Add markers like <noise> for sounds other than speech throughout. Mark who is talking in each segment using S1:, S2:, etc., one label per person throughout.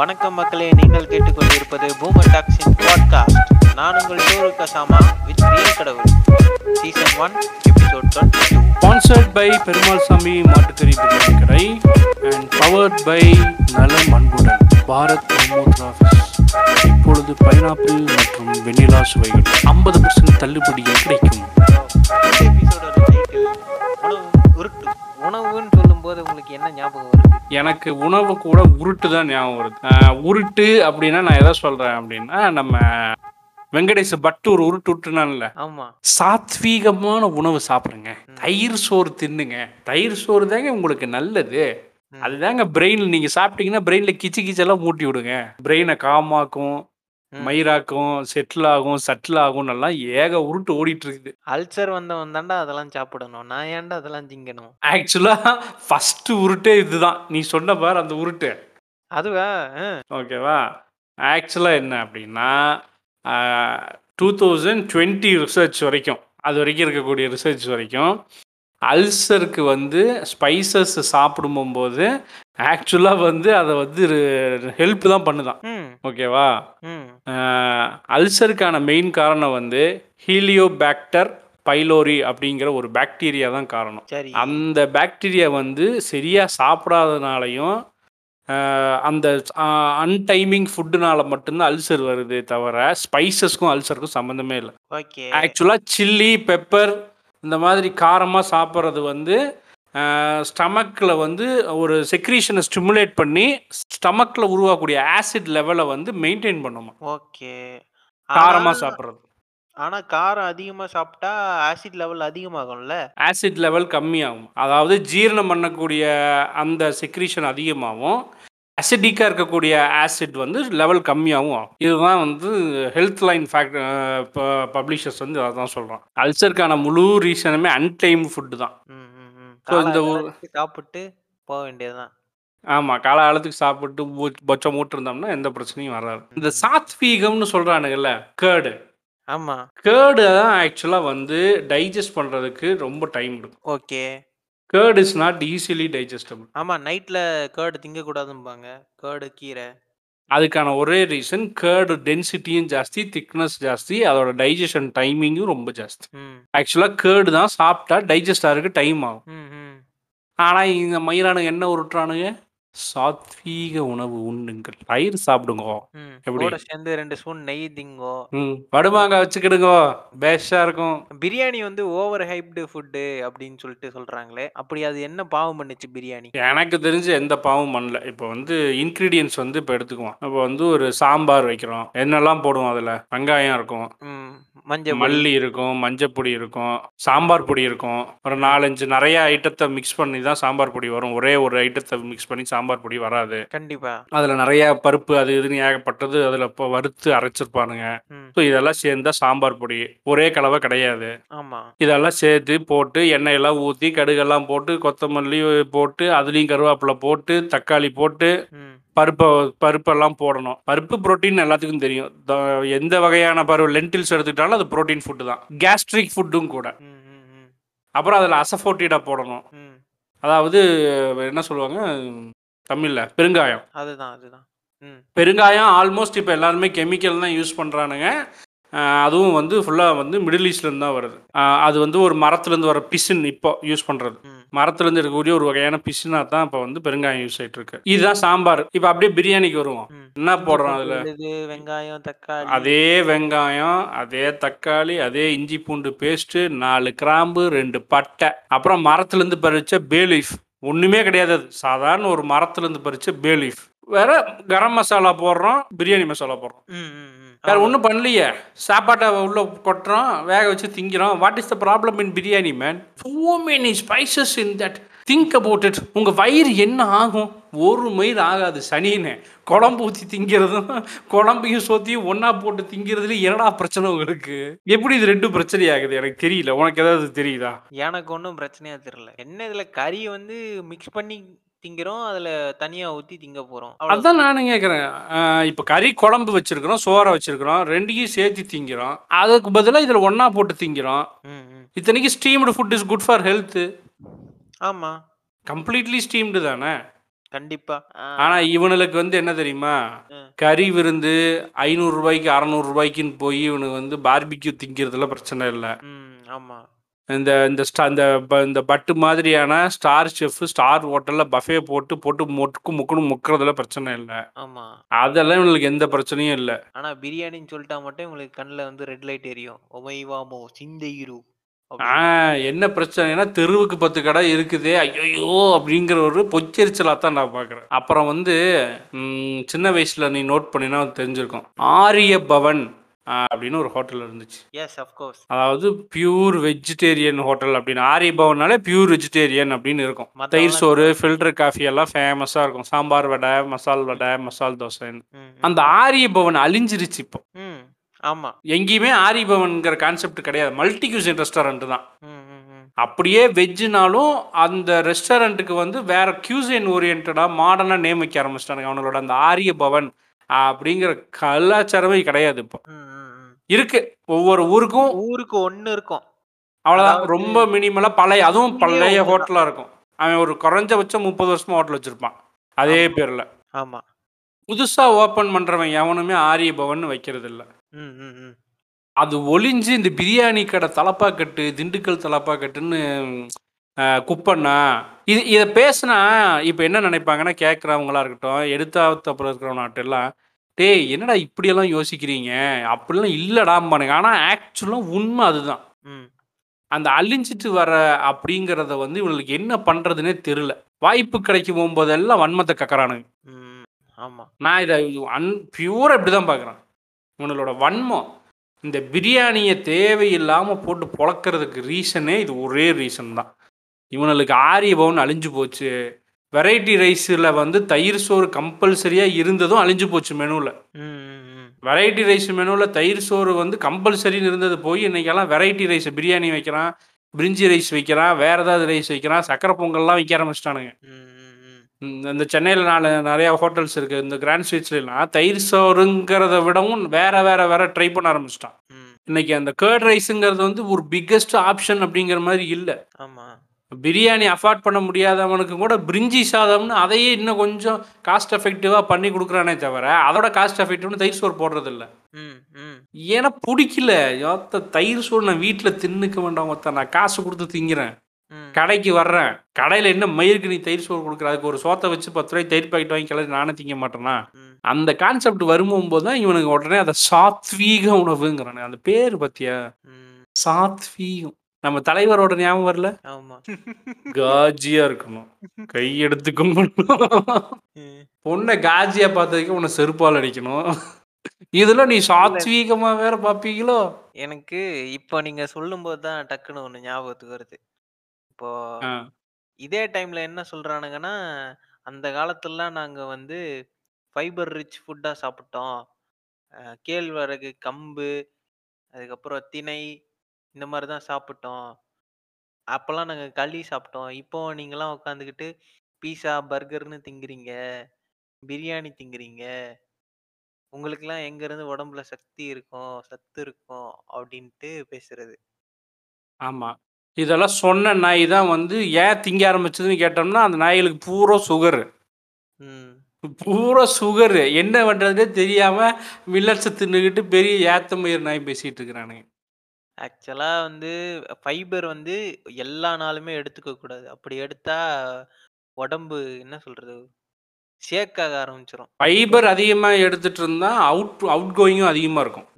S1: வணக்கம் மக்களே நீங்கள் கேட்டுக்கொண்டிருப்பது பூமர் டாக்ஸின் பாட்காஸ்ட் நான் உங்கள் டோரு கசாமா வித் ரியல் கடவுள். Season one episode twenty two
S2: sponsored by Perumal Sami மாட்டுக்கறி பிரியாணி கடை அண்ட் பவர்ட் பை நலம் அன்புடன் பாரத் மமோத்ரா இப்பொழுது பைனாப்பிள் மற்றும் வெண்ணிலா சுவைகள் ஐம்பது பர்சன்ட் தள்ளுபடியில் கிடைக்கும்.
S1: டைட்டில் உணவு உருட்டு. உணவுன்னு சொல்லும்போது உங்களுக்கு என்ன ஞாபகம் வருது?
S2: எனக்கு உணவு கூட உருட்டு தான் ஞாபகம் வருது. உருட்டு அப்படின்னா நான் எதை சொல்கிறேன் அப்படின்னா நம்ம வெங்கடேஷ் பட்டு ஒரு உருட்டு விட்டுனான்ல
S1: ஆமா.
S2: சாத்வீகமான உணவு சாப்பிடுங்க. தயிர் சோறு தின்னுங்க. தயிர் சோறு தாங்க உங்களுக்கு நல்லது. அதுதாங்க பிரெயின் நீங்க சாப்பிட்டீங்கன்னா பிரெயின்ல கிச்சு கிச்செல்லாம் மூட்டி விடுங்க. பிரெயினை காமாக்கும். மயிராக்கும் செட்டில் ஆகும் சட்டில் ஆகும் எல்லாம் ஏக உருட்டு ஓடிட்டு இருக்குது
S1: அல்சர் வந்தவன் தாண்டா அதெல்லாம் சாப்பிடணும். நான் ஏன்டா அதெல்லாம் திங்கணும்?
S2: ஆக்சுவலா ஃபர்ஸ்ட் உருட்டே இதுதான். நீ சொன்ன பார் அந்த உருட்டு.
S1: அதுவா.
S2: ஓகேவா ஆக்சுவலாக என்ன அப்படின்னா டூ தௌசண்ட் டுவெண்ட்டி ரிசர்ச் வரைக்கும். அது வரைக்கும் இருக்கக்கூடிய ரிசர்ச் வரைக்கும் அல்சருக்கு வந்து ஸ்பைசஸ் சாப்பிடும்போது ஆக்சுவலாக வந்து அதை வந்து ஹெல்ப் தான் பண்ணுதான். ஓகேவா அல்சருக்கான மெயின் காரணம் வந்து ஹீலியோபேக்டர் பைலோரி அப்படிங்கிற ஒரு பாக்டீரியா தான் காரணம். அந்த பாக்டீரியா வந்து சரியாக சாப்பிடாதனாலையும் அந்த அன்டைமிங் ஃபுட்டுனால மட்டும்தான் அல்சர் வருது தவிர ஸ்பைசஸ்க்கும் அல்சருக்கும் சம்மந்தமே இல்லை. ஆக்சுவலாக சில்லி பெப்பர் இந்த மாதிரி காரமாக சாப்பிட்றது வந்து ஸ்டமக்கில் வந்து ஒரு செக்ரீஷனை ஸ்டிமுலேட் பண்ணி ஸ்டமக்கில் உருவாக்கக்கூடிய ஆசிட் லெவலை வந்து மெயின்டைன் பண்ணுமா?
S1: ஓகே.
S2: காரமாக சாப்பிட்றது.
S1: ஆனா காரம் அதிகமா சாப்பிட்டா ஆசிட் லெவல் அதிகமாகும்ல?
S2: ஆசிட் லெவல் கம்மியாகும். அதாவது ஜீரணம் பண்ணக்கூடிய அந்த செக்ரீஷன் அதிகமாகும். அசிடிக்காக இருக்கக்கூடிய ஆசிட் வந்து லெவல் கம்மியாகவும் ஆகும். இதுதான் வந்து ஹெல்த் லைன் ஃபேக்ட் பப்ளிஷர்ஸ் வந்து அதான் சொல்கிறான் அல்சருக்கான முழு ரீசனுமே அன்டைம் ஃபுட்டு தான். So, இந்த
S1: சாப்பிட்டு போக வேண்டியதுதான்.
S2: ஆமாம் காலகாலத்துக்கு சாப்பிட்டு மூ- பொச்சம் மூட்டு இருந்தோம்னா எந்த பிரச்சனையும் வராது. இந்த சாத்வீகம்னு சொல்கிறானுங்கல்ல கேர்டு
S1: ஆமா.
S2: கேர்டு தான் ஆக்சுவலாக வந்து டைஜஸ்ட் பண்ணுறதுக்கு ரொம்ப டைம் எடுக்கும்.
S1: Okay.
S2: Curd is not easily digestible
S1: ஆமா நைட்ல கேர்டு திங்க கூடாதும்பாங்க கேர்டு கீரை.
S2: அதுக்கான ஒரே ரீசன் கேர்டு டென்சிட்டியும் ஜாஸ்தி திக்னஸ் ஜாஸ்தி அதோட டைஜஷன் டைமிங்கும் ரொம்ப ஜாஸ்தி. ஆக்சுவலாக கேர்டு தான் சாப்பிட்டா டைஜஸ்ட் ஆகிறதுக்கு டைம் ஆகும். ஆனால் இந்த மயிரானுங்க என்ன உருட்டுறானுங்க? சாத்வீக உணவு உண்ணுங்கள் தயிர் சாப்பிடுங்க.
S1: ம்? கூட சேர்ந்து ரெண்டு ஸ்பூன் நெய் திங்கோ.
S2: ம். வடுமாங்க வச்சுக்கிடுங்க. பேஸ்டாக இருக்கும்.
S1: பிரியாணி வந்து ஓவர் ஹைப்டு ஃபுட்டு அப்படின்னு சொல்லிட்டு சொல்றாங்களே அப்படி அது என்ன பாவம் பண்ணுச்சு பிரியாணி?
S2: எனக்கு தெரிஞ்சு எந்த பாவம் பண்ணல. இப்போ வந்து இன்க்ரீடியன்ஸ் வந்து இப்போ எடுத்துக்குவோம். இப்போ வந்து ஒரு சாம்பார் வைக்கிறோம். என்னெல்லாம் போடுவோம் அதில்? வெங்காயம் இருக்கும்.
S1: ம். மஞ்சள்
S2: மல்லி இருக்கும் மஞ்சள் பொடி இருக்கும் சாம்பார் பொடி இருக்கும். ஒரு நாலஞ்சு நிறைய ஐட்டத்தை மிக்ஸ் பண்ணி தான் சாம்பார் பொடி வரும். ஒரே ஒரு ஐட்டத்தை மிக்ஸ் பண்ணி சாம்பார் பொடி வராது.
S1: கண்டிப்பா.
S2: அதில் நிறைய பருப்பு அது இதுன்னு ஏகப்பட்டது அதில் இப்போ வறுத்து அரைச்சிருப்பானுங்க. ஸோ இதெல்லாம் சேர்ந்தா சாம்பார் பொடி. ஒரே கலவை கிடையாது.
S1: ஆமா.
S2: இதெல்லாம் சேர்த்து போட்டு எண்ணெயெல்லாம் ஊற்றி கடுகெல்லாம் போட்டு கொத்தமல்லி போட்டு அதுலேயும் கருவேப்பிலை போட்டு தக்காளி போட்டு பருப்பை பருப்பெல்லாம் போடணும். பருப்பு புரோட்டீன் எல்லாத்துக்கும் தெரியும். எந்த வகையான பருப்பு லென்டில்ஸ் எடுத்துக்கிட்டாலும் அது புரோட்டீன் ஃபுட்டு தான். கேஸ்ட்ரிக் ஃபுட்டும் கூட. அப்புறம் அதில் அசஃபோட்டிடா போடணும். அதாவது என்ன சொல்லுவாங்க? தமிழில். பெருங்காயம்.
S1: அதுதான் அதுதான்.
S2: பெருங்காயம் ஆல்மோஸ்ட் இப்போ எல்லாருமே கெமிக்கல் தான் யூஸ் பண்ணுறானுங்க அதுவும் வந்து ஃபுல்லாக வந்து மிடில் ஈஸ்ட்லேருந்து தான் வருது. அது வந்து ஒரு மரத்துலேருந்து வர பிசின் இப்போ யூஸ் பண்ணுறது மரத்துலேருந்து இருக்கக்கூடிய ஒரு வகையான பிசினா தான் இப்போ வந்து பெருங்காயம் யூஸ் ஆகிட்டு இருக்கு. இதுதான் சாம்பார். இப்போ அப்படியே பிரியாணிக்கு வருவோம். என்ன போடுறோம் அதில்?
S1: வெங்காயம் தக்காளி.
S2: அதே வெங்காயம் அதே தக்காளி அதே இஞ்சி பூண்டு பேஸ்ட்டு நாலு கிராம்பு ரெண்டு பட்டை. அப்புறம் மரத்துலேருந்து பறிச்ச பேலீஃப் ஒன்றுமே கிடையாது அது. சாதாரண ஒரு மரத்துலேருந்து பறிச்ச பேலீஃப் வேற கரம் மசாலா போடுறோம் பிரியாணி மசாலா போடுறோம். வேற ஒன்றும் பண்ணலையே. சாப்பாட்டை உள்ள கொட்டுறோம் வேக வச்சு திங்கிறோம். What is the problem in biryani man so many spices in that think about it உங்கள் வயிறு என்ன ஆகும்? ஒரு மயிர் ஆகாது சனின்னு குழம்பு ஊற்றி திங்கிறதும் குழம்பையும் சோத்தையும் ஒன்றா போட்டு திங்கிறதுல என்னடா பிரச்சனை உங்களுக்கு? எப்படி இது ரெண்டும் பிரச்சனை ஆகுது எனக்கு தெரியல. உனக்கு ஏதாவது தெரியுதா?
S1: எனக்கு ஒன்றும் பிரச்சனையா தெரியல. என்ன இதுல கறி வந்து மிக்ஸ் பண்ணி திங்கிறோம் அதுல தனியா ஊத்தி திங்க போறோம். அவ்வளவு
S2: அதான் நானும் கேட்குறேன் இப்போ கறி குழம்பு வச்சிருக்கிறோம் சோறை வச்சிருக்கிறோம் ரெண்டையும் சேர்த்து திங்கிறோம். அதுக்கு பதிலாக இதில் ஒன்றா போட்டு திங்கிறோம். இத்தனைக்கு steamed food is good for health
S1: ஆமா.
S2: கம்ப்ளீட்லி ஸ்டீம்டு தானே?
S1: கண்டிப்பா. ஆ,
S2: ஆனா இவனுக்கு வந்து என்ன தெரியுமா. கறி விருந்து ஐநூறு ரூபாய்க்கு அறநூறு ரூபாய்க்குன்னு போய் இவனுக்கு வந்து பார்பிக்யூ திங்கிறதுல பிரச்சனை இல்லை.
S1: ம் ஆமா.
S2: இந்த இந்த ஸ்டா இந்த ப- இந்த பட்டு மாதிரியான ஸ்டார் செஃப் ஸ்டார் ஹோட்டலில் பஃபே போட்டு போட்டு மொக்கு முக்குன்னு முக்கிறதுல பிரச்சனை இல்லை.
S1: ஆமா.
S2: அதெல்லாம் இவங்களுக்கு எந்த பிரச்சனையும் இல்லை.
S1: ஆனா பிரியாணின்னு சொல்லிட்டா மட்டும் உங்களுக்கு கண்ணுல வந்து ரெட் லைட் எரியும். ஒமைவாமோ சிந்தையிரு.
S2: ஆ என்ன பிரச்சனைனா தெருவுக்கு பத்து கடை இருக்குதே ஐயோ அப்படிங்கிற ஒரு பொச்சரிச்சலாக தான் நான் பார்க்குறேன் அப்புறம் வந்து ம், சின்ன வயசில் நீ நோட் பண்ணினா தெரிஞ்சிருக்கும். ஆரிய பவன் ஆ, அப்படின்னு ஒரு ஹோட்டல் இருந்துச்சு.
S1: எஸ் அஃப்கோர்ஸ்
S2: அதாவது பியூர் வெஜிடேரியன் ஹோட்டல் அப்படின்னு. ஆரிய பவன்னாலே பியூர் வெஜிடேரியன் அப்படின்னு இருக்கும். தயிர் சோறு ஃபில்டர் காஃபி எல்லாம் ஃபேமஸாக இருக்கும். சாம்பார் வடை மசால் வடை மசால் தோசைன்னு.
S1: ம்
S2: அந்த ஆரிய பவன் அழிஞ்சிருச்சு இப்போ.
S1: ம். ஆமா.
S2: எங்கேயுமே ஆரிய பவன்கிற கான்செப்ட் கிடையாது. மல்டி கியூசின் ரெஸ்டாரண்ட் தான் அப்படியே வெஜ்ஜுனாலும் அந்த ரெஸ்டாரண்ட்டுக்கு வந்து வேற கியூசின் ஓரியன்டாக மாடர்னாக நேம் வைக்க ஆரம்பிச்சிட்டானுங்க. அவங்களோட அந்த ஆரிய பவன் அப்படிங்கிற கலாச்சாரமே கிடையாது இப்போ. இருக்கு. ஒவ்வொரு ஊருக்கும்
S1: ஊருக்கு ஒண்ணு இருக்கும்.
S2: அவ்வளோதான் ரொம்ப மினிமலாக பழைய அதுவும் பழைய. ஹோட்டலாக இருக்கும். அவன் ஒரு குறைஞ்சபட்சம் முப்பது வருஷமா ஹோட்டல் வச்சிருப்பான். அதே. பேரில்.
S1: ஆமா.
S2: புதுசாக ஓப்பன் பண்ணுறவன் எவனுமே ஆரிய பவன் வைக்கிறது இல்ல
S1: ம் ம் ம்.
S2: அது ஒளிஞ்சு இந்த பிரியாணி கடை தலப்பாக்கட்டு திண்டுக்கல் தலப்பாக்கட்டுன்னு அஹ், குப்பண்ணா இது இதை பேசுனா இப்போ என்ன நினைப்பாங்கன்னா கேட்குறவங்களா இருக்கட்டும் எடுத்தாத்தப்புறம் இருக்கிறவனாட்டெல்லாம் டேய் என்னடா இப்படியெல்லாம் யோசிக்கிறீங்க? அப்படிலாம் இல்லடாம்பானுங்க ஆனால் ஆக்சுவலாக உண்மை அதுதான்.
S1: ம்.
S2: அந்த அழிஞ்சிட்டு வர அப்படிங்கிறத வந்து இவங்களுக்கு என்ன பண்ணுறதுனே தெரில வாய்ப்பு கிடைக்கும் போகும்போதெல்லாம் வன்மத்தை கக்கறானுங்க.
S1: ம் ஆமா.
S2: நான் இதை அன் பியூராக இப்படி தான் பார்க்குறேன் இவங்களோட வன்மம் இந்த பிரியாணியை தேவையில்லாமல் போட்டு பொழக்கிறதுக்கு ரீசனே இது ஒரே ரீசன் தான். இவனுக்கு ஆரிய பவன் அழிஞ்சு போச்சு. வெரைட்டி ரைஸில் வந்து தயிர் சோறு கம்பல்சரியாக இருந்ததும் அழிஞ்சு போச்சு மெனுவில் வெரைட்டி ரைஸ் மெனுவில் தயிர் சோறு வந்து கம்பல்சரின்னு இருந்தது போய் இன்னைக்கெல்லாம் வெரைட்டி ரைஸ் பிரியாணி வைக்கிறான் பிரிஞ்சி ரைஸ் வைக்கிறான் வேறு ஏதாவது ரைஸ் வைக்கிறான் சக்கரை பொங்கல்லாம் வைக்க ஆரம்பிச்சிட்டானுங்க. இந்த- சென்னையில் நாலு நிறையா ஹோட்டல்ஸ் இருக்குது இந்த கிராண்ட் ஸ்வீட்ஸ்லாம் தயிர் சோறுங்கிறத விடவும் வேற வேற வேற ட்ரை பண்ண ஆரம்பிச்சிட்டான். இன்னைக்கு அந்த கேர்ட் ரைஸுங்கிறது வந்து ஒரு பிக்கெஸ்ட் ஆப்ஷன் அப்படிங்கிற மாதிரி இல்லை.
S1: ஆமா.
S2: பிரியாணி அஃபோர்ட் பண்ண முடியாதவனுக்கு கூட பிரிஞ்சி சாதம்னு அதையே இன்னும் கொஞ்சம் காஸ்ட் எஃபெக்டிவாக பண்ணி கொடுக்குறானே தவிர அதோட காஸ்ட் எஃபெக்டிவ்னு தயிர் சோறு போடுறது இல்ல
S1: ம் ம்.
S2: ஏன்னா பிடிக்கல. யோத்த தயிர் சோறு நான் வீட்டில் தின்னுக்க வேண்டாம் மொத்த நான் காசு கொடுத்து திங்கிறேன். கடைக்கு வர்றேன். கடையில் என்ன மயிருக்கு நீ தயிர் சோறு கொடுக்குற? அதுக்கு ஒரு சோத்தை வச்சு பத்து ரூபாய் தயிர் பாக்கெட் வாங்கி கிளறி நானே திங்க மாட்டேனா? அந்த கான்செப்ட் வரும்போது தான் இவனுக்கு உடனே அதை சாத்வீக உணவுங்கிறானு. அந்த பேர் பத்தியா? சாத்வீகம். நம்ம தலைவரோட ஞாபகம் வரல? காஜியா இருக்கணும். கையெடுத்து கும்பிடணும். பொண்ணை காஜியா பார்த்ததுக்கு உன்னை செருப்பால் அடிக்கணும். இதுல நீ சாத்வீகமா வேற பாப்பீங்களோ?
S1: எனக்கு இப்போ நீங்க சொல்லும்போது தான் டக்குன்னு ஒண்ணு ஞாபகத்துக்கு வருது. இப்போ
S2: ஆ,
S1: இதே டைம்ல என்ன சொல்றானுங்கன்னா அந்த காலத்துலலாம் நாங்க வந்து ஃபைபர் ரிச் ஃபுட்டா சாப்பிட்டோம். கேழ்வரகு கம்பு அதுக்கப்புறம் திணை இந்த மாதிரி தான் சாப்பிட்டோம். அப்போல்லாம் நாங்க களி சாப்பிட்டோம். இப்போ நீங்களாம் உட்காந்துக்கிட்டு பீஸா பர்கர்னு திங்குறீங்க பிரியாணி திங்குறீங்க. உங்களுக்கெல்லாம் எங்க இருந்து உடம்புல சக்தி இருக்கும் சத்து இருக்கும் அப்படின்ட்டு பேசுறது.
S2: ஆமா. இதெல்லாம் சொன்ன நாய் தான் வந்து ஏன் திங்க ஆரம்பிச்சதுன்னு கேட்டோம்னா அந்த நாய்களுக்கு பூரா சுகர்.
S1: ம்.
S2: பூரா சுகர். என்ன பண்றதுனே தெரியாம மில்லட்ஸை தின்னுக்கிட்டு பெரிய ஏத்த மயிர் நாய் பேசிட்டு இருக்கிறானுங்க.
S1: ஆக்சுவலா வந்து ஃபைபர் வந்து எல்லா நாளுமே எடுத்துக்க கூடாது. அப்படி எடுத்தா உடம்பு என்ன சொல்றது? ஷேக் ஆக ஆரம்பிச்சிரும்.
S2: ஃபைபர் அதிகமாக எடுத்துட்டு இருந்தா அவுட் அவுட் கோயிங்கும் அதிகமாக இருக்கும்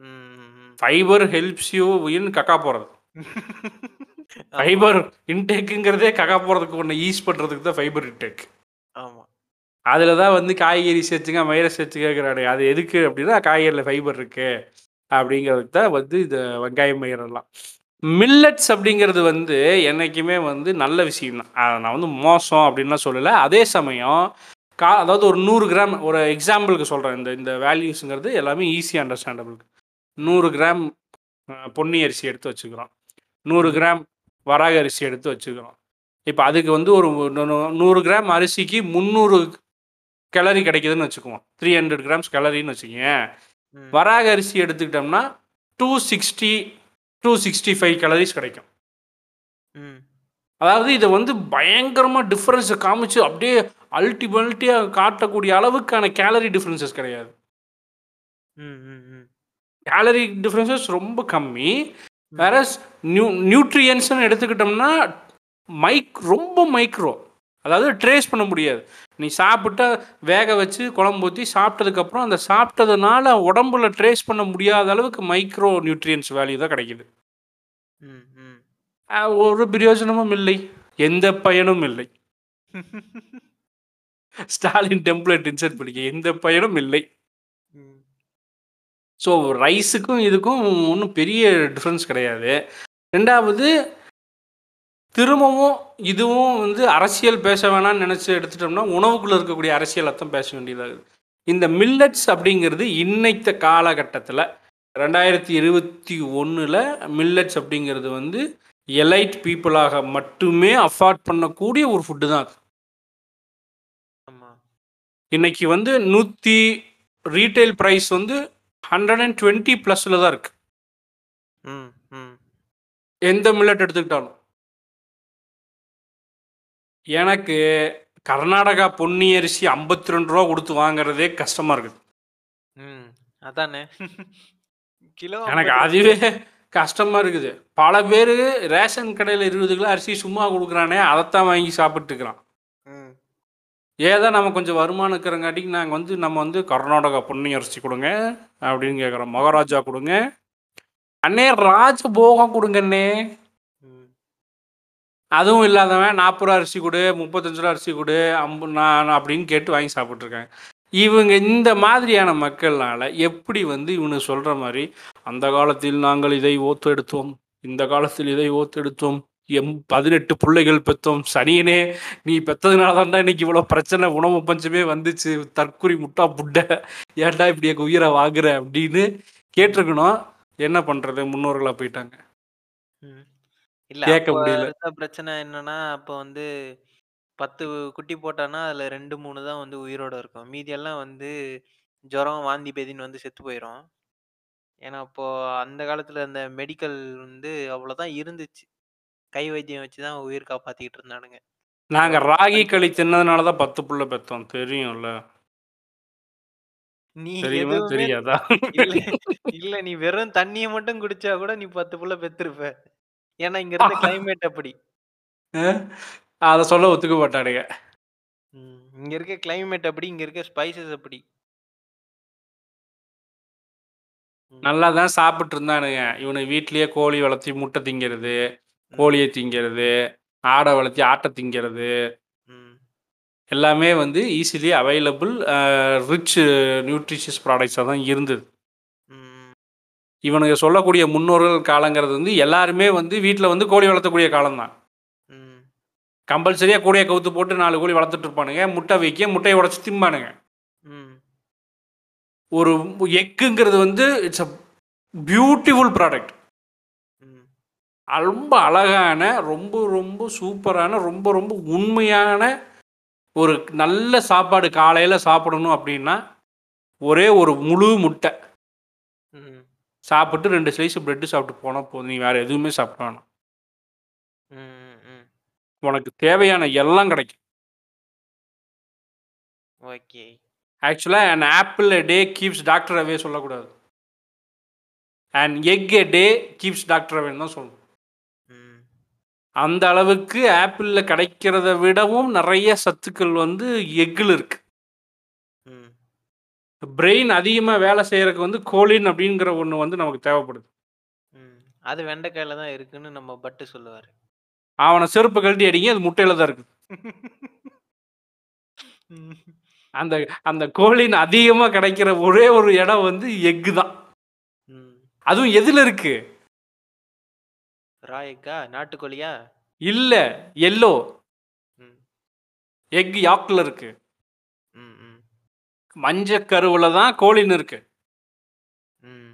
S2: ஃபைபர் ஹெல்ப்ஸ் யூ இன் கக்கா போகிறது. <laughs> ஃபைபர் இன்டேக்குங்கிறதே கக்கா போகிறதுக்கு ஒன்று யூஸ் பண்ணுறதுக்கு தான் ஃபைபர் இன்டேக்
S1: ஆமா.
S2: அதில் தான் வந்து காய்கறி சேர்த்துங்க மயிரை சேர்த்துக்கிறாரு அது எதுக்கு அப்படின்னா காய்கறியில் ஃபைபர் இருக்கு அப்படிங்கிறதுக்கு தான் வந்து இந்த வெங்காயம் மயிரெல்லாம் மில்லட்ஸ் அப்படிங்கிறது வந்து என்றைக்குமே வந்து நல்ல விஷயம் தான். அதை நான் வந்து மோசம் அப்படின்லாம் சொல்லலை. அதே சமயம் கா அதாவது ஒரு நூறு கிராம் ஒரு எக்ஸாம்பிளுக்கு சொல்கிறேன் இந்த இந்த வேல்யூஸுங்கிறது எல்லாமே ஈஸி அண்டர்ஸ்டாண்டபிள் நூறு கிராம் பொன்னி அரிசி எடுத்து வச்சுக்கிறோம். நூறு கிராம் வராக அரிசி எடுத்து வச்சுக்கிறோம் இப்போ அதுக்கு வந்து ஒரு நூறு கிராம் அரிசிக்கு முந்நூறு கேலரி கிடைக்குதுன்னு வச்சுக்குவோம். த்ரீ ஹண்ட்ரட் கிராம்ஸ் கேலரின்னு வச்சுக்கோங்க வராக அரிசி எடுத்துக்கிட்டோம்னா two sixty two sixty five calories கிடைக்கும்.
S1: ம்,
S2: அதாவது இதை வந்து பயங்கரமாக டிஃப்ரென்ஸை காமிச்சு அப்படியே அல்டிமல்ட்டியாக காட்டக்கூடிய அளவுக்கான கேலரி டிஃப்ரென்சஸ் கிடையாது. கேலரி டிஃப்ரென்சஸ் ரொம்ப கம்மி. வேற நியூ நியூட்ரியன்ஸ்னு எடுத்துக்கிட்டோம்னா மைக் ரொம்ப மைக்ரோ அதாவது ட்ரேஸ் பண்ண முடியாது. நீ சாப்பிட்டா வேக வச்சு குழம்பு ஊற்றி சாப்பிட்டதுக்கப்புறம் அந்த சாப்பிட்டதுனால உடம்புல ட்ரேஸ் பண்ண முடியாத அளவுக்கு மைக்ரோ நியூட்ரியன்ஸ் வேல்யூ தான் கிடைக்குது.
S1: ம், ம்.
S2: அஹ் ஒரு பிரயோஜனமும் இல்லை. எந்த பயனும் இல்லை. <laughs> ஸ்டாலின் டெம்ப்ளேட் இன்சர்ட் பண்ணிக்க. எந்த பயனும் இல்லை. ஸோ ரைஸுக்கும் இதுக்கும் ஒன்றும் பெரிய டிஃப்ரென்ஸ் கிடையாது. ரெண்டாவது திரும்பவும் இதுவும் வந்து அரசியல் பேச வேணாம்னு நினச்சி எடுத்துட்டோம்னா உணவுக்குள்ளே இருக்கக்கூடிய அரசியலை தான் பேச வேண்டியதாகுது. இந்த மில்லட்ஸ் அப்படிங்கிறது இன்னைத்த காலகட்டத்தில் ரெண்டாயிரத்தி இருபத்தி ஒன்றில் மில்லட்ஸ் அப்படிங்கிறது வந்து எலைட் பீப்புளாக மட்டுமே அஃபார்ட் பண்ணக்கூடிய ஒரு ஃபுட்டு தான் அது. இன்னைக்கு வந்து நூற்றி ரீட்டைல் ப்ரைஸ் வந்து ஹண்ட்ரட் அண்ட் டுவெண்ட்டி ப்ளஸில் தான்
S1: ம்.
S2: எந்த மில்லட் எடுத்துக்கிட்டாலும் எனக்கு கர்நாடகா பொன்னி அரிசி ஐம்பத்தி ரெண்டு ரூபா கொடுத்து வாங்குறதே கஷ்டமா இருக்குது
S1: ம். அதானே கிலோ
S2: எனக்கு. அதுவே கஷ்டமா இருக்குது பல பேர் ரேஷன் கடையில் இருபது கிலோ அரிசி சும்மா கொடுக்குறானே அதைத்தான் வாங்கி சாப்பிட்டு இருக்கிறான்
S1: ம்.
S2: ஏதோ நம்ம கொஞ்சம் வருமானம் இருக்கிறங்காட்டிக்கு நாங்கள் வந்து நம்ம வந்து கர்நாடகா பொன்னி அரிசி கொடுங்க அப்படின்னு கேட்குறோம் மகாராஜா கொடுங்க. அண்ணே ராஜபோகம் கொடுங்கண்ணே அதுவும் இல்லாதவன் நாற்பது ரூபா அரிசி கொடு முப்பத்தஞ்சு ரூபா அரிசி கொடு அம்பு நான் அப்படின்னு கேட்டு வாங்கி சாப்பிட்ருக்காங்க இவங்க இந்த மாதிரியான மக்கள்னால எப்படி வந்து இவனு சொல்கிற மாதிரி அந்த காலத்தில் நாங்கள் இதை ஓத்தெடுத்தோம் இந்த காலத்தில் இதை ஓத்தெடுத்தோம் எம் பதினெட்டு பிள்ளைகள் பெற்றோம். சனியனே நீ பெற்றதுனால தான்டா இன்னைக்கு இவ்வளோ பிரச்சனை உணவு பஞ்சமே வந்துச்சு தற்குறி முட்டா புட்டை ஏன்டா இப்படி எங்கள் உயிரை வாங்குற அப்படின்னு கேட்டிருக்கணும். என்ன பண்ணுறது முன்னோர்களாக போயிட்டாங்க. கேட்க முடியல.
S1: பிரச்சனை என்னன்னா அப்ப வந்து பத்து குட்டி போட்டான்னா அதுல ரெண்டு மூணு தான் வந்து உயிரோட இருக்கும். மீதி எல்லாம் வந்து ஜுரம் வாந்தி பேதின்னு வந்து செத்து போயிடும் ஏன்னா அப்போ அந்த காலத்துல அந்த மெடிக்கல் வந்து அவ்வளவுதான் இருந்துச்சு. கை வைத்தியம் வச்சு தான் உயிர் காப்பாத்திக்கிட்டு இருந்தானுங்க.
S2: நாங்கள் ராகி களி தின்னதுனால தான் பத்து புள்ள பெற்றோம் தெரியும்ல?
S1: நீ
S2: தெரியுமா? தெரியாதா?
S1: இல்ல நீ வெறும் தண்ணிய மட்டும் குடிச்சா கூட நீ பத்து புள்ள பெத்திருப்ப. ஏன்னா இங்க இருந்த கிளைமேட் அப்படி.
S2: அதை சொல்ல ஒத்துக்க மாட்டானுங்க.
S1: இங்க இருக்க கிளைமேட் அப்படி இங்க இருக்க ஸ்பைசஸ் அப்படி.
S2: நல்லா தான் சாப்பிட்டு இருந்தானுங்க இவனு வீட்லயே கோழி வளர்த்தி முட்டை திங்கிறது. கோழியை திங்கிறது ஆடை வளர்த்தி ஆட்டை திங்கிறது. எல்லாமே வந்து ஈஸிலி அவைலபிள் ரிச் நியூட்ரிஷியஸ் ப்ராடக்ட்ஸாக தான் இருந்தது
S1: ம்.
S2: இவனுங்க சொல்லக்கூடிய முன்னோர்கள் காலங்கிறது வந்து எல்லாருமே வந்து வீட்டில் வந்து கோழி வளர்த்தக்கூடிய காலம்தான். கம்பல்சரியாக கூடையை கவுத்து போட்டு நாலு கோழி வளர்த்துட்டு இருப்பானுங்க முட்டை வைக்க முட்டையை உடச்சி திம்பானுங்க. ஒரு எக்குங்கிறது வந்து இட்ஸ் அ பியூட்டிஃபுல் ப்ராடக்ட். ரொம்ப அழகான ரொம்ப ரொம்ப சூப்பரான ரொம்ப ரொம்ப உண்மையான ஒரு நல்ல சாப்பாடு காலையில் சாப்பிடணும் அப்படின்னா ஒரே ஒரு முழு முட்டை. சாப்பிட்டு ரெண்டு ஸ்லைஸ் பிரெட்டு சாப்பிட்டு போனால் போதும் நீ வேறு எதுவுமே சாப்பிட வேணாம்
S1: ம். ம்.
S2: உனக்கு தேவையான எல்லாம் கிடைக்கும்
S1: ஓகே
S2: ஆக்சுவலாக an apple a day keeps doctor away சொல்லக்கூடாது and egg a day keeps doctor அவேன்னு தான் சொல்லணும். அந்த அளவுக்கு ஆப்பிளில் கிடைக்கிறத விடவும் நிறைய சத்துக்கள் வந்து எக்கில் இருக்கு. பிரெயின் அதிகமாக வேலை செய்யறதுக்கு வந்து கோலின் அப்படிங்கிற ஒன்று வந்து நமக்கு தேவைப்படுது.
S1: அது வெண்டைக்காயில தான் இருக்குன்னு நம்ம பட்டு சொல்லுவாரு
S2: அவனை செருப்பு கழட்டி அடிங்க அது முட்டையில் தான் இருக்குது
S1: ம்.
S2: அந்த அந்த கோலின் அதிகமாக கிடைக்கிற ஒரே ஒரு இடம் வந்து எக்கு தான். அதுவும் எதில் இருக்கு
S1: ரா எக்கா நாட்டுக்கோழியா
S2: இல்லை எல்லோ
S1: ம்.
S2: எக் யாக்கில் இருக்கு
S1: ம். ம்.
S2: மஞ்சள் கருவில் தான் கோலின் இருக்கு
S1: ம்.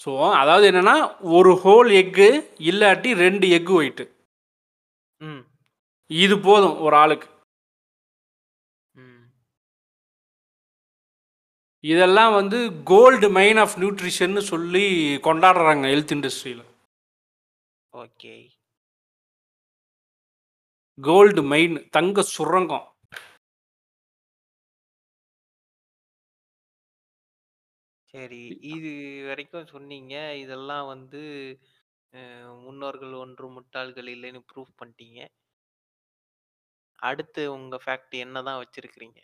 S2: ஸோ அதாவது என்னன்னா ஒரு ஹோல் எக்கு இல்லாட்டி ரெண்டு எக்கு ஒயிட்டு
S1: ம்.
S2: இது போதும் ஒரு ஆளுக்கு. இதெல்லாம் வந்து கோல்டு மைன் ஆஃப் நியூட்ரிஷன்னு சொல்லி கொண்டாடுறாங்க ஹெல்த் இண்டஸ்ட்ரியில்
S1: ஓகே
S2: கோல்டு மைன் தங்க சுரங்கம்
S1: சரி. இது வரைக்கும் சொன்னீங்க. இதெல்லாம் வந்து முன்னோர்கள் ஒன்றும் முட்டாள்கள் இல்லைன்னு ப்ரூஃப் பண்ணிட்டீங்க. அடுத்து உங்க ஃபேக்ட் என்னதான் வச்சிருக்கிறீங்க?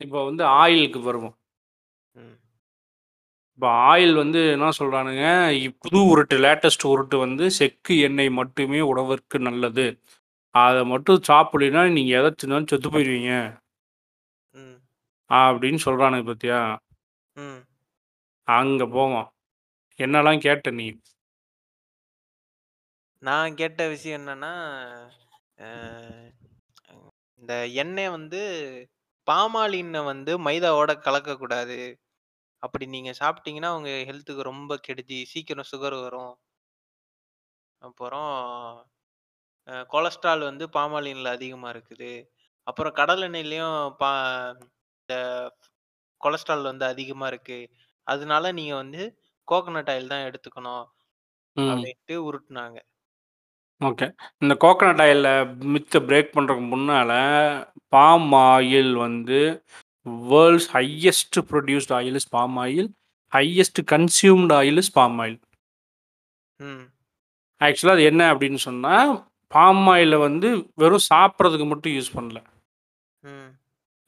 S2: இப்போ வந்து ஆயிலுக்கு வருவோம்.
S1: ம்.
S2: இப்போ ஆயில் வந்து என்ன சொல்றானுங்க, இ- புது உருட்டு லேட்டஸ்ட் உருட்டு வந்து செக்கு எண்ணெய் மட்டுமே உடம்பிற்கு நல்லது. அத மட்டும் சாப்பிடலைன்னா நீங்க எத தின்னாலும் செத்து போயிருவீங்க.
S1: ம்.
S2: அப்படின்னு சொல்றானுங்க பாத்தியா?
S1: ம்.
S2: அங்க போவோம். என்னலாம் கேட்ட நீ?
S1: நான் கேட்ட விஷயம் என்னன்னா, இந்த எண்ணெய் வந்து பாமாலின வந்து மைதாவோட கலக்கக்கூடாது. அப்படி நீங்க சாப்பிட்டீங்கன்னா, உங்க ஹெல்த்துக்கு ரொம்ப கெடுதி. சீக்கிரம் சுகர் வரும். அப்புறம் கொலஸ்ட்ரால் வந்து பாமாலின்ல அதிகமா இருக்குது. அப்புறம் கடல் எண்ணெய்லயும் பா இந்த கொலஸ்ட்ரால் வந்து அதிகமா இருக்கு. அதனால நீங்க வந்து கோகனட் ஆயில் தான் எடுத்துக்கணும்.
S2: ம்.
S1: அப்படின்ட்டு உருட்டுனாங்க.
S2: ஓகே. இந்த கோகனட் ஆயில்ல மித்த பிரேக் பண்றதுக்கு முன்னால, பாம் ஆயில் வந்து world's highest produced oil is palm oil. Highest consumed oil is palm oil.
S1: ம்.
S2: ஆக்சுவலா அது என்ன அப்படின்னு சொன்னா, பாம் ஆயில வந்து வெறும் சாப்பிடுறதுக்கு மட்டும் யூஸ் பண்ணல.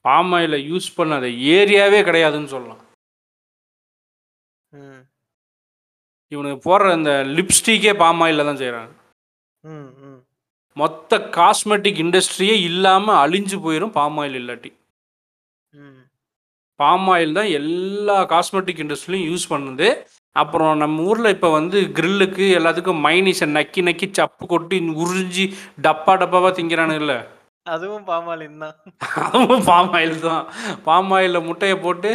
S2: பாம் ஆயில யூஸ் பண்ணாத ஏரியாவே கிடையாதுன்னு சொல்லலாம்.
S1: ம்.
S2: இவனுங்க போடுற அந்த லிப்ஸ்டிக்கே பாம் ஆயில்ல தான்.
S1: ம்.
S2: மொத்த காஸ்மெட்டிக் இண்டஸ்ட்ரியே இல்லாம அழிஞ்சு போயிரும் பாம் ஆயில் இல்லாட்டி. பாம் ஆயில் தான் எல்லா காஸ்மெட்டிக் இண்டஸ்ட்ரிலையும் யூஸ் பண்ணுது. அப்புறம் நம்ம ஊர்ல இப்ப வந்து கிரில்லுக்கு எல்லாத்துக்கும் மைனீஸ நக்கி நக்கி சப்பு கொட்டி உறிஞ்சி டப்பா டப்பாவா திங்கிறானுங்கல்ல.
S1: அதுவும் பாமாலின் தான்.
S2: அதுவும் பாம் ஆயில் தான். பாம் ஆயில்ல முட்டைய போட்டு,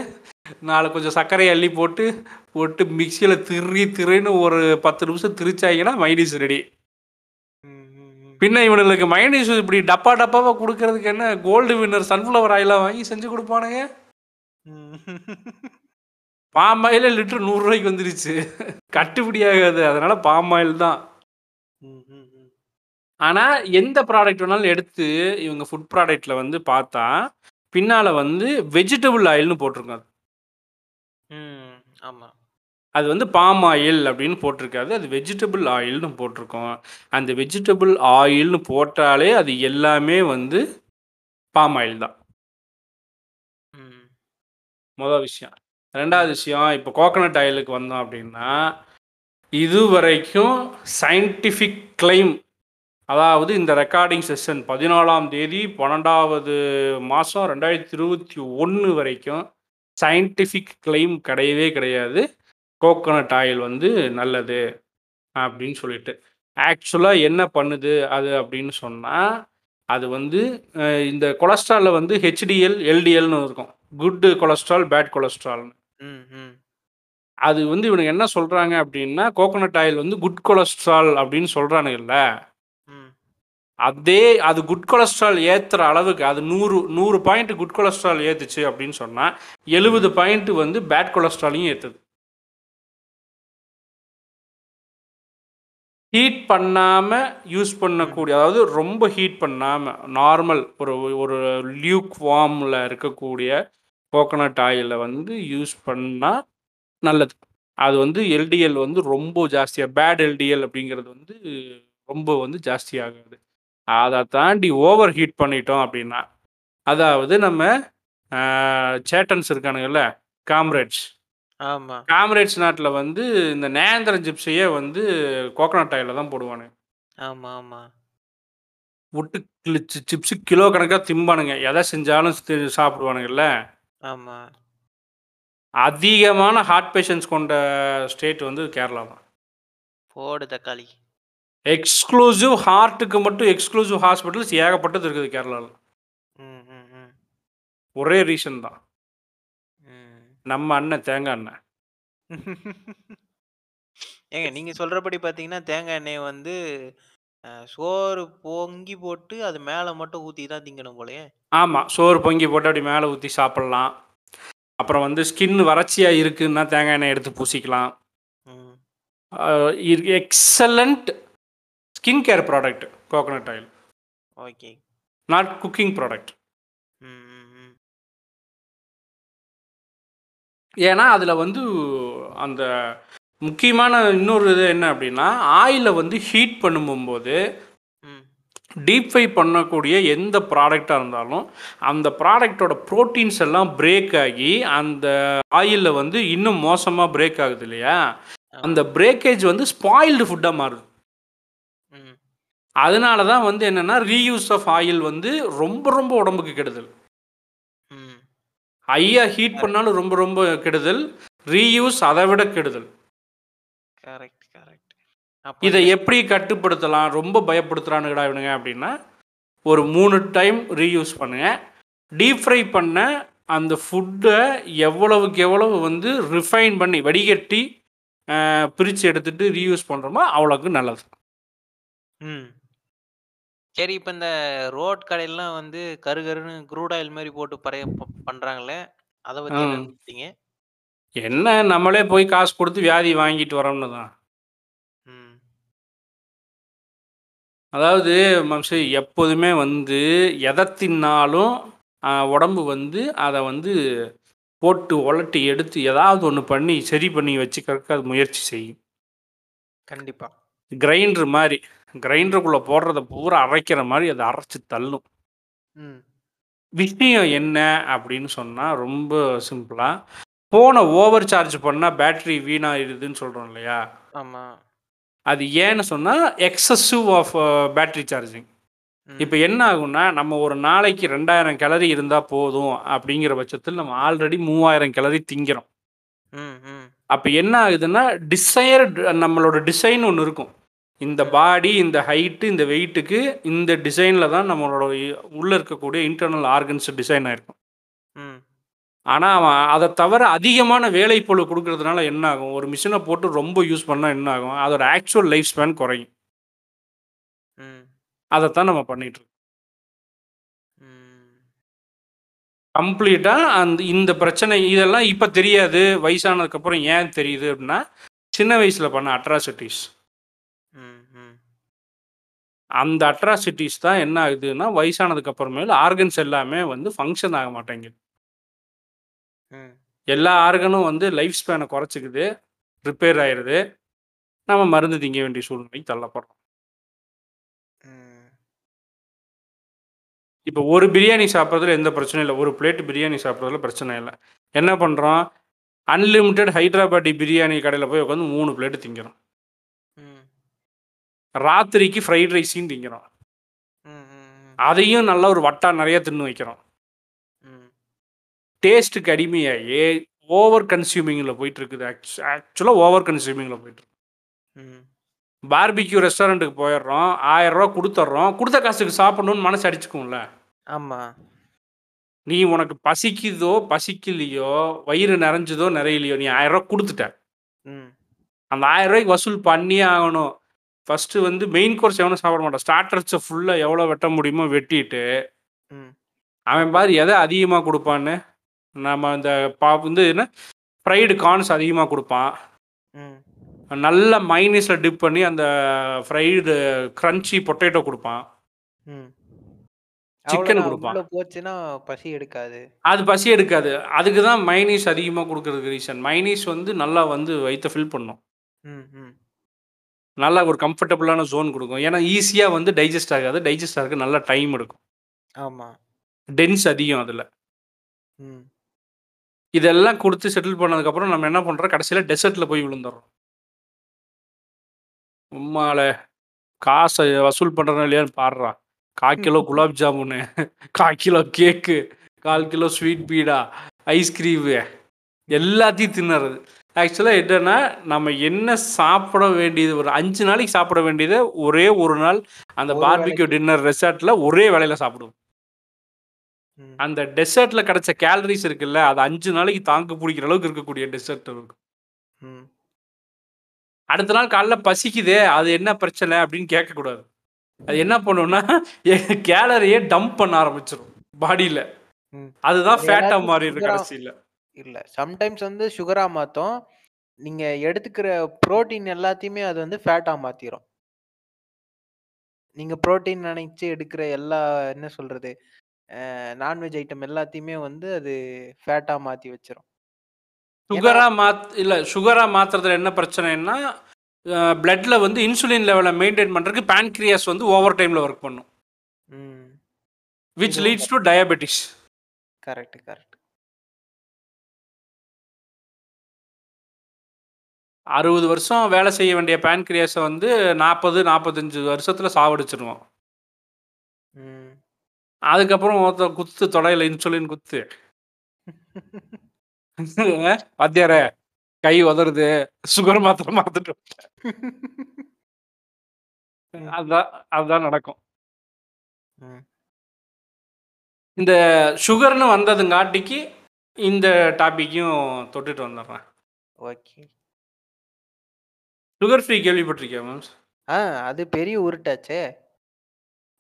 S2: நாலு கொஞ்சம் சர்க்கரைய அள்ளி போட்டு, போட்டு மிக்ஸியில திரி திரின்னு ஒரு 10 நிமிஷம் திரிச்சாய்ங்கன்னா மைனீஸ் ரெடி. பின்ன இவனுங்களுக்கு மைனீஸ் இப்படி டப்பா டப்பாவா குடுக்கறதுக்கு என்ன கோல்டு வின்னர் சன்ஃப்ளவர் ஆயிலா வாங்கி செஞ்சு குடுப்பானுங்க. <laughs> பாம் ஆயிலே லிட்டர். 100 வந்துருச்சு. கட்டுப்படி ஆகாது. அதனால பாம் ஆயில் தான்.
S1: ம். ம். ம்.
S2: ஆனா, எந்த ப்ராடக்ட் வேணாலும் எடுத்து இவங்க ஃபுட் ப்ராடக்ட்ல வந்து பார்த்தா, பின்னால வந்து வெஜிடபிள் ஆயில்னு போட்டிருக்கும் அது.
S1: ம். ஆமா.
S2: அது வந்து பாம் ஆயில் அப்படின்னு போட்டிருக்காது. அது வெஜிடபிள் ஆயில்னு போட்டிருக்கும். அந்த வெஜிடபிள் ஆயில்னு போட்டாலே அது எல்லாமே வந்து பாம் ஆயில் தான். மொதல் விஷயம். ரெண்டாவது விஷயம், இப்போ கோகனட் ஆயிலுக்கு வந்தோம் அப்படின்னா, இதுவரைக்கும் சயின்டிஃபிக் கிளைம் அதாவது இந்த ரெக்கார்டிங் செஷன் 14ஆம் தேதி பன்னெண்டாவது மாதம் ரெண்டாயிரத்தி இருபத்தி ஒன்று வரைக்கும் சயின்டிஃபிக் கிளைம் கிடையவே கிடையாது. கோகோனட் ஆயில் வந்து நல்லது அப்படின்னு சொல்லிட்டு. ஆக்சுவலாக என்ன பண்ணுது அது அப்படின்னு சொன்னால் அது வந்து இந்த கொலஸ்ட்ரால்ல வந்து HDL, LDLன்னு இருக்கும். குட் கொலஸ்ட்ரால், பேட் கொலஸ்ட்ரால்னு.
S1: ம். ம்.
S2: அது வந்து இவனுங்க என்ன சொல்றாங்க அப்படின்னா, கோகனட் ஆயில் வந்து குட் கொலஸ்ட்ரால் அப்படின்னு சொல்றானுங்கல்ல.
S1: ம்.
S2: அதே அது குட் கொலஸ்ட்ரால் ஏத்துற அளவுக்கு அது 100 100 பாயிண்ட் குட் கொலஸ்ட்ரால் ஏத்துச்சு அப்படின்னு சொன்னா, 70 பாயிண்ட் வந்து பேட் கொலஸ்ட்ராலையும் ஏத்துது. ஹீட் பண்ணாமல் யூஸ் பண்ணக்கூடிய அதாவது ரொம்ப ஹீட் பண்ணாமல் நார்மல் ஒரு ஒரு லியூக் ஃபார்மில் இருக்கக்கூடிய கோகனட் ஆயிலை வந்து யூஸ் பண்ணால் நல்லது. அது வந்து எல்டிஎல் வந்து ரொம்ப ஜாஸ்தியாக பேட் எல்டிஎல் அப்படிங்கிறது வந்து ரொம்ப வந்து ஜாஸ்தியாகாது அதை தாண்டி ஓவர் ஹீட் பண்ணிட்டோம் அப்படின்னா, அதாவது நம்ம சேட்டன்ஸ் இருக்கானுங்கல்ல, காம்ரேட்ஸ்.
S1: ஆமா.
S2: காம்ரேட்ஸ் நாட்ல வந்து இந்த நேந்திரம் சிப்ஸையே வந்து கோகனட் ஆயில்ல தான் போடுவானுங்க.
S1: ஆமா, ஆமா.
S2: வுட்டு கிழிச்சு சிப்ஸ் கிலோ கணக்கா திம்பானுங்க. எத செஞ்சாலும் ஸ் சாப்பிடுவானுங்கல்ல.
S1: ஆமா.
S2: அதிகமான ஹார்ட் பேஷண்ட்ஸ் கொண்ட ஸ்டேட் வந்து கேரளா தான்.
S1: போடு தக்காளி.
S2: எக்ஸ்க்ளூசிவ் ஹார்ட்டுக்கு மட்டும் எக்ஸ்க்ளூசிவ் ஹாஸ்பிட்டல்ஸ் ஏகப்பட்டது இருக்குது கேரளால.
S1: ம். ம். ம்.
S2: ஒரே ரீசன் தான். நம்ம அண்ணன் தேங்காய் எண்ணெய்.
S1: ஏங்க நீங்க சொல்றபடி பார்த்தீங்கன்னா, தேங்காய் எண்ணெய வந்து சோறு பொங்கி போட்டு அது மேல மட்டும் ஊத்தி தான் திங்கணும் போலயே.
S2: ஆமா. சோறு பொங்கி போட்டு அப்படி மேல ஊத்தி சாப்பிடலாம். அப்புறம் வந்து ஸ்கின் வறட்சியா இருக்குன்னா தேங்காய் எண்ணெய் எடுத்து பூசிக்கலாம்.
S1: ம்.
S2: Excellent skin care product. Coconut oil
S1: okay.
S2: Not cooking product
S1: ம், ம், ம்.
S2: ஏன்னா அதில் வந்து அந்த முக்கியமான இன்னொரு இது என்ன அப்படின்னா ஆயிலை வந்து ஹீட் பண்ணும்போது. டீப் ஃப்ரை பண்ணக்கூடிய எந்த ப்ராடக்டாக இருந்தாலும் அந்த ப்ராடக்டோட ப்ரோட்டீன்ஸ் எல்லாம் பிரேக் ஆகி அந்த ஆயிலில் வந்து இன்னும் மோசமாக பிரேக் ஆகுது இல்லையா அந்த பிரேக்கேஜ் வந்து ஸ்பாயில்டு ஃபுட்டாக மாறுது. அதனால தான் வந்து என்னென்னா ரீயூஸ் ஆஃப் ஆயில் வந்து ரொம்ப ரொம்ப உடம்புக்கு கெடுதல். ஹையாக ஹீட் பண்ணாலும் ரொம்ப ரொம்ப கெடுதல். ரீயூஸ் அதை விட கெடுதல்.
S1: Correct, correct.
S2: இதை எப்படி கட்டுப்படுத்தலாம்? ரொம்ப பயப்படுத்துறானுங்கடா இவனுங்க அப்படின்னா ஒரு மூணு டைம் ரீயூஸ் பண்ணுங்க. டீப் ஃப்ரை பண்ண அந்த ஃபுட்டை எவ்வளவுக்கு எவ்வளவு வந்து ரிஃபைன் பண்ணி வடிகட்டி பிரித்து எடுத்துட்டு ரீயூஸ் பண்ணுறோமோ அவ்வளோக்கு நல்லது.
S1: ம். சரி இப்ப இந்த ரோட் கடையெல்லாம் வந்து கரு கருன்னு க்ரூட் ஆயில் மாரி போட்டு பறைய ப பண்றாங்களே! அத பத்தி என்ன
S2: ம்.
S1: நினைக்கிறீங்க?
S2: என்ன நம்மளே போய் காசு கொடுத்து வியாதி வாங்கிட்டு வரோம்னு தான்
S1: ம்.
S2: அதாவது மம்சு எப்போதுமே வந்து எதை தின்னாலும் ஆ, உடம்பு வந்து அதை வந்து போட்டு உலட்டி எடுத்து ஏதாவது ஒன்று பண்ணி சரி பண்ணி வச்சுக்கிறதுக்கு அது முயற்சி செய்யும்
S1: கண்டிப்பா.
S2: கிரைண்டர் மாதிரி கிரைண்டருக்குள்ளே போடுறத பூரா அரைக்கிற மாதிரி அதை அரைச்சி தள்ளும். விஷயம் என்ன அப்படின்னு சொன்னால் ரொம்ப சிம்பிளாக ஃபோனை ஓவர் சார்ஜ் பண்ணால் பேட்டரி வீணாயிருதுன்னு சொல்கிறோம் இல்லையா
S1: ஆமா.
S2: அது ஏன்னு சொன்னால் எக்ஸசிவ் ஆஃப் பேட்டரி சார்ஜிங். இப்போ என்ன ஆகும்னா நம்ம ஒரு நாளைக்கு ரெண்டாயிரம் கேலரி இருந்தால் போதும் அப்படிங்கிற பட்சத்தில் நம்ம ஆல்ரெடி மூவாயிரம் கேலரி திங்கிறோம். அப்போ என்ன ஆகுதுன்னா டிசையர்டு நம்மளோட டிசைன் ஒன்று இருக்கும் இந்த பாடி இந்த ஹைட்டு இந்த வெயிட்டுக்கு இந்த டிசைனில் தான் நம்மளோட உள்ளே இருக்கக்கூடிய இன்டர்னல் ஆர்கன்ஸ் டிசைன் ஆயிருக்கும்
S1: ம்.
S2: ஆனால் அவன் அதை தவிர அதிகமான வேலைப்பொழு கொடுக்கறதுனால என்ன ஆகும் ஒரு மிஷினை போட்டு ரொம்ப யூஸ் பண்ணால் என்ன ஆகும் அதோட ஆக்சுவல் லைஃப் ஸ்பேன் குறையும்
S1: ம்.
S2: அதைத்தான் நம்ம பண்ணிட்டு இருக்கோம். கம்ப்ளீட்டாக அந்த இந்த பிரச்சனை இதெல்லாம் இப்போ தெரியாது வயசானதுக்கப்புறம் ஏன் தெரியுது அப்படின்னா சின்ன வயசில் பண்ண அட்ராசிட்டிஸ். அந்த அட்ராசிட்டிஸ் தான் என்ன ஆகுதுன்னா வயசானதுக்கு அப்புறமேல ஆர்கன்ஸ் எல்லாமே வந்து ஃபங்க்ஷன் ஆக மாட்டேங்குது. எல்லா ஆர்கனும் வந்து லைஃப் ஸ்பேனை குறைச்சிக்குது ரிப்பேர் ஆயிடுது நம்ம மருந்து திங்க வேண்டிய சூழ்நிலைக்கு தள்ளப்படுறோம். இப்போ ஒரு பிரியாணி சாப்பிட்றதுல எந்த பிரச்சனையும் இல்லை ஒரு பிளேட் பிரியாணி சாப்பிட்றதுல பிரச்சனை இல்லை என்ன பண்ணுறோம் அன்லிமிட்டெட் ஹைதராபாடி பிரியாணி கடையில் போய் உட்காந்து மூணு பிளேட்டு திங்கிறோம். ராத்திரிக்கு ஃப்ரைட் ரைஸையும் திங்கிறோம். அதையும் நல்லா ஒரு வட்டா நிறைய தின்னு வைக்கிறோம்
S1: ம்.
S2: டேஸ்ட்டுக்கு அடிமையாகி ஓவர் கன்சியூமிங்கில் போயிட்டு இருக்குது ஆக்சுவலாக ஓவர் கன்சியூமிங்கில் போயிட்டு இருக்கு
S1: ம்.
S2: பார்பிக்யூ ரெஸ்டாரண்ட்டுக்கு போயிடுறோம் ஆயிரம் ரூபா கொடுத்துட்றோம் கொடுத்த காசுக்கு சாப்பிடணும்னு மனசு அடிச்சுக்கும்ல
S1: ஆமா.
S2: நீ உனக்கு பசிக்குதோ பசிக்கலையோ வயிறு நிறைஞ்சதோ நிறையலையோ நீ ஆயிரம் ரூபா கொடுத்துட்ட
S1: ம்.
S2: அந்த ஆயிரம் ரூபாய்க்கு வசூல் பண்ணியே ஆகணும் ஃபஸ்ட்டு வந்து மெயின் கோர்ஸ் எவனும் சாப்பிட மாட்டான் ஸ்டார்டர்ஸை ஃபுல்லாக எவ்வளோ வெட்ட முடியுமோ வெட்டிட்டு
S1: ம்.
S2: அவன் பாரு எதை அதிகமாக கொடுப்பான்னு நம்ம இந்த பா வந்து என்ன ஃப்ரைடு கார்ன்ஸ் அதிகமாக கொடுப்பான்
S1: ம்.
S2: நல்ல மைனஸில் டிப் பண்ணி அந்த ஃப்ரைடு க்ரன்ச்சி பொட்டேட்டோ கொடுப்பான்
S1: ம்.
S2: சிக்கன். கொடுப்பான்
S1: போச்சுன்னா பசி எடுக்காது.
S2: அது பசி எடுக்காது அதுக்கு தான் மைனீஸ் அதிகமாக கொடுக்கறதுக்கு ரீசன் மைனீஸ் வந்து நல்லா வந்து வயிற்ற ஃபில் பண்ணும்
S1: ம், ம்.
S2: நல்லா ஒரு கம்ஃபர்டபுளான ஜோன் கொடுக்கும். ஏன்னா ஈஸியாக வந்து டைஜஸ்ட் ஆகாது. டைஜஸ்ட் ஆகிறதுக்கு நல்ல டைம் எடுக்கும்.
S1: ஆமா.
S2: டென்ஸ் அதிகம் அதில். இதெல்லாம் கொடுத்து செட்டில் பண்ணதுக்கப்புறம் நம்ம என்ன பண்ணுறோம் கடைசியில் டெசர்ட்டில் போய் விழுந்துடுறோம் உம்மால காசை வசூல் பண்ணுறோம் இல்லையான்னு பாடுறா. கால் கிலோ <laughs> குலாப் ஜாமுனு கால் கிலோ கேக்கு கால் kilo sweet beeda ice cream எல்லாத்தையும் தின்னுறது. ஆக்சுவலாக என்னன்னா நம்ம என்ன சாப்பிட வேண்டியது ஒரு அஞ்சு நாளைக்கு சாப்பிட வேண்டியதை ஒரே ஒரு நாள் அந்த பார்பிக்யூ. டின்னர் ரெசார்ட்டில் ஒரே வேலையில் சாப்பிடுவோம். அந்த டெசர்ட்டில் கிடைச்ச கேலரிஸ் இருக்குல்ல அது அஞ்சு நாளைக்கு தாக்கு பிடிக்கிற அளவுக்கு இருக்கக்கூடிய டெசர்ட் இருக்கும். அடுத்த நாள் காலைல பசிக்குதே அது என்ன பிரச்சனை அப்படின்னு கேட்கக்கூடாது அது என்ன பண்ணும்னா கேலரியே டம்ப் பண்ண ஆரம்பிச்சிடும் பாடியில். அதுதான்
S1: அது
S2: ஃபேட்டாக மாறிடும்
S1: சுகரா
S2: கடைசியில்
S1: இல்ல. சம்டைம்ஸ் வந்து சுகரா மாத்தும். நீங்க எடுத்துக்கிற புரோட்டீன் எல்லாத்தையுமே அது வந்து ஃபேட்டா மாத்திரும். நீங்க புரோட்டீன் நெனைச்சு எடுக்கிற எல்லா என்ன சொல்றது? அ நான்வெஜ் ஐட்டம் எல்லாத்தையுமே வந்து அது ஃபேட்டா மாத்தி வச்சுரும். ஏன்னா
S2: சுகரா மாத் இல்ல சுகரா மாத்துறதுல என்ன பிரச்சனைன்னா, பிளட்ல வந்து இன்சுலின் லெவல மெயின்டெயின் பண்றதுக்கு பான்கிரியாஸ் வந்து ஓவர் டைம்ல வொர்க் பண்ணும். Which leads to diabetes.
S1: Correct, correct.
S2: 60 வருஷம் வேலை செய்ய வேண்டிய பான்கிரியாஸ வந்து 40, 45 வருஷத்துல சாவடிச்சுருவோம்.
S1: ம்.
S2: அதுக்கப்புறம் ஒருத்தன் குத்து தொடையில இன்சுலின் குத்து. வாத்தியாரே கை உதறுது. சுகர் மாத்திரை மறந்துட்டு வந்துட்டேன்.
S1: ம்.
S2: அதான் அதான் நடக்கும். இந்த சுகர்ன்னு வந்ததுங்காட்டிக்கு, இந்த டாபிக்கையும் தொட்டுட்டு வந்துடுறேன்.
S1: ஓகே.
S2: சுகர் ஃப்ரீ கேள்விப்பட்டிருக்கியா மேம்ஸ்?
S1: ஆ அது பெரிய உருட்டாச்சே.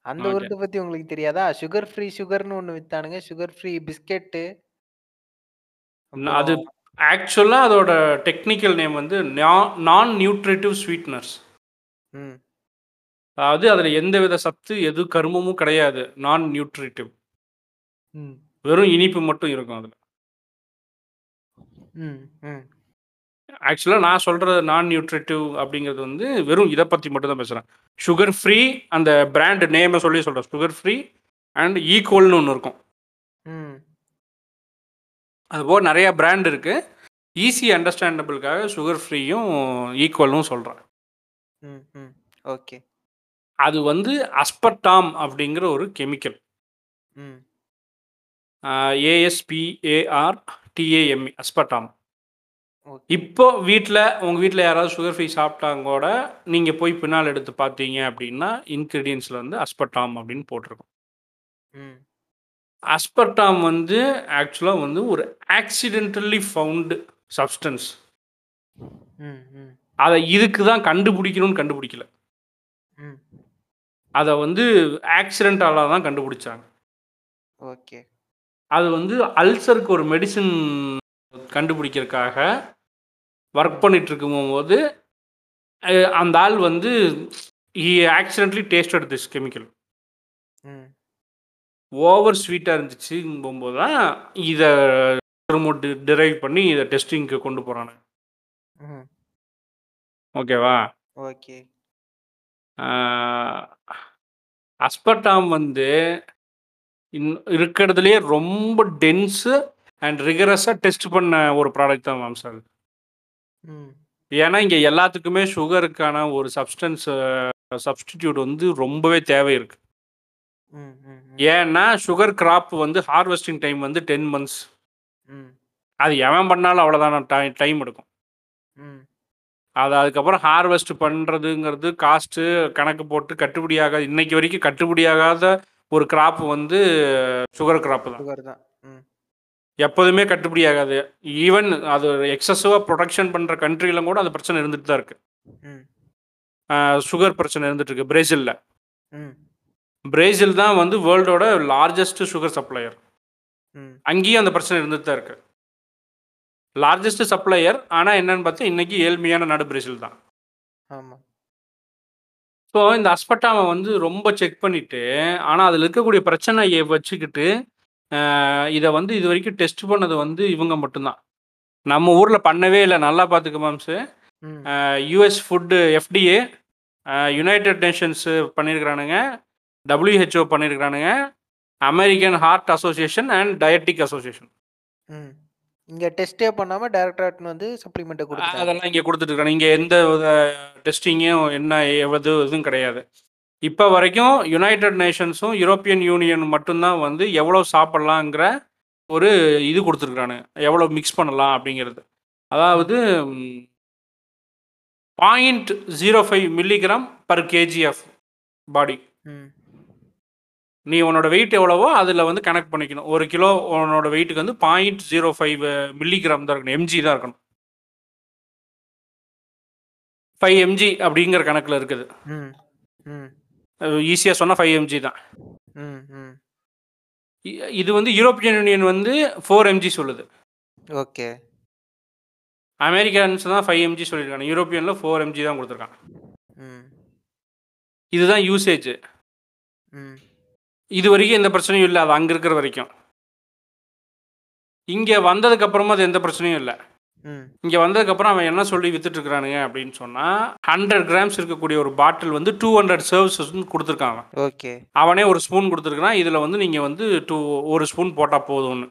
S1: அந்த
S2: ஓகே.
S1: உருட்ட பத்தி உங்களுக்கு தெரியாதா? சுகர் ஃப்ரீ சுகர்ன்னு ஒண்ணு வித்தானுங்க. Sugar free biscuit.
S2: அது
S1: அப்புறம்
S2: ஆக்சுவலா அதோட டெக்னிக்கல் நேம் வந்து நா நான் நியூட்ரிட்டிவ் ஸ்வீட்னர்ஸ்.
S1: ம்.
S2: அதாவது அதுல எந்தவித சத்து, எது கருமமும் கிடையாது. நான் நியூட்ரிட்டிவ்.
S1: ம்.
S2: வெறும் இனிப்பு மட்டும் இருக்கும் அதுல.
S1: ம், ம்.
S2: ஆக்சுவலா நான் சொல்றது நான் நியூட்ரிட்டிவ் அப்படிங்கிறது வந்து வெறும் இத பத்தி மட்டும் தான் பேசுறேன். சுகர் ஃப்ரீ அந்த பிராண்ட் நேம சொல்லி சொல்றேன். சுகர் ஃப்ரீ அண்ட் ஈக்குவல்னு ஒண்ணு இருக்கும். அதுபோக நெறைய பிராண்ட் இருக்கு. ஈஸி அண்டர்ஸ்டாண்டபிள்க்காக சுகர் ஃப்ரீயும், ஈக்குவலும்
S1: ம். ஓகே.
S2: அது வந்து அஸ்பர்டாம் அப்படிங்கிற ஒரு கெமிக்கல். ஏஎஸ்பிஏஆர் டிஏஎம்இ அஸ்பர்டாம். இப்போ வீட்ல உங்க வீட்ல யாராவது சுகர் ஃப்ரீ சாப்பிட்டாங்க கூட, நீங்க போய் பின்னால எடுத்து பார்த்தீங்க அப்படின்னா, இன்கிரீடியன்ட்ஸ்ல வந்து அஸ்பர்டாம் அப்படின்னு போட்டிருக்கும்.
S1: ம்.
S2: அஸ்பர்டாம் வந்து ஆக்சுவலா வந்து ஒரு ஆக்சிடென்டல்லி ஃபவுண்ட் சப்ஸ்டன்ஸ். அத இதுக்கு தான் கண்டுபிடிக்கணும்னு கண்டுபிடிக்கல. அத வந்து ஆக்சிடென்டலா தான் கண்டுபிடிச்சாங்க.
S1: ஓகே.
S2: அது வந்து அல்சருக்கு ஒரு மெடிசின் கண்டுபிடிக்கிறதுக்காக வொர்க்
S1: ம்.
S2: பண்ணிட்டு இருக்கும்போது, அ அந்த ஆள் வந்து he accidentally tasted this chemical.
S1: ம்.
S2: ஓவர் ஸ்வீட்டா இருந்துச்சுங்கும்போது தான், இத திரும்ப டி டிரைவ் பண்ணி இத டெஸ்டிங்க்கு கொண்டு.
S1: ம்.
S2: ஓகேவா?
S1: ஓகே.
S2: அஸ்பர்டாம் வந்து இன் இருக்கிறதுலயே ரொம்ப டென்ஸ் அண்ட் ரிகரஸா டெஸ்ட் பண்ண ஒரு ப்ராடக்ட் தான் மேம் அது.
S1: ம்.
S2: ஏன்னா, இங்க எல்லாத்துக்குமே சுகருக்கான ஒரு சப்ஸ்டன்ஸ் சப்ஸ்டிட்யூட் வந்து ரொம்பவே தேவை இருக்கு. ஏன்னா, சுகர் கிராப் வந்து ஹார்வெஸ்டிங் டைம் வந்து 10 மந்த்ஸ்.
S1: ம்.
S2: அது எவன் பண்ணாலும் அவ்வளோதான் டைம் எடுக்கும்.
S1: ம்.
S2: அது அதுக்கப்புறம் ஹார்வெஸ்ட் பண்றதுங்கிறது காஸ்ட்டு கணக்கு போட்டு கட்டுப்படியாகாது. இன்னைக்கு வரைக்கும் கட்டுப்படியாகாத ஒரு கிராப் வந்து சுகர் கிராப் தான். எப்போதுமே கட்டுப்படியாகாது. ஈவன் அது எக்ஸசிவா புரொடக்ஷன் பண்ற கண்ட்ரில கூட அந்த பிரச்சனை இருந்துட்டு தான் இருக்கு. சுகர் பிரச்சனை இருந்துட்டு இருக்கு பிரேசில்ல.
S1: ம்.
S2: பிரேசில் தான் வந்து வேர்ல்டோட லார்ஜஸ்ட் சுகர் சப்ளையர். அங்கேயும் அந்த பிரச்சனை இருந்துட்டு தான் இருக்கு. Largest supplier. ஆனா என்னன்னு பார்த்தா, இன்னைக்கு ஏழ்மையான நாடு பிரேசில் தான்.
S1: ஆமா.
S2: ஸோ இந்த அஸ்பர்டாம வந்து ரொம்ப செக் பண்ணிட்டு, ஆனா அதில இருக்கக்கூடிய பிரச்சனைய வச்சுக்கிட்டு, இத வந்து இதுவரைக்கும் டெஸ்ட் பண்ணது வந்து இவங்க மட்டும் தான். நம்ம ஊர்ல பண்ணவே இல்ல. நல்லா பார்த்துக்க மாம்ஸு. யுஎஸ் ஃபுட் எஃப்டிஏ, ஆ யுனைட்டட் நேஷன்ஸ் பண்ணியிருக்கிறானுங்க. WHO பண்ணியிருக்கிறானுங்க. American Heart Association and dietetic association.
S1: இங்க டெஸ்ட்டே பண்ணாம டைரக்ட்டா எடுத்துன்னு வந்து சப்ளிமெண்ட்ட குடுத்துட்டாங்க.
S2: அதெல்லாம் இங்க குடுத்துட்டு இருக்கானுங்க. இங்க எந்த டெஸ்டிங்கும் என்ன எவது எதுவும் கிடையாது. இப்ப வரைக்கும் யுனைட்டட் நேஷன்ஸும், யூரோப்பியன் யூனியன் மட்டும் தான் வந்து எவ்வளோ சாப்பிடலாங்கிற ஒரு இது குடுத்துருக்கானுங்க. எவ்வளோ மிக்ஸ் பண்ணலாம் அப்படிங்கிறது. அதாவது ம் 0.05 milligram per KG of body. நீ உன்னோட வெயிட் எவ்வளவோ அதில வந்து கணக்கு பண்ணிக்கணும். 1 கிலோ உன்னோட வெயிட்டுக்கு வந்து 0.05 மில்லிகிராம் தான் இருக்கணும். எம்ஜி தான் இருக்கணும். 5 எம்ஜி அப்படிங்கிற கணக்குல இருக்குது.
S1: ம். ம்.
S2: ஈஸியா சொன்னா 5 எம்ஜி தான்.
S1: ம், ம்.
S2: இ இது வந்து யூரோப்பியன் யூனியன் வந்து 4 எம்ஜி சொல்லுது.
S1: ஓகே.
S2: அமெரிக்கன்ஸ் தான் 5 எம்ஜி சொல்லியிருக்காங்க. யூரோப்பியன்ல 4 எம்ஜி தான் குடுத்துருக்கான்.
S1: ம்.
S2: இதுதான் யூசேஜ்
S1: ம்
S2: இது வரைக்கும் எந்த பிரச்சனையும் இல்லை அது அங்கே இருக்கிற வரைக்கும் இங்கே வந்ததுக்கு அப்புறமா அது எந்த பிரச்சனையும் இல்லை இங்கே வந்ததுக்கப்புறம் அவன் என்ன சொல்லி வித்துட்டு இருக்கிறானுங்க அப்படின்னு சொன்னால் ஹண்ட்ரட் கிராம்ஸ் இருக்கக்கூடிய ஒரு பாட்டில் வந்து டூ ஹண்ட்ரட் சர்வீசஸ் கொடுத்துருக்கான்.
S1: ஓகே.
S2: அவனே ஒரு ஸ்பூன் கொடுத்துருக்கான் இதில் வந்து நீங்கள் வந்து டூ ஒரு ஸ்பூன் போட்டால் போதும்னு.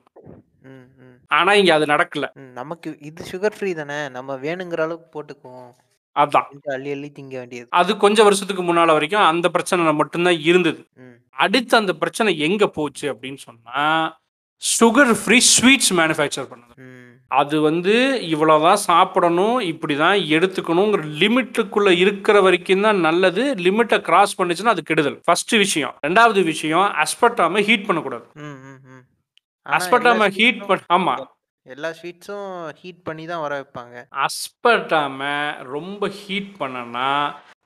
S2: ஆனால் இங்கே அது நடக்கல.
S1: நமக்கு இது சுகர் ஃப்ரீ தானே? நம்ம வேணுங்கிற அளவுக்கு போட்டுக்குவோம்.
S2: அதான்.
S1: அள்ளி அள்ளி திங்க வேண்டியது.
S2: அது கொஞ்சம் வருஷத்துக்கு முன்னால் வரைக்கும் அந்த பிரச்சனை மட்டும்தான் இருந்தது. அடுத்து அந்த பிரச்சனை எங்கே போச்சு அப்படின்னு சொன்னால் சுகர் ஃப்ரீ ஸ்வீட்ஸ் மேனுஃபேக்சர் பண்ணுது. அது வந்து இவ்வளோதான் சாப்பிடணும் இப்படி தான் எடுத்துக்கணுங்கிற லிமிட்டுக்குள்ளே இருக்கிற வரைக்கும் தான் நல்லது. லிமிட்டை கிராஸ் பண்ணுச்சுன்னா அது கெடுதல். ஃபர்ஸ்ட் விஷயம். ரெண்டாவது விஷயம் அஸ்பட்டாம ஹீட் பண்ணக்கூடாது. அஸ்பட்டாம ஹீட் பண்ண ஆமாம்
S1: எல்லா ஸ்வீட்ஸும் ஹீட் பண்ணி தான் வர வைப்பாங்க.
S2: அஸ்பட்டாம ரொம்ப ஹீட் பண்ணனா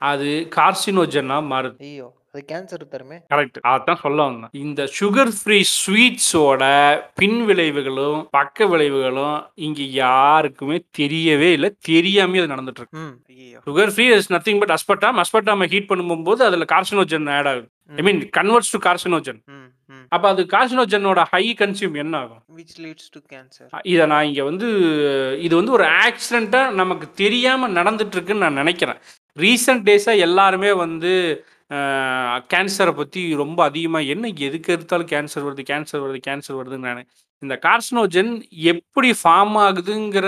S2: அது கார்சினோஜனாக மாறுது.
S1: ஐயோ. அது கேன்சர் தருமே.
S2: கரெக்ட் அதான் சொல்ல வந்தேன். இந்த சுகர் ஃப்ரீ ஸ்வீட்ஸோட பின் விளைவுகளும் பக்க விளைவுகளும் இங்க யாருக்குமே தெரியவே இல்லை. தெரியாமே அது நடந்துட்டு இருக்கு sugar free is nothing but aspartame அஸ்பட்டாம heat பண்ணும்போது அதில் கார்சினோஜன் ஆட் ஆகுது. I mean converts to carcinogen அப்போ அது கார்சினோஜனோட ஹை கன்சியூம் என்ன ஆகும்?
S1: விச் லீட்ஸ் டு கேன்சர்
S2: இதை நான் இங்கே வந்து இது வந்து ஒரு ஆக்சிடெண்ட்டாக நமக்கு தெரியாமல் நடந்துட்டு இருக்குன்னு நான் நினைக்கிறேன். ரீசெண்ட் டேஸாக எல்லாருமே வந்து கேன்சரை பற்றி ரொம்ப அதிகமாக என்ன எதுக்கு எடுத்தாலும் கேன்சர் வருது கேன்சர் வருது கேன்சர் வருதுன்னு நான். இந்த கார்சினோஜன் எப்படி ஃபார்ம் ஆகுதுங்கிற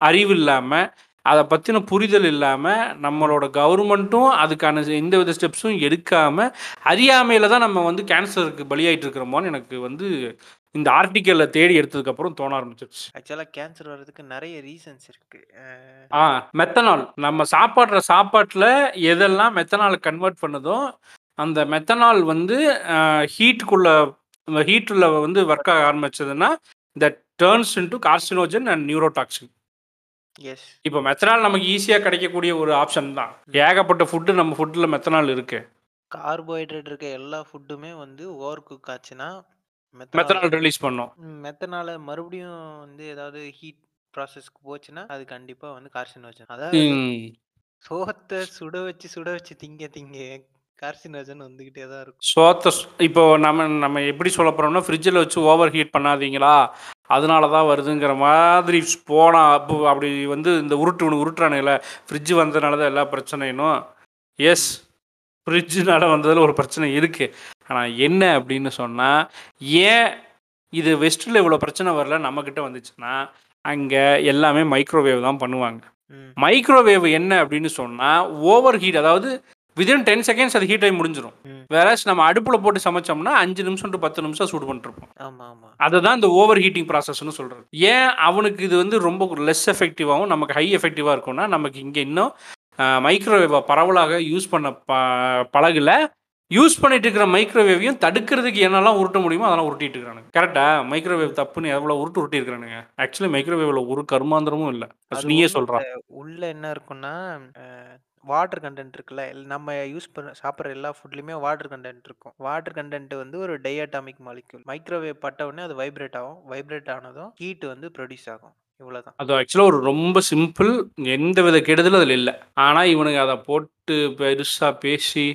S2: அறிவு இல்லாமல் அதை பற்றின புரிதல் இல்லாமல் நம்மளோட கவர்மெண்ட்டும் அதுக்கான எந்த வித ஸ்டெப்ஸும் எடுக்காமல் அறியாமையில் தான் நம்ம வந்து கேன்சருக்கு பலியாயிட்டு இருக்கிறோமோன்னு எனக்கு வந்து இந்த ஆர்டிக்கலில் தேடி எடுத்ததுக்கப்புறம் தோண ஆரம்பிச்சிருச்சு.
S1: ஆக்சுவலாக கேன்சர் வர்றதுக்கு நிறைய ரீசன்ஸ் இருக்கு.
S2: ஆ மெத்தனால் நம்ம சாப்பாடுற சாப்பாட்டில் எதெல்லாம் மெத்தனால் கன்வெர்ட் பண்ணுதோ அந்த மெத்தனால் வந்து ஹீட்டுக்குள்ள ஹீட்டில் வந்து ஒர்க் ஆக ஆரம்பிச்சதுன்னா that turns into carcinogen and neurotoxin
S1: yes
S2: இப்போ மெத்தனால் நமக்கு ஈஸியாக கிடைக்கக்கூடிய ஒரு ஆப்ஷன் தான். ஏகப்பட்ட ஃபுட்டு நம்ம ஃபுட்டில் மெத்தனால் இருக்கு.
S1: கார்போஹைட்ரேட் இருக்க எல்லா ஃபுட்டுமே வந்து ஓவர் குக் ஆச்சுன்னா
S2: மெத்தனால் ரிலீஸ் பண்ணோம்.
S1: மெத்தனால மறுபடியும் வந்து ஏதாவது ஹீட் ப்ராசஸ்க்கு போச்சுன்னா அது கண்டிப்பா வந்து கார்சினோஜன் அதாவது
S2: ம்.
S1: சோத்தை சுட வச்சு சுட வச்சு திங்க திங்க கார்சினோஜன் வந்துகிட்டே தான் இருக்கும்.
S2: சோத்த இப்போ நம்ம நம்ம எப்படி சொல்ல போறோம்னா ஃப்ரிட்ஜில் வச்சு ஓவர் ஹீட் பண்ணாதீங்களா? அதனால தான் வருதுங்கிற மாதிரி போனா அப்போ அப்படி வந்து இந்த உருட்டு உருட்டுறானுங்கள ஃப்ரிட்ஜ் வந்ததுனால தான் எல்லா பிரச்சனையும் எஸ் ஃப்ரிட்ஜுனால வந்ததில் ஒரு பிரச்சனை இருக்குது ஆனால் என்ன அப்படின்னு சொன்னால் ஏன் இது வெஸ்ட்டில் இவ்வளோ பிரச்சனை வரல நம்மக்கிட்ட வந்துச்சுன்னா அங்கே எல்லாமே மைக்ரோவேவ் தான் பண்ணுவாங்க. மைக்ரோவேவ் என்ன அப்படின்னு சொன்னால் ஓவர் ஹீட் அதாவது வித்தின் டென் செகண்ட்ஸ் அது ஹீட் ஆகி முடிஞ்சிடும். வேற நம்ம அடுப்பில் போட்டு சமைச்சோம்னா அஞ்சு நிமிஷம் டு பத்து நிமிஷம் சூடு பண்ணிருப்போம்.
S1: ஆமா ஆமா.
S2: அதுதான் இந்த ஓவர் ஹீட்டிங் ப்ராசஸ்னு சொல்கிறது ஏன் அவனுக்கு இது வந்து ரொம்ப லெஸ் எஃபெக்டிவாகவும் நமக்கு ஹை எஃபெக்டிவாக இருக்கும்னா நமக்கு இங்கே இன்னும் மைக்ரோவேவை பரவலாக யூஸ் பண்ண ப பழகல யூஸ் பண்ணிட்டு இருக்கிற மைக்ரோவேவையும் தடுக்கிறதுக்கு என்னெல்லாம் உருட்ட முடியுமோ அதெல்லாம் உருட்டிட்டு இருக்கிறானுங்க. கரெக்டா மைக்ரோவேவ் தப்புன்னு எவ்வளோ உருட்டு உருட்டி இருக்கிறானுங்க? ஆக்சுவலி மைக்ரோவேவில் ஒரு கருமாந்திரமும் இல்லை. நீயே
S1: ஒண்ணும்
S2: சொல்கிறா
S1: இல்ல. உள்ள என்ன இருக்கும்னா வாட்டர் கண்டென்ட் இருக்குல்ல நம்ம யூஸ் பண்ண சாப்பிட்ற எல்லா ஃபுட்லையுமே வாட்டர் கண்டென்ட் இருக்கும். வாட்டர் கண்டென்ட் வந்து ஒரு டைஅட்டாமிக் மாலிக்யூல் மைக்ரோவேவ் பட்ட உடனே அது வைப்ரேட் ஆகும். வைப்ரேட் ஆனதும் ஹீட் வந்து ப்ரொடியூஸ் ஆகும். இவ்வளவுதான்.
S2: அது ஆக்சுவலாக ஒரு ரொம்ப சிம்பிள் எந்த வித கெடுதலும் அதில் இல்லை. ஆனால் இவனுங்க அதை போட்டு பெருசாக பேசி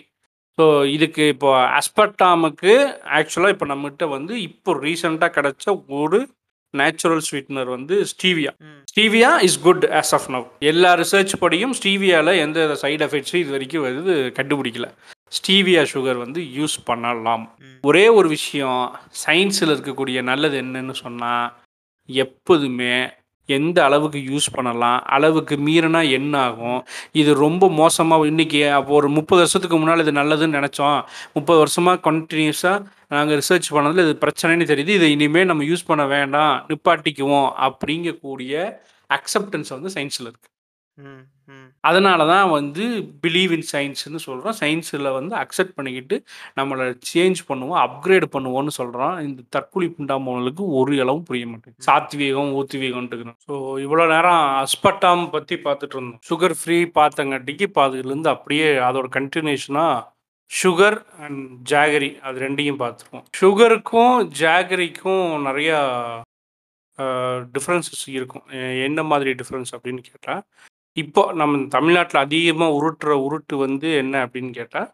S2: ஸோ இதுக்கு இப்போ அஸ்பர்டாமுக்கு ஆக்சுவலாக இப்போ நம்மகிட்ட வந்து இப்போ ரீசெண்டாக கிடைச்ச ஒரு நேச்சுரல் ஸ்வீட்னர் வந்து stevia stevia is good as of now எல்லா ரிசர்ச் படியும் ஸ்டீவியாவில் எந்த சைடு எஃபெக்ட்ஸும் இது வரைக்கும் வந்து கண்டுபிடிக்கல. ஸ்டீவியா சுகர் வந்து யூஸ் பண்ணலாம். ஒரே ஒரு விஷயம் சயின்ஸில் இருக்கக்கூடிய நல்லது என்னன்னு சொன்னால் எப்போதுமே எந்த அளவுக்கு யூஸ் பண்ணலாம் அளவுக்கு மீறினா என்ன ஆகும் இது ரொம்ப மோசமாக இன்றைக்கி அப்போ ஒரு முப்பது வருஷத்துக்கு முன்னால் இது நல்லதுன்னு நினச்சோம். முப்பது வருஷமாக கண்டினியூஸாக நாங்கள் ரிசர்ச் பண்ணதில் இது பிரச்சனைன்னு தெரியுது. இதை இனிமேல் நம்ம யூஸ் பண்ண வேண்டாம் நிப்பாட்டிக்குவோம் அப்படிங்கக்கூடிய அக்செப்டன்ஸ் வந்து சயின்ஸில் இருக்குது
S1: ம்.
S2: அதனால தான் வந்து பிலீவ் இன் சயின்ஸ்னு சொல்கிறோம் சயின்ஸில் வந்து அக்செப்ட் பண்ணிக்கிட்டு நம்மளை சேஞ்ச் பண்ணுவோம் அப்கிரேட் பண்ணுவோம்னு சொல்கிறோம் இந்த தற்கொலை புண்டாமவங்களுக்கு ஒரு அளவும் புரிய மாட்டேங்குது. சாத்வீகம் ஊத்வீகம்ட்டுக்கிறோம் ஸோ இவ்வளோ நேரம் அஸ்பட்டாம் பற்றி பார்த்துட்டு இருந்தோம். சுகர் ஃப்ரீ பார்த்தங்காட்டிக்கு இப்போ அதுலேருந்து அப்படியே அதோட கண்டினியூஷனாக சுகர் அண்ட் ஜாகரி அது ரெண்டையும் பார்த்துருக்கோம் சுகருக்கும் ஜாகரிக்கும் நிறையா டிஃப்ரென்சஸ் இருக்கும். என்ன மாதிரி டிஃப்ரென்ஸ் அப்படின்னு கேட்டால் இப்போ நம்ம தமிழ்நாட்டில் அதிகமாக உருட்டுற உருட்டு வந்து என்ன அப்படின்னு கேட்டால்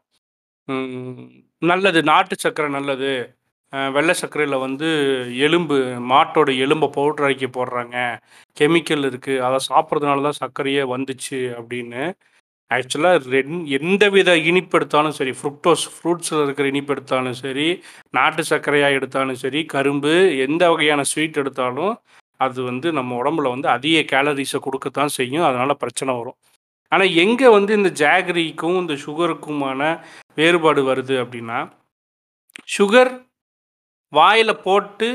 S2: நல்லது. நாட்டு சர்க்கரை நல்லது. வெள்ளை சர்க்கரையில் வந்து எலும்பு மாட்டோட எலும்பை பவுடர் ஆக்கி போடுறாங்க. கெமிக்கல் இருக்குது அதை சாப்பிட்றதுனால தான் சர்க்கரையே வந்துச்சு அப்படின்னு. ஆக்சுவலாக ரெண் எந்த வித இனிப்பு எடுத்தாலும் சரி ஃப்ருக்டோஸ் ஃப்ரூட்ஸில் இருக்கிற இனிப்பு எடுத்தாலும் சரி நாட்டு சர்க்கரையாக எடுத்தாலும் சரி கரும்பு எந்த வகையான ஸ்வீட் எடுத்தாலும் அது வந்து நம்ம உடம்புல வந்து அதிக கேலரிஸை கொடுக்கத்தான் செய்யும். அதனால் பிரச்சனை வரும். ஆனால் எங்கே வந்து இந்த ஜாகரிக்கும் இந்த சுகருக்குமான வேறுபாடு வருது அப்படின்னா சுகர் வாயில் போட்டு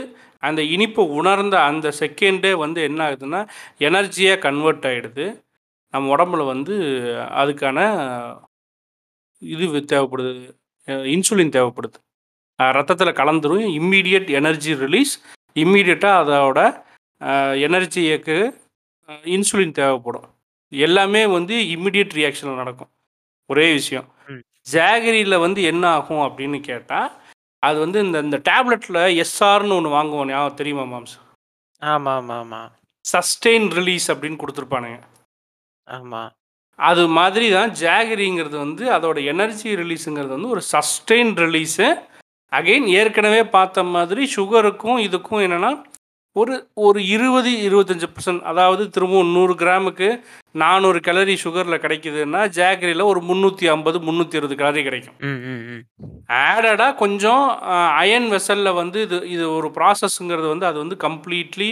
S2: அந்த இனிப்பை உணர்ந்த அந்த செகண்டே வந்து என்ன ஆகுதுன்னா எனர்ஜியாக கன்வெர்ட் ஆகிடுது நம்ம உடம்புல வந்து அதுக்கான இது தேவைப்படுது. இன்சுலின் தேவைப்படுது. ரத்தத்தில் கலந்துரும் இம்மீடியட் எனர்ஜி ரிலீஸ் இம்மீடியட்டாக அதோட எனர்ஜிக்கு இன்சுலின் தேவைப்படும். எல்லாமே வந்து இம்மிடியட் ரியாக்ஷனில் நடக்கும். ஒரே விஷயம். ஜாகரியில் வந்து என்ன ஆகும் அப்படின்னு கேட்டால் அது வந்து இந்த இந்த டேப்லெட்டில் எஸ்ஆர்னு ஒன்று வாங்குவோம் ஞாபகம் தெரியுமா மாம்ஸ்
S1: ஆமா ஆமா ஆமா
S2: சஸ்டெயின் ரிலீஸ் அப்படின்னு கொடுத்துருப்பானுங்க.
S1: ஆமா.
S2: அது மாதிரி தான் ஜாகரிங்கிறது வந்து அதோட எனர்ஜி ரிலீஸுங்கிறது வந்து ஒரு சஸ்டெயின் ரிலீஸு அகைன் ஏற்கனவே பார்த்த மாதிரி சுகருக்கும் இதுக்கும் என்னென்னா ஒரு ஒரு இருபது இருபத்தஞ்சி பர்சன்ட் அதாவது திரும்பவும் நூறு கிராமுக்கு நானூறு கலரி சுகரில் கிடைக்குதுன்னா ஜாகரியில் ஒரு முந்நூற்றி ஐம்பது முந்நூற்றி இருபது கலரி கிடைக்கும். ஆடடாக கொஞ்சம் அயன் வெசலில் வந்து இது இது ஒரு ப்ராசஸ்ங்கிறது வந்து அது வந்து கம்ப்ளீட்லி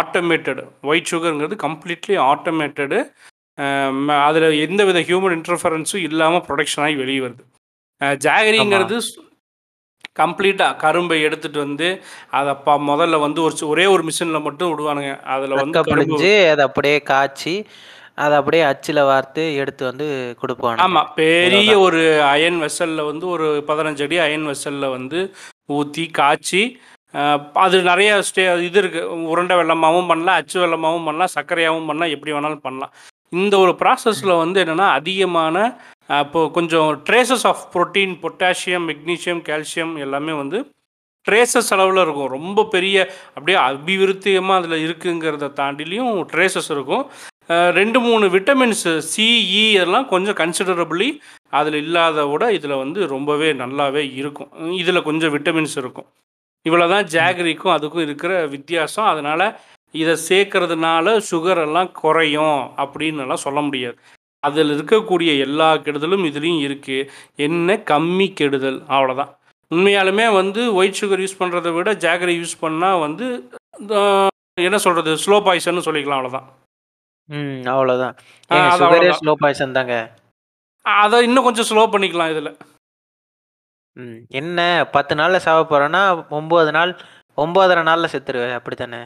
S2: ஆட்டோமேட்டடு ஒயிட் சுகருங்கிறது கம்ப்ளீட்லி ஆட்டோமேட்டடு அதில் எந்த வித ஹியூமன் இன்டர்ஃபரன்ஸும் இல்லாமல் ப்ரொடக்ஷன் ஆகி வெளியே வருது. ஜாகரிங்கிறது கம்ப்ளீட்டாக கரும்பை எடுத்துகிட்டு வந்து அதை ப முதல்ல வந்து ஒரு ஒரே ஒரு மிஷினில் மட்டும் விடுவானுங்க. அதில் வந்து கரும்பு
S1: பிழிஞ்சு அதை அப்படியே காய்ச்சி அதை அப்படியே அச்சில் வார்த்து எடுத்து வந்து கொடுப்பானுங்க.
S2: ஆமாம் பெரிய ஒரு அயன் வெசலில் வந்து ஒரு பதினஞ்சு அடி அயன் வெசலில் வந்து ஊற்றி காய்ச்சி அது நிறைய ஸ்டே இது இருக்குது உருண்டை வெள்ளமாகவும் பண்ணலாம் அச்சு வெள்ளமாகவும் பண்ணலாம் சர்க்கரையாகவும் பண்ணலாம் எப்படி வேணாலும் பண்ணலாம். இந்த ஒரு ப்ராசஸில் வந்து என்னென்னா அதிகமான அப்போது கொஞ்சம் traces of protein potassium magnesium calcium எல்லாமே வந்து ட்ரேசஸ் அளவில் இருக்கும். ரொம்ப பெரிய அப்படியே அபிவிருத்தியமாக அதில் இருக்குங்கிறத தாண்டிலையும் ட்ரேசஸ் இருக்கும். ரெண்டு மூணு விட்டமின்ஸ் சிஇ e எல்லாம் கொஞ்சம் கன்சிடரபிளி அதில் இல்லாத விட இதில் வந்து ரொம்பவே நல்லாவே இருக்கும். இதில் கொஞ்சம் விட்டமின்ஸ் இருக்கும். இவ்வளோ தான் ஜாகரிக்கும் அதுக்கும் இருக்கிற வித்தியாசம். அதனால் இதை சேர்க்கறதுனால சுகர் எல்லாம் குறையும் அப்படின்னு எல்லாம் சொல்ல முடியாது. அதில் இருக்கக்கூடிய எல்லா கெடுதலும் இதுலேயும் இருக்குது என்ன? கம்மி கெடுதல். அவ்வளோதான் உண்மையாலுமே வந்து ஒயிட் சுகர் யூஸ் பண்ணுறதை விட ஜாகரி யூஸ் பண்ணால் வந்து என்ன சொல்கிறது ஸ்லோ பாய்சன்னு சொல்லிக்கலாம் அவ்வளோதான்
S1: ம் அவ்வளோதான். ஸ்லோ பாய்சன் தாங்க.
S2: அதை இன்னும் கொஞ்சம் ஸ்லோ பண்ணிக்கலாம் இதில்.
S1: ம் என்ன? பத்து நாளில் சாவ போகிறேன்னா ஒம்பது நாள் ஒம்பதரை நாளில் செத்துருவேன். அப்படி தானே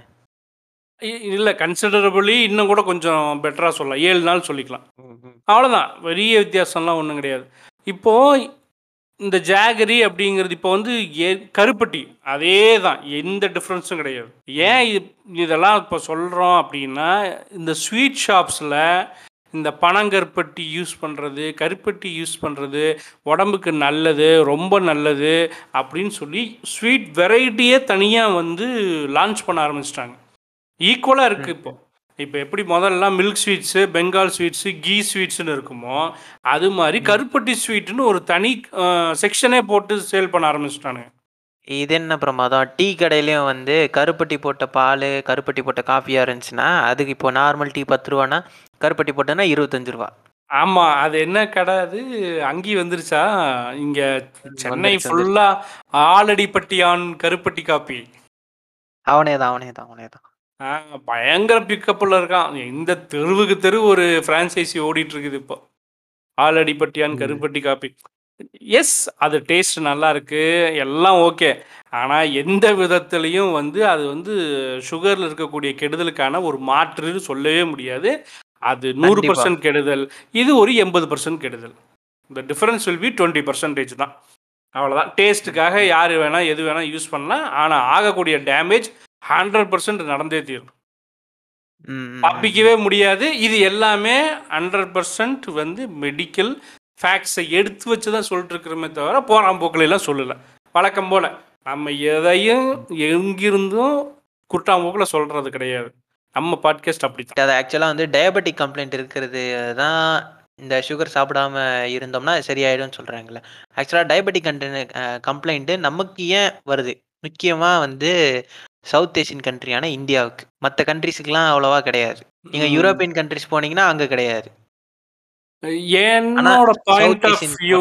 S2: இல்லை கன்சிடரபிளி இன்னும் கூட கொஞ்சம் பெட்டராக சொல்லலாம். ஏழு நாள் சொல்லிக்கலாம்.
S1: ம் ம்
S2: அவ்வளோதான் பெரிய வித்தியாசம்லாம் ஒன்றும் கிடையாது. இப்போது இந்த ஜாகரி அப்படிங்கிறது இப்போ வந்து ஏ கருப்பட்டி. அதே தான் எந்த டிஃப்ரென்ஸும் கிடையாது. ஏன் இது இதெல்லாம் இப்போ சொல்கிறோம் அப்படின்னா இந்த ஸ்வீட் ஷாப்ஸில் இந்த பனங்கருப்பட்டி யூஸ் பண்ணுறது கருப்பட்டி யூஸ் பண்ணுறது உடம்புக்கு நல்லது ரொம்ப நல்லது அப்படின்னு சொல்லி ஸ்வீட் வெரைட்டியே தனியாக வந்து லான்ச் பண்ண ஆரம்பிச்சிட்டாங்க. ஈக்குவலாக இருக்குது இப்போ. இப்போ எப்படி முதல்லாம் milk sweets Bengal sweets ghee ஸ்வீட்ஸ்னு இருக்குமோ அது மாதிரி கருப்பட்டி ஸ்வீட்டுன்னு ஒரு தனி செக்ஷனே போட்டு சேல் பண்ண ஆரம்பிச்சிட்டானுங்க.
S1: இது என்ன பிரமாதம் டீ கடையிலயும் வந்து கருப்பட்டி போட்ட பால் கருப்பட்டி போட்ட காஃபியாக இருந்துச்சுன்னா அதுக்கு இப்போ நார்மல் டீ பத்து ரூபானா கருப்பட்டி போட்டோன்னா இருபத்தஞ்சு ரூபா.
S2: ஆமாம் அது என்ன கடை அது? அங்கி வந்துருச்சா? இங்கே சென்னை ஃபுல்லாக ஆலடிப்பட்டியான் கருப்பட்டி காப்பி
S1: அவனே தான் அவனே தான் அவனே தான்
S2: ஆ, பயங்கர பிக்கப்பில் இருக்கான். இந்த தெருவுக்கு தெரு ஒரு ஃப்ரான்ச்சைசி ஓடிட்டு இருக்குது இப்போ. ஆலடிப்பட்டியான்
S1: ம்.
S2: கருப்பட்டி காப்பி. எஸ் அது டேஸ்ட் நல்லா இருக்கு. எல்லாம் ஓகே ஆனால் எந்த விதத்துலையும் வந்து அது வந்து சுகரில் இருக்கக்கூடிய கெடுதலுக்கான ஒரு மாற்றுன்னு சொல்லவே முடியாது. அது நூறு
S1: கண்டிப்பா.
S2: பர்சன்ட் கெடுதல். இது ஒரு எண்பது பர்சன்ட் கெடுதல். இந்த difference will be twenty percentage தான். அவ்வளோதான் டேஸ்ட்டுக்காக யார் வேணால் எது வேணால் யூஸ் பண்ணலாம். ஆனால் ஆகக்கூடிய டேமேஜ் ஹண்ட்ரட் பர்சன்ட் நடந்தே தீரும். தப்பிக்கவே முடியாது இது எல்லாமே ஹண்ட்ரட் பர்சன்ட் வந்து மெடிக்கல் ஃபேக்ட்ஸை எடுத்து வச்சு தான் சொல்லிட்டு இருக்கிறோமே தவிர போகிறான் போக்கில் எல்லாம் சொல்லலை வழக்கம் போல் நம்ம எதையும் எங்கிருந்தும் குட்டாம்போக்கில் சொல்கிறது கிடையாது நம்ம பாட்காஸ்ட் அப்படி
S1: அது ஆக்சுவலாக வந்து டயபெட்டிக் கம்ப்ளைண்ட் இருக்கிறது தான் இந்த சுகர் சாப்பிடாம இருந்தோம்னா அது சரியாயிடும்னு சொல்றாங்கல்ல. ஆக்சுவலா டயபெட்டிக் கன்டென் அ கம்ப்ளைண்ட் நமக்கு ஏன் வருது? முக்கியமா வந்து சவுத் ஏசியன் கண்ட்ரியான இந்தியாவுக்கு. மத்த கண்ட்ரீஸ்க்குலாம் அவ்வளவா கிடையாது. நீங்க
S2: ம்.
S1: யூரோப்பியன் கண்ட்ரீஸ் போனீங்கன்னா அங்க கிடையாது.
S2: என்னோட பாயிண்ட் ஆஃப் வியூ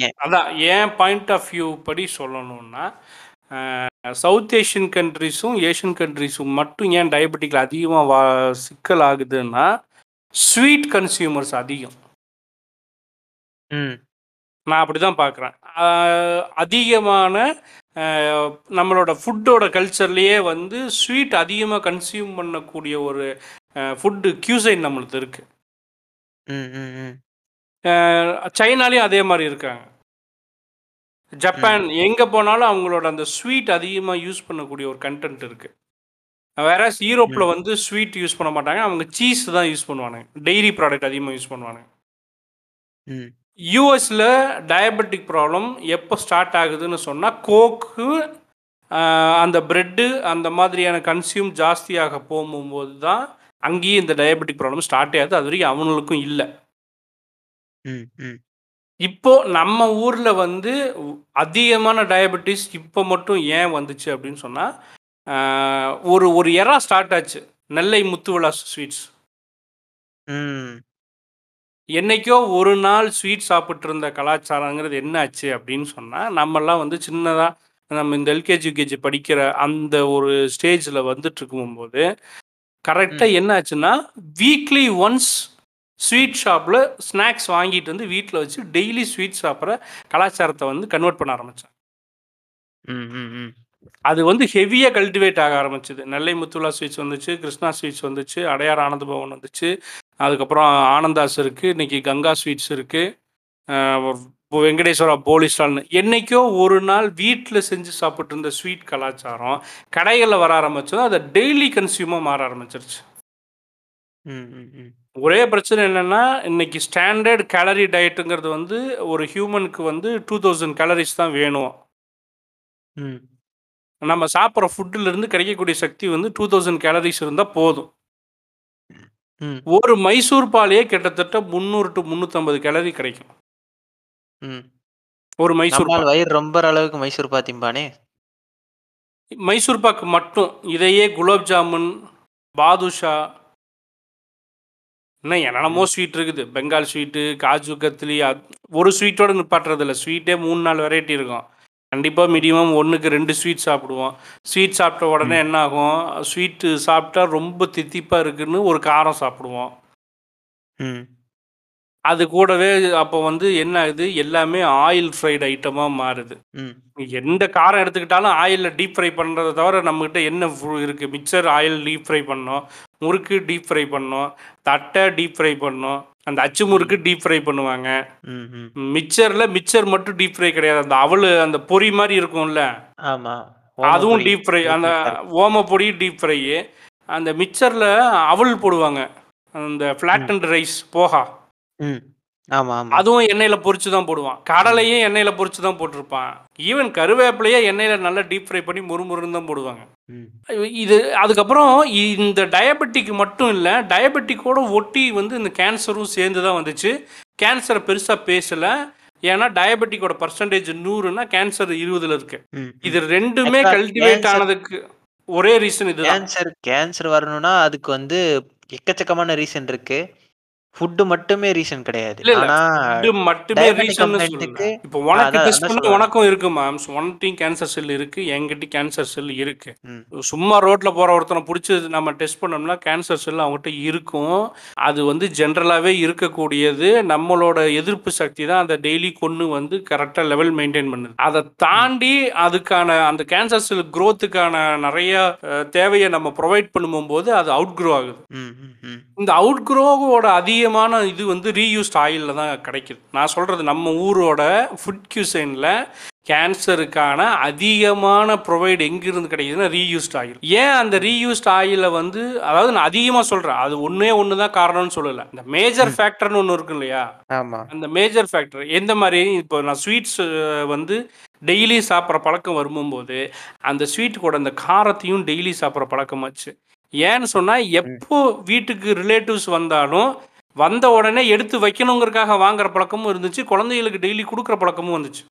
S1: ஏன்?
S2: அதான் என் பாயிண்ட் ஆஃப் வியூ படி சொல்லணும்னா, சவுத் ஏசியன் கண்ட்ரீஸும், ஏசியன் கண்ட்ரீஸும் மட்டும் ஏன் டயபெட்டிக்ல அதிகமா வா சிக்கல் ஆகுதுன்னா, ஸ்வீட் கன்சியூமர்ஸ் அதிகம். நான் அப்படிதான் பார்க்குறேன். அ அதிகமான நம்மளோட ஃபுட்டோட கல்ச்சர்லயே வந்து ஸ்வீட் அதிகமா கன்சியூம் பண்ணக்கூடிய ஒரு அ ஃபுட் கியூசைன் நம்மளுது இருக்கு.
S1: ம், ம், ம்.
S2: அ சைனாலயும் அதே மாரி இருக்காங்க. ஜப்பான். எங்க போனாலும் அவங்களோட அந்த ஸ்வீட் அதிகமா யூஸ் பண்ணக்கூடிய ஒரு கன்டென்ட் இருக்கு. வேறாஸ் யூரோப்ல
S1: ம்.
S2: வந்து ஸ்வீட் யூஸ் பண்ண மாட்டாங்க. அவங்க சீஸ் தான் யூஸ் பண்ணுவானுங்க. டெய்ரி ப்ராடக்ட் அதிகமா யூஸ் பண்ணுவானுங்க. யுஎஸ்ல டயபெட்டிக் ப்ராப்ளம் எப்போ ஸ்டார்ட் ஆகுதுன்னு சொன்னா, கோக்கு அந்த பிரெட்டு அந்த மாதிரியான கன்சியூம் ஜாஸ்தியாக போகும்போது தான், அங்கேயும் இந்த டயபெட்டிக் ப்ராப்ளம் ஸ்டார்ட்டே ஆகுது. அதுவரைக்கும் அவனுங்களுக்கும் இல்ல.
S1: ம், ம்.
S2: இப்போ நம்ம ஊர்ல வந்து அதிகமான டயபெட்டிஸ் இப்போ மட்டும் ஏன் வந்துச்சு அப்படின்னு சொன்னா, அ ஒரு ஒரு எரா ஸ்டார்ட் ஆச்சு. நெல்லை முத்துவிலாஸ் ஸ்வீட்ஸ்.
S1: ம்.
S2: என்னைக்கோ ஒரு நாள் ஸ்வீட் சாப்பிட்டுருந்த கலாச்சாரங்கிறது என்ன ஆச்சு அப்படின்னு சொன்னா, நம்மலாம் வந்து சின்னதா நம்ம இந்த எல்கேஜி, யுகேஜி படிக்கிற அந்த ஒரு ஸ்டேஜ்ல வந்துட்டு இருக்கும்போது, கரெக்ட்டா
S1: ம்.
S2: என்ன ஆச்சுன்னா, வீக்லி ஒன்ஸ் ஸ்வீட் ஷாப்ல ஸ்நாக்ஸ் வாங்கிட்டு வந்து வீட்ல வச்சு டெய்லி ஸ்வீட் சாப்பிடுற கலாச்சாரத்த வந்து கன்வெர்ட் பண்ண
S1: ம்.
S2: அது வந்து ஹெவியா கல்டிவேட் ஆக ஆரம்பிச்சது. நெல்லை முத்துவிலாஸ் ஸ்வீட்ஸ் வந்துச்சு, கிருஷ்ணா ஸ்வீட்ஸ் வந்துச்சு, அடையார் ஆனந்த பவன் வந்துச்சு. அதுக்கப்புறம் ஆனந்தாஸ் இருக்கு. இன்னைக்கு கங்கா ஸ்வீட்ஸ் இருக்கு. அ வெங்கடேஸ்வரா போலி ஸ்டால்னு. என்னைக்கோ ஒரு நாள் வீட்ல செஞ்சு சாப்பிட்டு இருந்த ஸ்வீட் கலாச்சாரம், கடைகள்ல வர ஆரம்பிச்சதும், அத டெய்லி கன்சியூமா மாற ஆரம்பிச்சுருச்சு. ஒரே பிரச்சனை என்னன்னா, இன்னைக்கு ஸ்டாண்டர்ட் கேலரி டயட்டுங்கிறது வந்து ஒரு ஹியூமனுக்கு வந்து 2000 கேலரிஸ் தான் வேணும்.
S1: ம்.
S2: நம்ம சாப்பிடுற ஃபுட்ல இருந்து கிடைக்கக்கூடிய சக்தி வந்து 2000 கேலரிஸ் இருந்தா போதும்.
S1: ம்.
S2: ஒரு மைசூர் பாலே கிட்டத்தட்ட 300 டூ 350 கேலரி கிடைக்கும்.
S1: ம்.
S2: ஒரு மைசூர்
S1: நம்மால்
S2: பாக்.
S1: வயிறு ரொம்புற அளவுக்கு மைசூர் பா திம்பானே!
S2: மைசூர் பாக்கு மட்டும். இதையே குலாப் ஜாமுன், பாதுஷா இன்னும் என்னென்னமோ
S1: ம்.
S2: ஸ்வீட் இருக்குது. பெங்கால் ஸ்வீட்டு, காஜு கத்லி அத் ஒரு ஸ்வீட்டோட நிப்பாட்டுறதில்ல. ஸ்வீட்டே 3, 4 வெரைட்டி இருக்கும். கண்டிப்பா மினிமம் 1க்கு 2 ஸ்வீட் சாப்பிடுவோம். ஸ்வீட் சாப்பிட்ட உடனே. என்ன ஆகும்? ஸ்வீட்டு சாப்பிட்டா ரொம்ப தித்திப்பா இருக்குன்னு ஒரு காரம் சாப்பிடுவோம்.
S1: ம்.
S2: அது கூடவே அப்போ வந்து என்ன ஆகுது? எல்லாமே ஆயில் ஃப்ரைட் ஐட்டமா மாறுது.
S1: ம்.
S2: எந்த காரம் எடுத்துக்கிட்டாலும் ஆயில்ல டீப் ஃப்ரை பண்றத தவிர நம்மகிட்ட என்ன ஃபு இருக்கு? மிக்சர் ஆயில் டீப் ஃப்ரை பண்ணோம். முறுக்கு டீப் ஃப்ரை பண்ணோம். தட்டை டீப் ஃப்ரை பண்ணோம். அந்த அச்சு முறுக்கு. டீப் ஃப்ரை பண்ணுவாங்க.
S1: ம், ம்.
S2: மிக்சர்ல மிக்சர் மட்டும் டீப் ஃப்ரை கிடையாது. அந்த அவலு அந்த பொரி மாரி இருக்கும்ல.
S1: ஆமா.
S2: அதுவும். Deep fry. அந்த
S1: இருக்கும்.
S2: ஓமப்பொடி டீப் ஃப்ரையி. அந்த மிக்சர்ல அவல் போடுவாங்க. அந்த
S1: ம்.
S2: Flattened rice poha.
S1: ஆமா, ஆமா.
S2: அதுவும் எண்ணெயில பொரிச்சு தான் போடுவான்.
S1: ம்.
S2: கடலையும் எண்ணெயில பொரிச்சு தான் போட்டிருப்பான். ஈவன் கருவேப்பிலையே எண்ணெயில நல்லா டீப் ஃப்ரை பண்ணி மொறுமொறுன்னு தான் போடுவாங்க.
S1: ம்.
S2: இது அதுக்கப்புறம் இந்த டயபெட்டிக் மட்டும் இல்ல. டயபெட்டிக்கோட ஒட்டி வந்து இந்த கேன்சரும் சேர்ந்து தான் வந்துச்சு. கேன்சர பெருசா பேசல. ஏன்னா டயபெட்டிக்கோட பெர்சன்டேஜ் 100ன்னா கேன்சர் 20ல இருக்கு.
S1: ம், ம்.
S2: இது 2மே
S1: ஆக்சுவலா
S2: கல்டிவேட்
S1: கேன்சர்
S2: ஆனதுக்கு ஒரே ரீசன் இதுதான்.
S1: கேன்சர் கேன்சர் வரணும்னா, அதுக்கு வந்து எக்கச்சக்கமான ரீசன் இருக்கு. ஃபுட் மட்டுமே ரீசன் கிடையாது. ஆனா
S2: ஃபுட் மட்டுமே.
S1: கம்ப்ளைண்ட்க்கு
S2: இப்போ உனக்கு டெஸ்ட் பண்ணா. உனக்கும் இருக்கு மாம்ஸ். உன்கிட்டயும் கேன்சர் செல் இருக்கு. என்கிட்டயும் கேன்சர் செல் இருக்கு. சும்மா ரோட்ல போற ஒருத்தன புடிச்சு நம்ம டெஸ்ட் பண்ணோம்னா கேன்சர் செல் அவன்கிட்ட இருக்கும். அது வந்து ஜென்ரலாவே இருக்கக்கூடியது. நம்மளோட எதிர்ப்பு சக்தி தான் அத டெய்லி கொன்னு வந்து கரெக்ட்டா லெவல் மெயின்டெயின் பண்ணுது. அத. தாண்டி அதுக்கான அந்த கேன்சர் செல் குரோத்துக்கான நெறைய தேவைய நம்ம புரொவைட் பண்ணும்போது அது அவுட் க்ரோ ஆகுது. இந்த அவுட் க்ரோவோட அதிகமான இது வந்து ரீயூஸ்ட் ஆயில்ல தான் கிடைக்குது. நான் சொல்றது நம்ம ஊரோட ஃபுட் கியூசைன்ல கேன்சருக்கான அதிகமான ப்ரொவைட் எங்கிருந்து கிடைக்குதுன்னா ரீயூஸ்ட் ஆயில். ஏன் அந்த ரீயூஸ்ட் ஆயில வந்து அதாவது நான் அதிகமா சொல்றேன். அது ஒண்ணே ஒண்ணு தான் காரணம்னு சொல்லல. இந்த மேஜர்
S1: ம்.
S2: ஃபேக்டர்ன்னு ஒண்ணு இருக்கு இல்லையா?
S1: ஆமா.
S2: அந்த மேஜர் ஃபேக்டர் எந்த மாரி இப்போ நான் ஸ்வீட்ஸ் வந்து டெய்லி சாப்பிடுற பழக்கம் வரும்போது, அந்த ஸ்வீட் கூட அந்த காரத்தையும் டெய்லி சாப்பிடுற பழக்கமாச்சு. ஏன்னு சொன்னா,
S1: ம்.
S2: எப்போ வீட்டுக்கு ரிலேட்டிவ்ஸ் வந்தாலும் வந்த உடனே எடுத்து வைக்கணுங்கிறதுக்காக வாங்குற பழக்கமும் இருந்துச்சு குழந்தைகளுக்கு டெய்லி கொடுக்குற பழக்கமும் வந்துச்சு.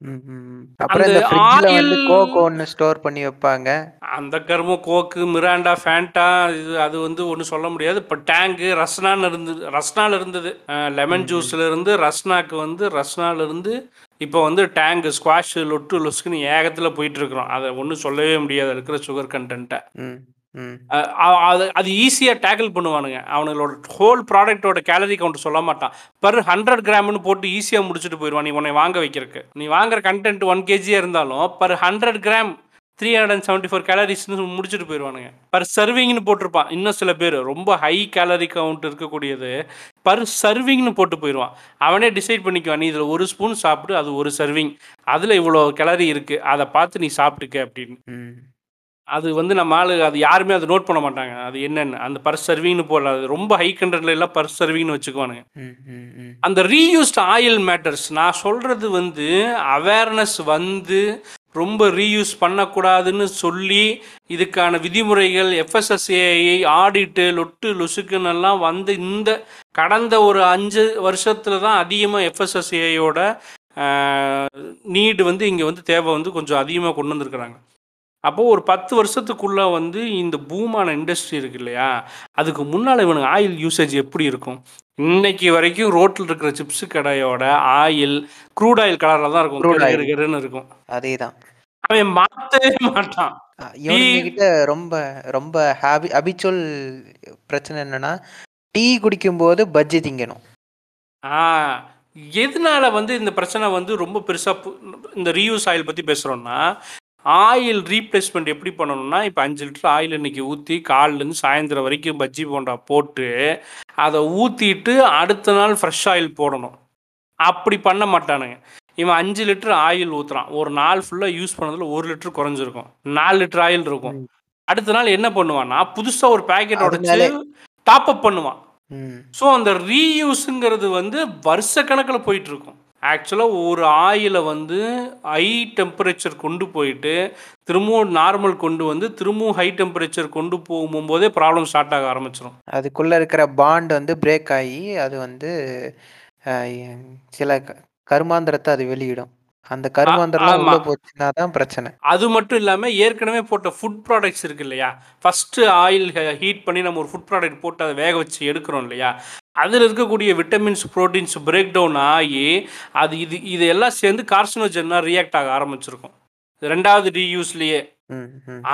S1: அப்புறம் ஸ்டோர் பண்ணி வைப்பாங்க.
S2: அந்த கருமம் கோக்கு மிராண்டா ஃபேண்டா இது அது வந்து ஒன்றும் சொல்ல முடியாது. இப்போ டேங்கு ரஸ்னான்னு இருந்தது ரஸ்னால இருந்தது. லெமன் ஜூஸ்ல இருந்து ரஸ்னாக்கு வந்து ரஸ்னால இருந்து இப்போ வந்து டேங்கு ஸ்குவாஷ் லொட்டு லொஸ்க்குன்னு ஏகத்தில் போயிட்டு இருக்கிறோம். அதை ஒன்றும் சொல்லவே முடியாது இருக்கிற சுகர் கண்டென்ட்டை அது அது ஈஸியாக டேக்கிள் பண்ணுவானுங்க. அவனுங்களோட ஹோல் ப்ராடக்ட்டோட கேலரி கவுண்ட் சொல்ல மாட்டான். பர் ஹண்ட்ரட் கிராம்னு போட்டு ஈஸியாக முடிச்சுட்டு போயிடுவான் நீ உன்னை வாங்க வைக்கிறதுக்கு. நீ வாங்குற கண்டென்ட் ஒன் கேஜியாக இருந்தாலும் per hundred gram three hundred and seventy four கேலரிஸ்னு முடிச்சுட்டு போயிடுவானுங்க பர் சர்விங்னு போட்டிருப்பான். இன்னும் சில பேர். ரொம்ப ஹை கேலரி கவுண்ட் இருக்கக்கூடியது. பர் சர்விங்னு போட்டு போயிடுவான் அவனே டிசைட் பண்ணிக்குவான். நீ இதில் ஒரு ஸ்பூன் சாப்பிட்டு அது ஒரு சர்விங் அதில் இவ்வளோ கேலரி இருக்குது அதை பார்த்து நீ சாப்பிட்டுக்க அப்படின்னு.
S1: ம்.
S2: அது வந்து நம்ம ஆளு அது யாருமே அதை நோட் பண்ண மாட்டாங்க. அது என்னென்னு. அந்த பர்ஸ் சர்விங்னு போடலாம் அது ரொம்ப ஹை கண்டென்ட்ல எல்லாம் பர்ஸ் சர்விங்னு வச்சுக்குவானுங்க. அந்த ரீயூஸ்ட் ஆயில் மேட்டர்ஸ் நான் சொல்கிறது வந்து அவேர்னஸ் வந்து ரொம்ப ரீயூஸ் பண்ணக்கூடாதுன்னு சொல்லி இதுக்கான விதிமுறைகள் எஃப்எஸ்எஸ்ஏஐ ஆடிட்டு லொட்டு லொசுக்குன்னெல்லாம் வந்து இந்த கடந்த ஒரு அஞ்சு வருஷத்தில் தான் அதிகமாக எஃப்எஸ்எஸ்ஏஐயோட நீடு வந்து இங்கே வந்து தேவை வந்து கொஞ்சம் அதிகமாக கொண்டு வந்திருக்கிறாங்க. அப்போது ஒரு பத்து வருஷத்துக்குள்ளே வந்து இந்த பூமான இண்டஸ்ட்ரி இருக்கு இல்லையா? அதுக்கு முன்னால் இவனுக்கு ஆயில் யூசேஜ் எப்படி இருக்கும்? இன்னைக்கு வரைக்கும் ரோட்டில் இருக்கிற சிப்ஸ் கடையோட ஆயில் க்ரூட் ஆயில் கலரில் தான் இருக்கும். கருன்னு இருக்கும்.
S1: அதே தான்
S2: அவன் மாற்றவே மாட்டான்.
S1: இவனுங்க கிட்ட ரொம்ப ரொம்ப ஹாபி அபிச்சுவல் பிரச்சனை என்னன்னா டீ குடிக்கும்போது பஜ்ஜி திங்கணும்.
S2: ஆ எதனால வந்து இந்த பிரச்சனை வந்து ரொம்ப பெருசாக இந்த ரீயூஸ் ஆயில் பற்றி பேசுகிறோன்னா ஆயில் ரீப்ளேஸ்மெண்ட் எப்படி பண்ணணும்னா இப்போ அஞ்சு லிட்டர் ஆயில் இன்னைக்கு ஊற்றி காலிலேருந்து சாயந்தரம் வரைக்கும் பஜ்ஜி போண்டா போட்டு அதை ஊற்றிட்டு அடுத்த நாள் ஃப்ரெஷ் ஆயில் போடணும். அப்படி பண்ண மாட்டானுங்க. இவன் அஞ்சு லிட்டர் ஆயில் ஊற்றுறான் ஒரு நாள் ஃபுல்லாக யூஸ் பண்ணதில் ஒரு லிட்டர் குறைஞ்சிருக்கும். நாலு லிட்டர் ஆயில் இருக்கும். அடுத்த நாள் என்ன பண்ணுவான்னா புதுசாக ஒரு பேக்கெட் உடச்சு டாப் அப் பண்ணுவான். ஸோ அந்த ரீயூஸுங்கிறது வந்து வருஷ கணக்கில் போயிட்டு இருக்கும். ஆக்சுவலாக ஒரு ஆயிலை வந்து ஹை டெம்பரேச்சர் கொண்டு போயிட்டு திரும்பவும் நார்மல் கொண்டு வந்து திரும்பவும் ஹை டெம்பரேச்சர் கொண்டு போகும்போதே ப்ராப்ளம் ஸ்டார்ட் ஆக ஆரம்பிச்சிடும்
S1: அதுக்குள்ள இருக்கிற பாண்ட் வந்து பிரேக் ஆகி அது வந்து சில கருமாந்திரத்தை அது வெளியிடும். அந்த கருமாந்திரம் உள்ள. போச்சுன்னா தான் பிரச்சனை.
S2: அது மட்டும் இல்லாமல் ஏற்கனவே போட்ட ஃபுட் ப்ராடக்ட்ஸ் இருக்கு இல்லையா? ஃபஸ்ட்டு ஆயில் ஹீட் பண்ணி நம்ம ஒரு ஃபுட் ப்ராடக்ட் போட்டு அதை வேக வச்சு எடுக்கிறோம் இல்லையா? அதில் இருக்கக்கூடிய விட்டமின்ஸ் ப்ரோட்டீன்ஸ் பிரேக் டவுன் ஆகி அது இது இதெல்லாம் சேர்ந்து கார்சினோஜனாக ரியாக்ட் ஆக ஆரம்பிச்சிருக்கும். ரெண்டாவது ரீயூஸ்லேயே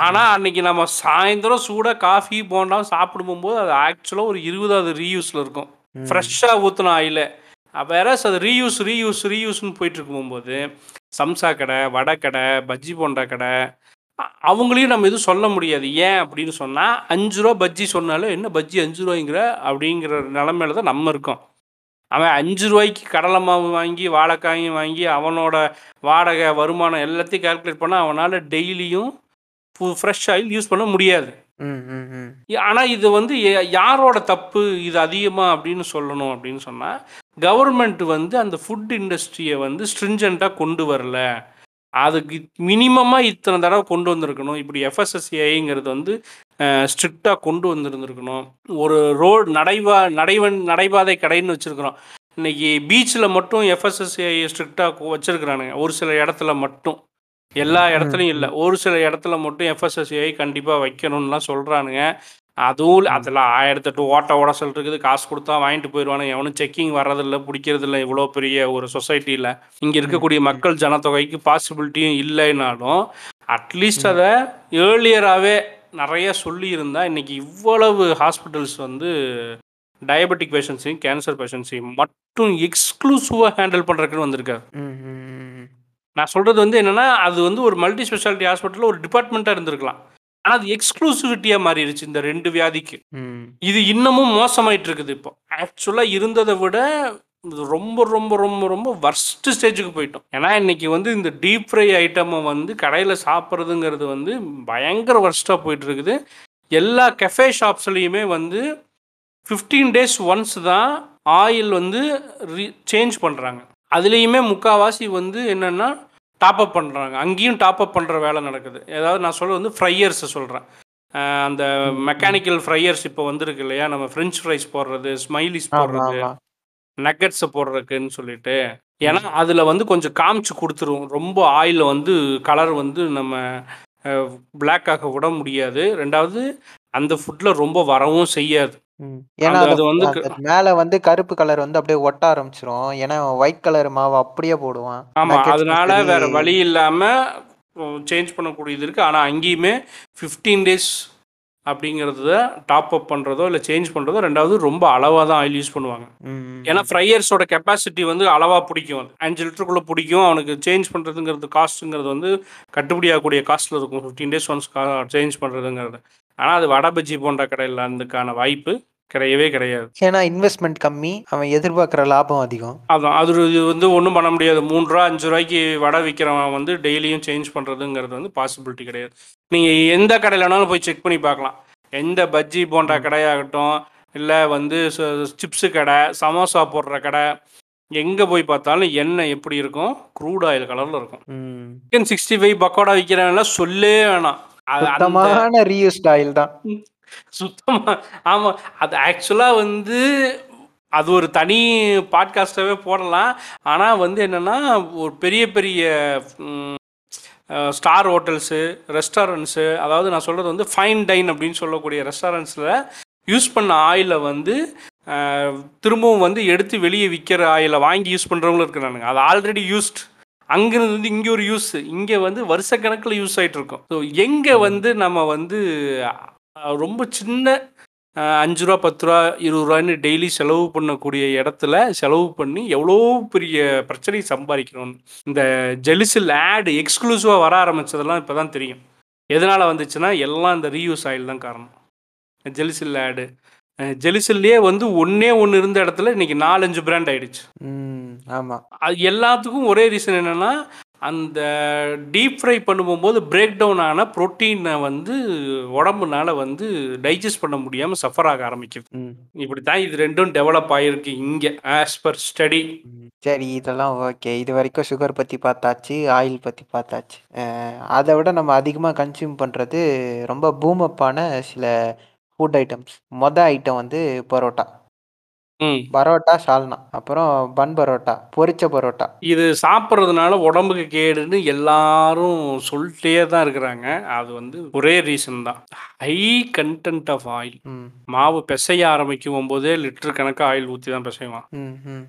S2: ஆனால் அன்னைக்கு நம்ம சாயந்தரம் சூடாக காஃபி போண்டாம் சாப்பிடும் போது அது ஆக்சுவலாக ஒரு இருபதாவது ரீயூஸில் இருக்கும். ஃப்ரெஷ்ஷாக ஊற்றின ஆயில். வேற அது ரீயூஸ் ரீயூஸ் ரீயூஸ்னு போயிட்டு இருக்கும்போது சம்சா கடை வடை கடை பஜ்ஜி போண்டா கடை அவங்களையும் நம்ம எதுவும் சொல்ல முடியாது. ஏன் அப்படின்னு சொன்னால் அஞ்சு ரூபா பஜ்ஜி சொன்னாலும் என்ன பஜ்ஜி அஞ்சு ரூபாய்ங்கிற? அப்படிங்கிற நிலமையில தான் நம்ம இருக்கோம். அவன் அஞ்சு ரூபாய்க்கு கடலை மாவு வாங்கி வாழைக்காயும் வாங்கி அவனோட வாடகை வருமானம் எல்லாத்தையும் கால்குலேட் பண்ணால் அவனால் டெய்லியும் ஃப்ரெஷ் ஆயில் யூஸ் பண்ண முடியாது. ஆனால் இது வந்து யாரோட தப்பு இது அதிகமாக அப்படின்னு சொல்லணும் அப்படின்னு சொன்னால் கவர்மெண்ட் வந்து அந்த ஃபுட் இண்டஸ்ட்ரியை வந்து ஸ்ட்ரிஞ்சண்ட்டாக கொண்டு வரல. அதுக்கு மினிமமாக இத்தனை தடவை கொண்டு வந்திருக்கணும். இப்படி எஃப்எஸ்எஸ்ஏங்கிறது வந்து ஸ்ட்ரிக்டாக கொண்டு வந்திருந்திருக்கணும். ஒரு ரோடு நடைபா நடைவன் நடைபாதை கடைன்னு வச்சுருக்குறோம். இன்னைக்கு பீச்சில் மட்டும் எஃப்எஸ்எஸ்ஏ ஸ்ட்ரிக்டாக வச்சுருக்குறானுங்க. ஒரு சில இடத்துல மட்டும். எல்லா இடத்துலையும் இல்லை. ஒரு சில இடத்துல மட்டும் எஃப்எஸ்எஸ்ஏ கண்டிப்பாக வைக்கணும்லாம் சொல்கிறானுங்க அதுவும் அதில் ஆயிரத்தெட்டு ஓட்ட உடசல் இருக்குது. காசு கொடுத்தா வாங்கிட்டு போயிடுவானுங்க. எவனும் செக்கிங் வர்றதில்ல பிடிக்கிறதில்ல இவ்வளோ பெரிய ஒரு சொசைட்டியில் இங்கே இருக்கக்கூடிய மக்கள் ஜனத்தொகைக்கு பாசிபிலிட்டியும் இல்லைனாலும் அட்லீஸ்ட் அதை ஏர்லியராகவே நிறைய சொல்லியிருந்தா இன்னைக்கு இவ்வளவு ஹாஸ்பிட்டல்ஸ் வந்து டயபெட்டிக் பேஷண்ட்ஸையும் கேன்சர் பேஷண்ட்ஸையும் மட்டும் எக்ஸ்க்ளூசிவாக ஹேண்டில் பண்ணுறதுக்குன்னு வந்திருக்காரு. நான் சொல்கிறது வந்து என்னென்னா அது வந்து ஒரு மல்டி ஸ்பெஷாலிட்டி ஹாஸ்பிட்டலில் ஒரு டிபார்ட்மெண்ட்டாக இருந்திருக்கலாம். ஆனால் அது எக்ஸ்க்ளூசிவிட்டியாக மாறிடுச்சு இந்த ரெண்டு வியாதிக்கு. இது இன்னமும் மோசமாயிட்டு இருக்குது இப்போ ஆக்சுவலாக இருந்ததை விட ரொம்ப ரொம்ப ரொம்ப ரொம்ப வர்ஸ்ட் ஸ்டேஜுக்கு போயிட்டோம். ஏன்னா இன்னைக்கு வந்து இந்த டீப் ஃப்ரை ஐட்டமை வந்து கடையில் சாப்பிட்றதுங்கிறது வந்து பயங்கர வர்ஸ்ட்டாக போயிட்டு இருக்குது எல்லா கெஃபே ஷாப்ஸ்லேயுமே வந்து ஃபிஃப்டீன் டேஸ் ஒன்ஸ் தான் ஆயில் வந்து ரீ சேஞ்ச் பண்ணுறாங்க அதுலேயுமே முக்கால்வாசி வந்து என்னென்னா டாப் அப் பண்ணுறாங்க அங்கேயும் டாப் அப் பண்ணுற வேலை நடக்குது. ஏதாவது நான் சொல்ல வந்து ஃப்ரையர்ஸை சொல்கிறேன் அந்த மெக்கானிக்கல் ஃப்ரையர்ஸ் இப்போ வந்திருக்கு இல்லையா? நம்ம ஃப்ரெஞ்ச் ஃப்ரைஸ் போடுறது ஸ்மைலிஸ் போடுறது நக்கட்ஸை போடுறதுக்குன்னு சொல்லிட்டு. ஏன்னா அதில் வந்து கொஞ்சம் காமிச்சு கொடுத்துரும். ரொம்ப ஆயில் வந்து கலர் வந்து நம்ம பிளாக் ஆக விட முடியாது. ரெண்டாவது அந்த ஃபுட்டில் ரொம்ப வரவும் செய்யாது.
S3: ம். ஏன்னா
S2: அந்த-
S3: அது
S2: அது வந்து
S3: மேல வந்து கருப்பு கலர் வந்து அப்படியே ஒட்ட ஆரம்பிச்சிரும். ஏன்னா ஒயிட் கலர் மாவு அப்படியே போடுவான். Nuggets
S2: அதனால
S3: சரி.
S2: வேற வழி இல்லாமல் சேஞ்ச் பண்ணக்கூடியது இருக்குது ஆனால் அங்கேயுமே ஃபிஃப்டீன் டேஸ் அப்படிங்கிறத டாப் அப் பண்ணுறதோ இல்லை சேஞ்ச் பண்ணுறதோ ரெண்டாவது ரொம்ப அளவாக தான் ஆயில் யூஸ் பண்ணுவாங்க.
S3: ம்,
S2: ஏன்னா ஃப்ரையர்ஸோட கெப்பாசிட்டி வந்து அளவாக பிடிக்கும் அது. அஞ்சு லிட்டருக்குள்ளே பிடிக்கும். அவனுக்கு சேஞ்ச் பண்ணுறதுங்கிறது காஸ்ட்டுங்கிறது வந்து கட்டுப்படியாகக்கூடிய காஸ்ட்டில் இருக்கும். ஃபிஃப்டீன் டேஸ் ஒன்ஸ் சேஞ்ச் பண்ணுறதுங்கிறது ஆனால் அது வடை பஜ்ஜி போன்ற கடையில் அதுக்கான வாய்ப்பு கிடையவே கிடையாது.
S3: ஏன்னா இன்வெஸ்ட்மெண்ட் கம்மி அவன் எதிர்பார்க்குற லாபம் அதிகம்.
S2: அதான் அது இது வந்து ஒன்றும் பண்ண முடியாது. மூணு ரூபா அஞ்சு ரூபாய்க்கு வடை விற்கிறவன் வந்து டெய்லியும் சேஞ்ச் பண்ணுறதுங்கிறது வந்து பாசிபிலிட்டி கிடையாது. நீங்கள் எந்த கடையில் வேணாலும் போய் செக் பண்ணி பார்க்கலாம். எந்த பஜ்ஜி போன்ற கடையாகட்டும் இல்லை வந்து சிப்ஸு கடை சமோசா போடுற கடை எங்கே போய் பார்த்தாலும் எண்ணெய் எப்படி இருக்கும்? க்ரூட் ஆயில் கலரில் இருக்கும். சிக்கன் சிக்ஸ்டி ஃபைவ் பக்கோடா விற்கிறவன்லாம் சொல்லே வேணாம்.
S3: சுத்தமான ரீயூஸ்ட் ஆயில் தான்.
S2: சுத்தமாக ஆமாம் அது ஆக்சுவலாக வந்து அது ஒரு தனி பாட்காஸ்ட்டாகவே போடலாம். ஆனால் வந்து என்னென்னா ஒரு பெரிய பெரிய ஸ்டார் ஹோட்டல்ஸு ரெஸ்டாரண்ட்ஸு அதாவது நான் சொல்கிறது வந்து ஃபைன் டைன் அப்படின்னு சொல்லக்கூடிய ரெஸ்டாரண்ட்ஸில் யூஸ் பண்ண ஆயிலை வந்து திரும்பவும் வந்து எடுத்து வெளியே விற்கிற ஆயிலை வாங்கி யூஸ் பண்ணுறவங்களும் இருக்கிறானுங்க. அது ஆல்ரெடி யூஸ்ட் அங்கிருந்து வந்து இங்கே ஒரு யூஸ் இங்கே வந்து வருஷக்கணக்கில் யூஸ் ஆகிட்டு இருக்கும் ஸோ எங்கே வந்து நம்ம வந்து ரொம்ப சின்ன அஞ்சு ரூபா பத்து ரூபா இருபது ரூபான்னு டெய்லி செலவு பண்ணக்கூடிய இடத்துல செலவு பண்ணி எவ்வளோ பெரிய பிரச்சனையை சம்பாதிக்கிறோம் இந்த ஜெலிசில் ஆடு எக்ஸ்க்ளூசிவாக வர ஆரம்பிச்சதெல்லாம் இப்போ தான் தெரியும். எதனால் வந்துச்சுன்னா எல்லாம் இந்த ரீயூஸ் ஆயில் தான் காரணம். ஜெலிசில் ஆடு ஜெலிசில்லையே வந்து ஒன்றே ஒன்று இருந்த இடத்துல இன்னைக்கு நாலஞ்சு பிராண்ட் ஆயிடுச்சு.
S3: ம் ஆமா.
S2: அது எல்லாத்துக்கும் ஒரே ரீசன் என்னென்னா அந்த டீப் ஃப்ரை பண்ணும்போது பிரேக் டவுன் ஆன ப்ரோட்டீனை வந்து உடம்புனால வந்து டைஜஸ்ட் பண்ண முடியாமல் சஃபர் ஆக ஆரம்பிக்குது.
S3: ம்.
S2: இப்படி தான் இது ரெண்டும் டெவலப் ஆகிருக்கு இங்கே ஆஸ் பர் ஸ்டடி.
S3: சரி இதெல்லாம் ஓகே இது வரைக்கும் சுகர் பற்றி பார்த்தாச்சு ஆயில் பற்றி பார்த்தாச்சு. அதை விட நம்ம அதிகமாக கன்சியூம் பண்ணுறது ரொம்ப பூமப்பான சில ஃபுட் ஐட்டம்ஸ் மொதல் ஐட்டம் வந்து பரோட்டா.
S2: ம்.
S3: பரோட்டா சால்னா. அப்புறம் பன் பரோட்டா பொரிச்ச பரோட்டா.
S2: இது சாப்பிட்றதுனால உடம்புக்கு கேடுன்னு எல்லாரும் சொல்லிட்டே தான் இருக்கிறாங்க. அது வந்து ஒரே ரீசன் தான். ஹை கண்டென்ட் ஆஃப் ஆயில் மாவு பிசைய ஆரம்பிக்கும் போதே லிட்டர் கணக்காக ஆயில் ஊற்றி தான் பிசைவான்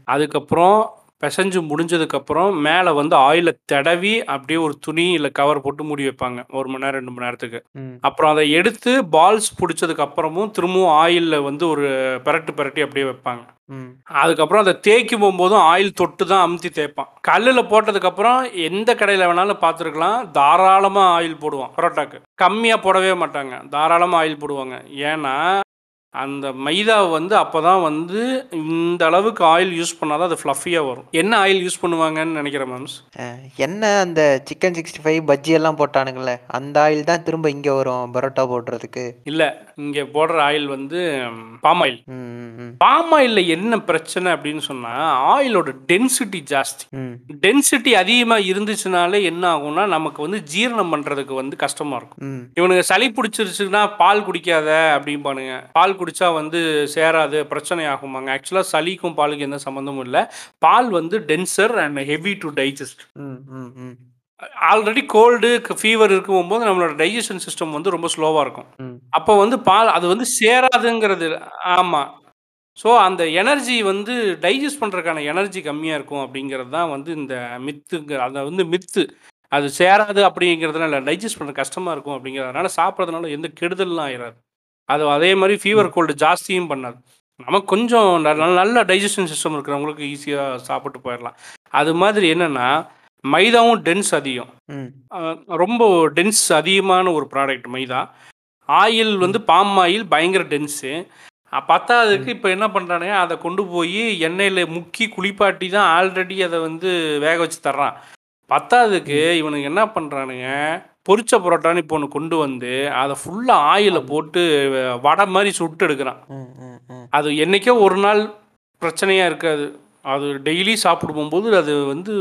S2: அதுக்கப்புறம் பிசைஞ்சு முடிஞ்சதுக்கப்புறம் மேலே வந்து ஆயிலை தடவி அப்படியே ஒரு துணி இல்லை கவர் போட்டு மூடி வைப்பாங்க. ஒரு மணி நேரம் ரெண்டு மணி நேரத்துக்கு. அப்புறம் அதை எடுத்து பால்ஸ் பிடிச்சதுக்கு அப்புறமும் திரும்பவும் ஆயிலில் வந்து ஒரு பெரட்டு பெரட்டி அப்படியே வைப்பாங்க. அதுக்கப்புறம் அதை தேய்க்கும் போகும்போதும் ஆயில் தொட்டு தான் அமுத்தி தேய்ப்பான். கல்லில் போட்டதுக்கப்புறம் எந்த கடையில் வேணாலும் பார்த்துருக்கலாம். தாராளமாக ஆயில் போடுவான் பரோட்டாக்கு. கம்மியாக போடவே மாட்டாங்க. தாராளமாக ஆயில் போடுவாங்க. ஏன்னா அந்த மைதா வந்து அப்போ தான் வந்து இந்த அளவுக்கு ஆயில் யூஸ் பண்ணால் தான் அது ஃப்ளஃபியாக வரும். என்ன ஆயில் யூஸ் பண்ணுவாங்கன்னு நினைக்கிறேன் மேம்ஸ்
S3: என்ன அந்த சிக்கன் சிக்ஸ்டி ஃபைவ் பஜ்ஜி எல்லாம் போட்டானுங்களே அந்த ஆயில் தான் திரும்ப இங்கே வரும் பரோட்டா போடுறதுக்கு?
S2: இல்லை இங்கே போடுற ஆயில் வந்து பாம் ஆயில் பாம் ஆயிலில் என்ன பிரச்சனை அப்படின்னு சொன்னால் ஆயிலோட டென்சிட்டி ஜாஸ்தி. டென்சிட்டி அதிகமாக இருந்துச்சுனாலே என்ன ஆகும்னா நமக்கு வந்து ஜீரணம் பண்ணுறதுக்கு வந்து கஷ்டமாக இருக்கும்.
S3: ம்.
S2: இவனுங்க சளி பிடிச்சிருச்சுன்னா பால் குடிக்காத அப்படிம்பானுங்க. பால் குடிச்சா வந்து சேராது பிரச்சனை ஆகுமாங்க ஆக்சுவலாக சளிக்கும் பாலுக்கும் எந்த சம்மந்தமும் இல்லை. பால் வந்து denser and heavy to digest already cold fever இருக்கும்போது நம்மளோட டைஜஷன் சிஸ்டம் வந்து ரொம்ப ஸ்லோவாக இருக்கும். அப்போ வந்து பால் அது வந்து சேராதுங்கிறது ஆமாம் ஸோ அந்த எனர்ஜி வந்து டைஜஸ்ட் பண்ணுறதுக்கான எனர்ஜி கம்மியாக இருக்கும் அப்படிங்கிறது தான் வந்து இந்த மித்துங்க அதை வந்து மித்து அது சேராது அப்படிங்கிறதுனால டைஜஸ்ட் பண்ணுற கஷ்டமாக இருக்கும் அப்படிங்கிறதுனால சாப்பிட்றதுனால எந்த கெடுதல்லாம் ஆயிடாது அது அதே மாதிரி ஃபீவர் கோல்டு ஜாஸ்தியும் பண்ணாது. நமக்கு கொஞ்சம் நல்ல நல்ல டைஜஷன் சிஸ்டம் இருக்கிறவங்களுக்கு ஈஸியாக சாப்பிட்டு போயிடலாம். அது மாதிரி என்னென்னா மைதாவும் டென்ஸ் அதிகம். ரொம்ப டென்ஸ் அதிகமான ஒரு ப்ராடக்ட் மைதா. ஆயில் வந்து பாம் ஆயில் பயங்கர டென்ஸு பத்தாததுக்கு இப்போ என்ன பண்ணுறானுங்க அதை கொண்டு போய் எண்ணெயில் முக்கி குளிப்பாட்டி தான் ஆல்ரெடி அதை வந்து வேக வச்சு தர்றான். பத்தாததுக்கு இவனுக்கு என்ன பண்ணுறானுங்க பொரிச்ச பரோட்டான்னு இப்போ ஒன்று கொண்டு வந்து அதை ஃபுல்லாக ஆயிலை போட்டு வடை மாதிரி சுட்டு எடுக்கிறான். அது என்றைக்கோ ஒரு நாள் பிரச்சனையாக இருக்காது. அது டெய்லி சாப்பிடும் போது அது வந்து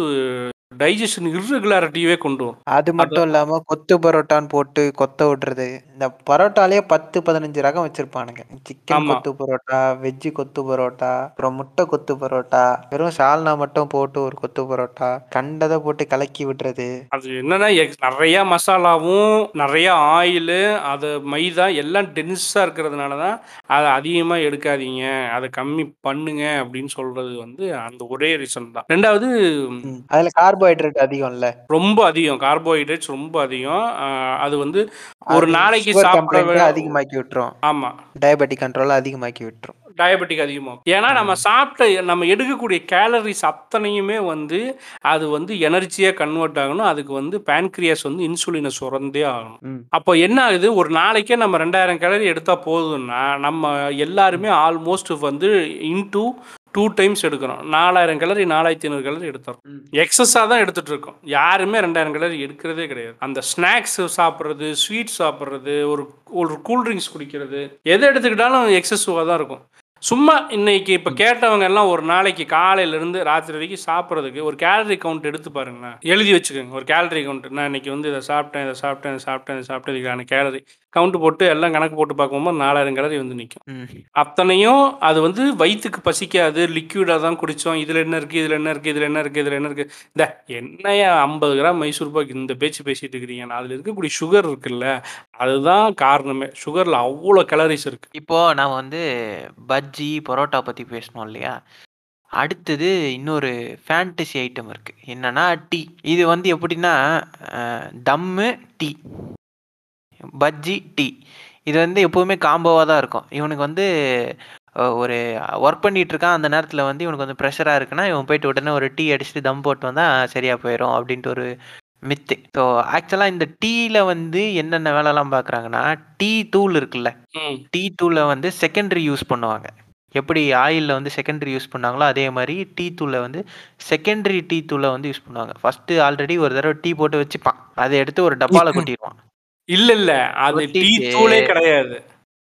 S2: டைஜஷன் இர்ரெகுலாரிட்டியவே கொண்டு வரும்.
S3: அது மட்டும் இல்லாம கொத்து பரோட்டான்னு போட்டு கொத்த விடுறது இந்த பரோட்டாலேயே பத்து பதினஞ்சு ரகம் வச்சிருப்பானுங்க. சிக்கன். கொத்து பரோட்டா வெஜ்ஜு கொத்து பரோட்டா அப்புறம் முட்டை கொத்து பரோட்டா வெறும் சால்னா மட்டும் போட்டு ஒரு கொத்து பரோட்டா கண்டதை போட்டு கலக்கி விடுறது
S2: அது என்னன்னா நிறைய மசாலாவும் நிறைய ஆயிலு அது மைதா எல்லாம் டென்ஸாக இருக்கிறதுனால தான் அதை அதிகமாக எடுக்காதீங்க. அதை கம்மி பண்ணுங்க அப்படின்னு சொல்றது வந்து அந்த ஒரே ரீசன் தான். ரெண்டாவது.
S3: அதுல கார்போஹைட்ரேட் அதிகம்ல.
S2: ரொம்ப அதிகம். கார்போஹைட்ரேட்ஸ் ரொம்ப அதிகம். அது வந்து ஒரு நாளைக்கு சாப்பிட
S3: அதிகமாக்கி விட்டுரும்.
S2: ஆமாம்
S3: டயபெட்டிக் கண்ட்ரோல் அதிகமாக்கி விட்டுரும்.
S2: டயபெட்டிக் அதிகமாகும். ஏன்னா நம்ம சாப்பிட்ட நம்ம எடுக்கக்கூடிய கேலரிஸ் அத்தனையுமே வந்து அது வந்து எனர்ஜியாக கன்வெர்ட் ஆகணும். அதுக்கு வந்து பேன்க்ரியாஸ் வந்து இன்சுலினை சுரந்தே ஆகணும். அப்போ என்ன ஆகுது? ஒரு நாளைக்கே நம்ம ரெண்டாயிரம் கேலரி எடுத்தால் போதும்னா நம்ம எல்லாருமே ஆல்மோஸ்ட் வந்து இன்டூ டூ டைம்ஸ் எடுக்கிறோம். நாலாயிரம் கலரி நாலாயிரத்தி ஐநூறு கலரி எடுத்துறோம். எக்ஸஸாக தான் எடுத்துட்டு இருக்கோம். யாருமே ரெண்டாயிரம் கலரி எடுக்கிறதே கிடையாது. அந்த ஸ்நாக்ஸ் சாப்பிட்றது ஸ்வீட் சாப்பிட்றது ஒரு ஒரு கூல்ட்ரிங்க்ஸ் குடிக்கிறது எதை எடுத்துக்கிட்டாலும் எக்ஸசிவாக தான் இருக்கும். சும்மா இன்னைக்கு இப்போ கேட்டவங்க எல்லாம் ஒரு நாளைக்கு காலையிலேருந்து ராத்திரி வரைக்கும் சாப்பிட்றதுக்கு ஒரு கேலரி கவுண்ட் எடுத்து பாருங்களேன். எழுதி வச்சுக்கோங்க. ஒரு கேலரி கவுண்ட் நான் இன்னைக்கு வந்து இதை சாப்பிட்டேன் இதை சாப்பிட்டேன் இதை சாப்பிட்டேன் இதை சாப்பிட்டேன் இதுக்கான கேலரி கவுண்ட் போட்டு எல்லாம் கணக்கு போட்டு பார்க்கும்போது நாலாயிரம் கேலரி வந்து நிற்கும். அத்தனையும் அது வந்து வயிற்றுக்கு பசிக்காது லிக்யூடாக தான் குடித்தோம் இதில் என்ன இருக்குது இதில் என்ன இருக்குது இதில் என்ன இருக்குது இதில் என்ன இருக்குது இந்த என்னையா ஐம்பது கிராம் மைசூர் பாக்கு இந்த பேச்சு பேசிட்டு இருக்கிறீங்க. அதில் இருக்கக்கூடிய சுகர் இருக்குல்ல அதுதான் காரணமே. சுகரில் அவ்வளோ கலரிஸ் இருக்குது
S1: இப்போ நான் வந்து பஜ்ஜி பரோட்டா பத்தி பேசணும் இல்லையா? அடுத்தது இன்னொரு ஃபேண்டசி ஐட்டம் இருக்கு. என்னன்னா டீ இது வந்து எப்படின்னா தம்மு டீ பஜ்ஜி டீ. இது வந்து எப்போவுமே காம்போவாக தான் இருக்கும். இவனுக்கு வந்து ஒரு ஒர்க் பண்ணிட்டு இருக்கான். அந்த நேரத்தில் வந்து இவனுக்கு வந்து ப்ரெஷராக இருக்குன்னா இவன் போயிட்டு உடனே ஒரு டீ அடிச்சுட்டு தம் போட்டு வந்தால் சரியாக போயிடும் அப்படின்ட்டு ஒரு மித்து ஸோ ஆக்சுவலாக இந்த டீயில் வந்து என்னென்ன வேலைலாம் பார்க்குறாங்கன்னா டீ தூள் இருக்குல்ல டீ தூளை வந்து செகண்டரி யூஸ் பண்ணுவாங்க. எப்படி ஆயிலில் வந்து செகண்டரி யூஸ் பண்ணாங்களோ அதே மாதிரி டீ தூளை வந்து செகண்டரி டீ தூளை வந்து யூஸ் பண்ணுவாங்க. ஃபஸ்ட்டு ஆல்ரெடி ஒரு தடவை டீ போட்டு வச்சுப்பான். அதை எடுத்து ஒரு டப்பால <laughs> கொட்டிடுவான்
S2: இல்ல இல்ல. அது டீ தூளே கிடையாது.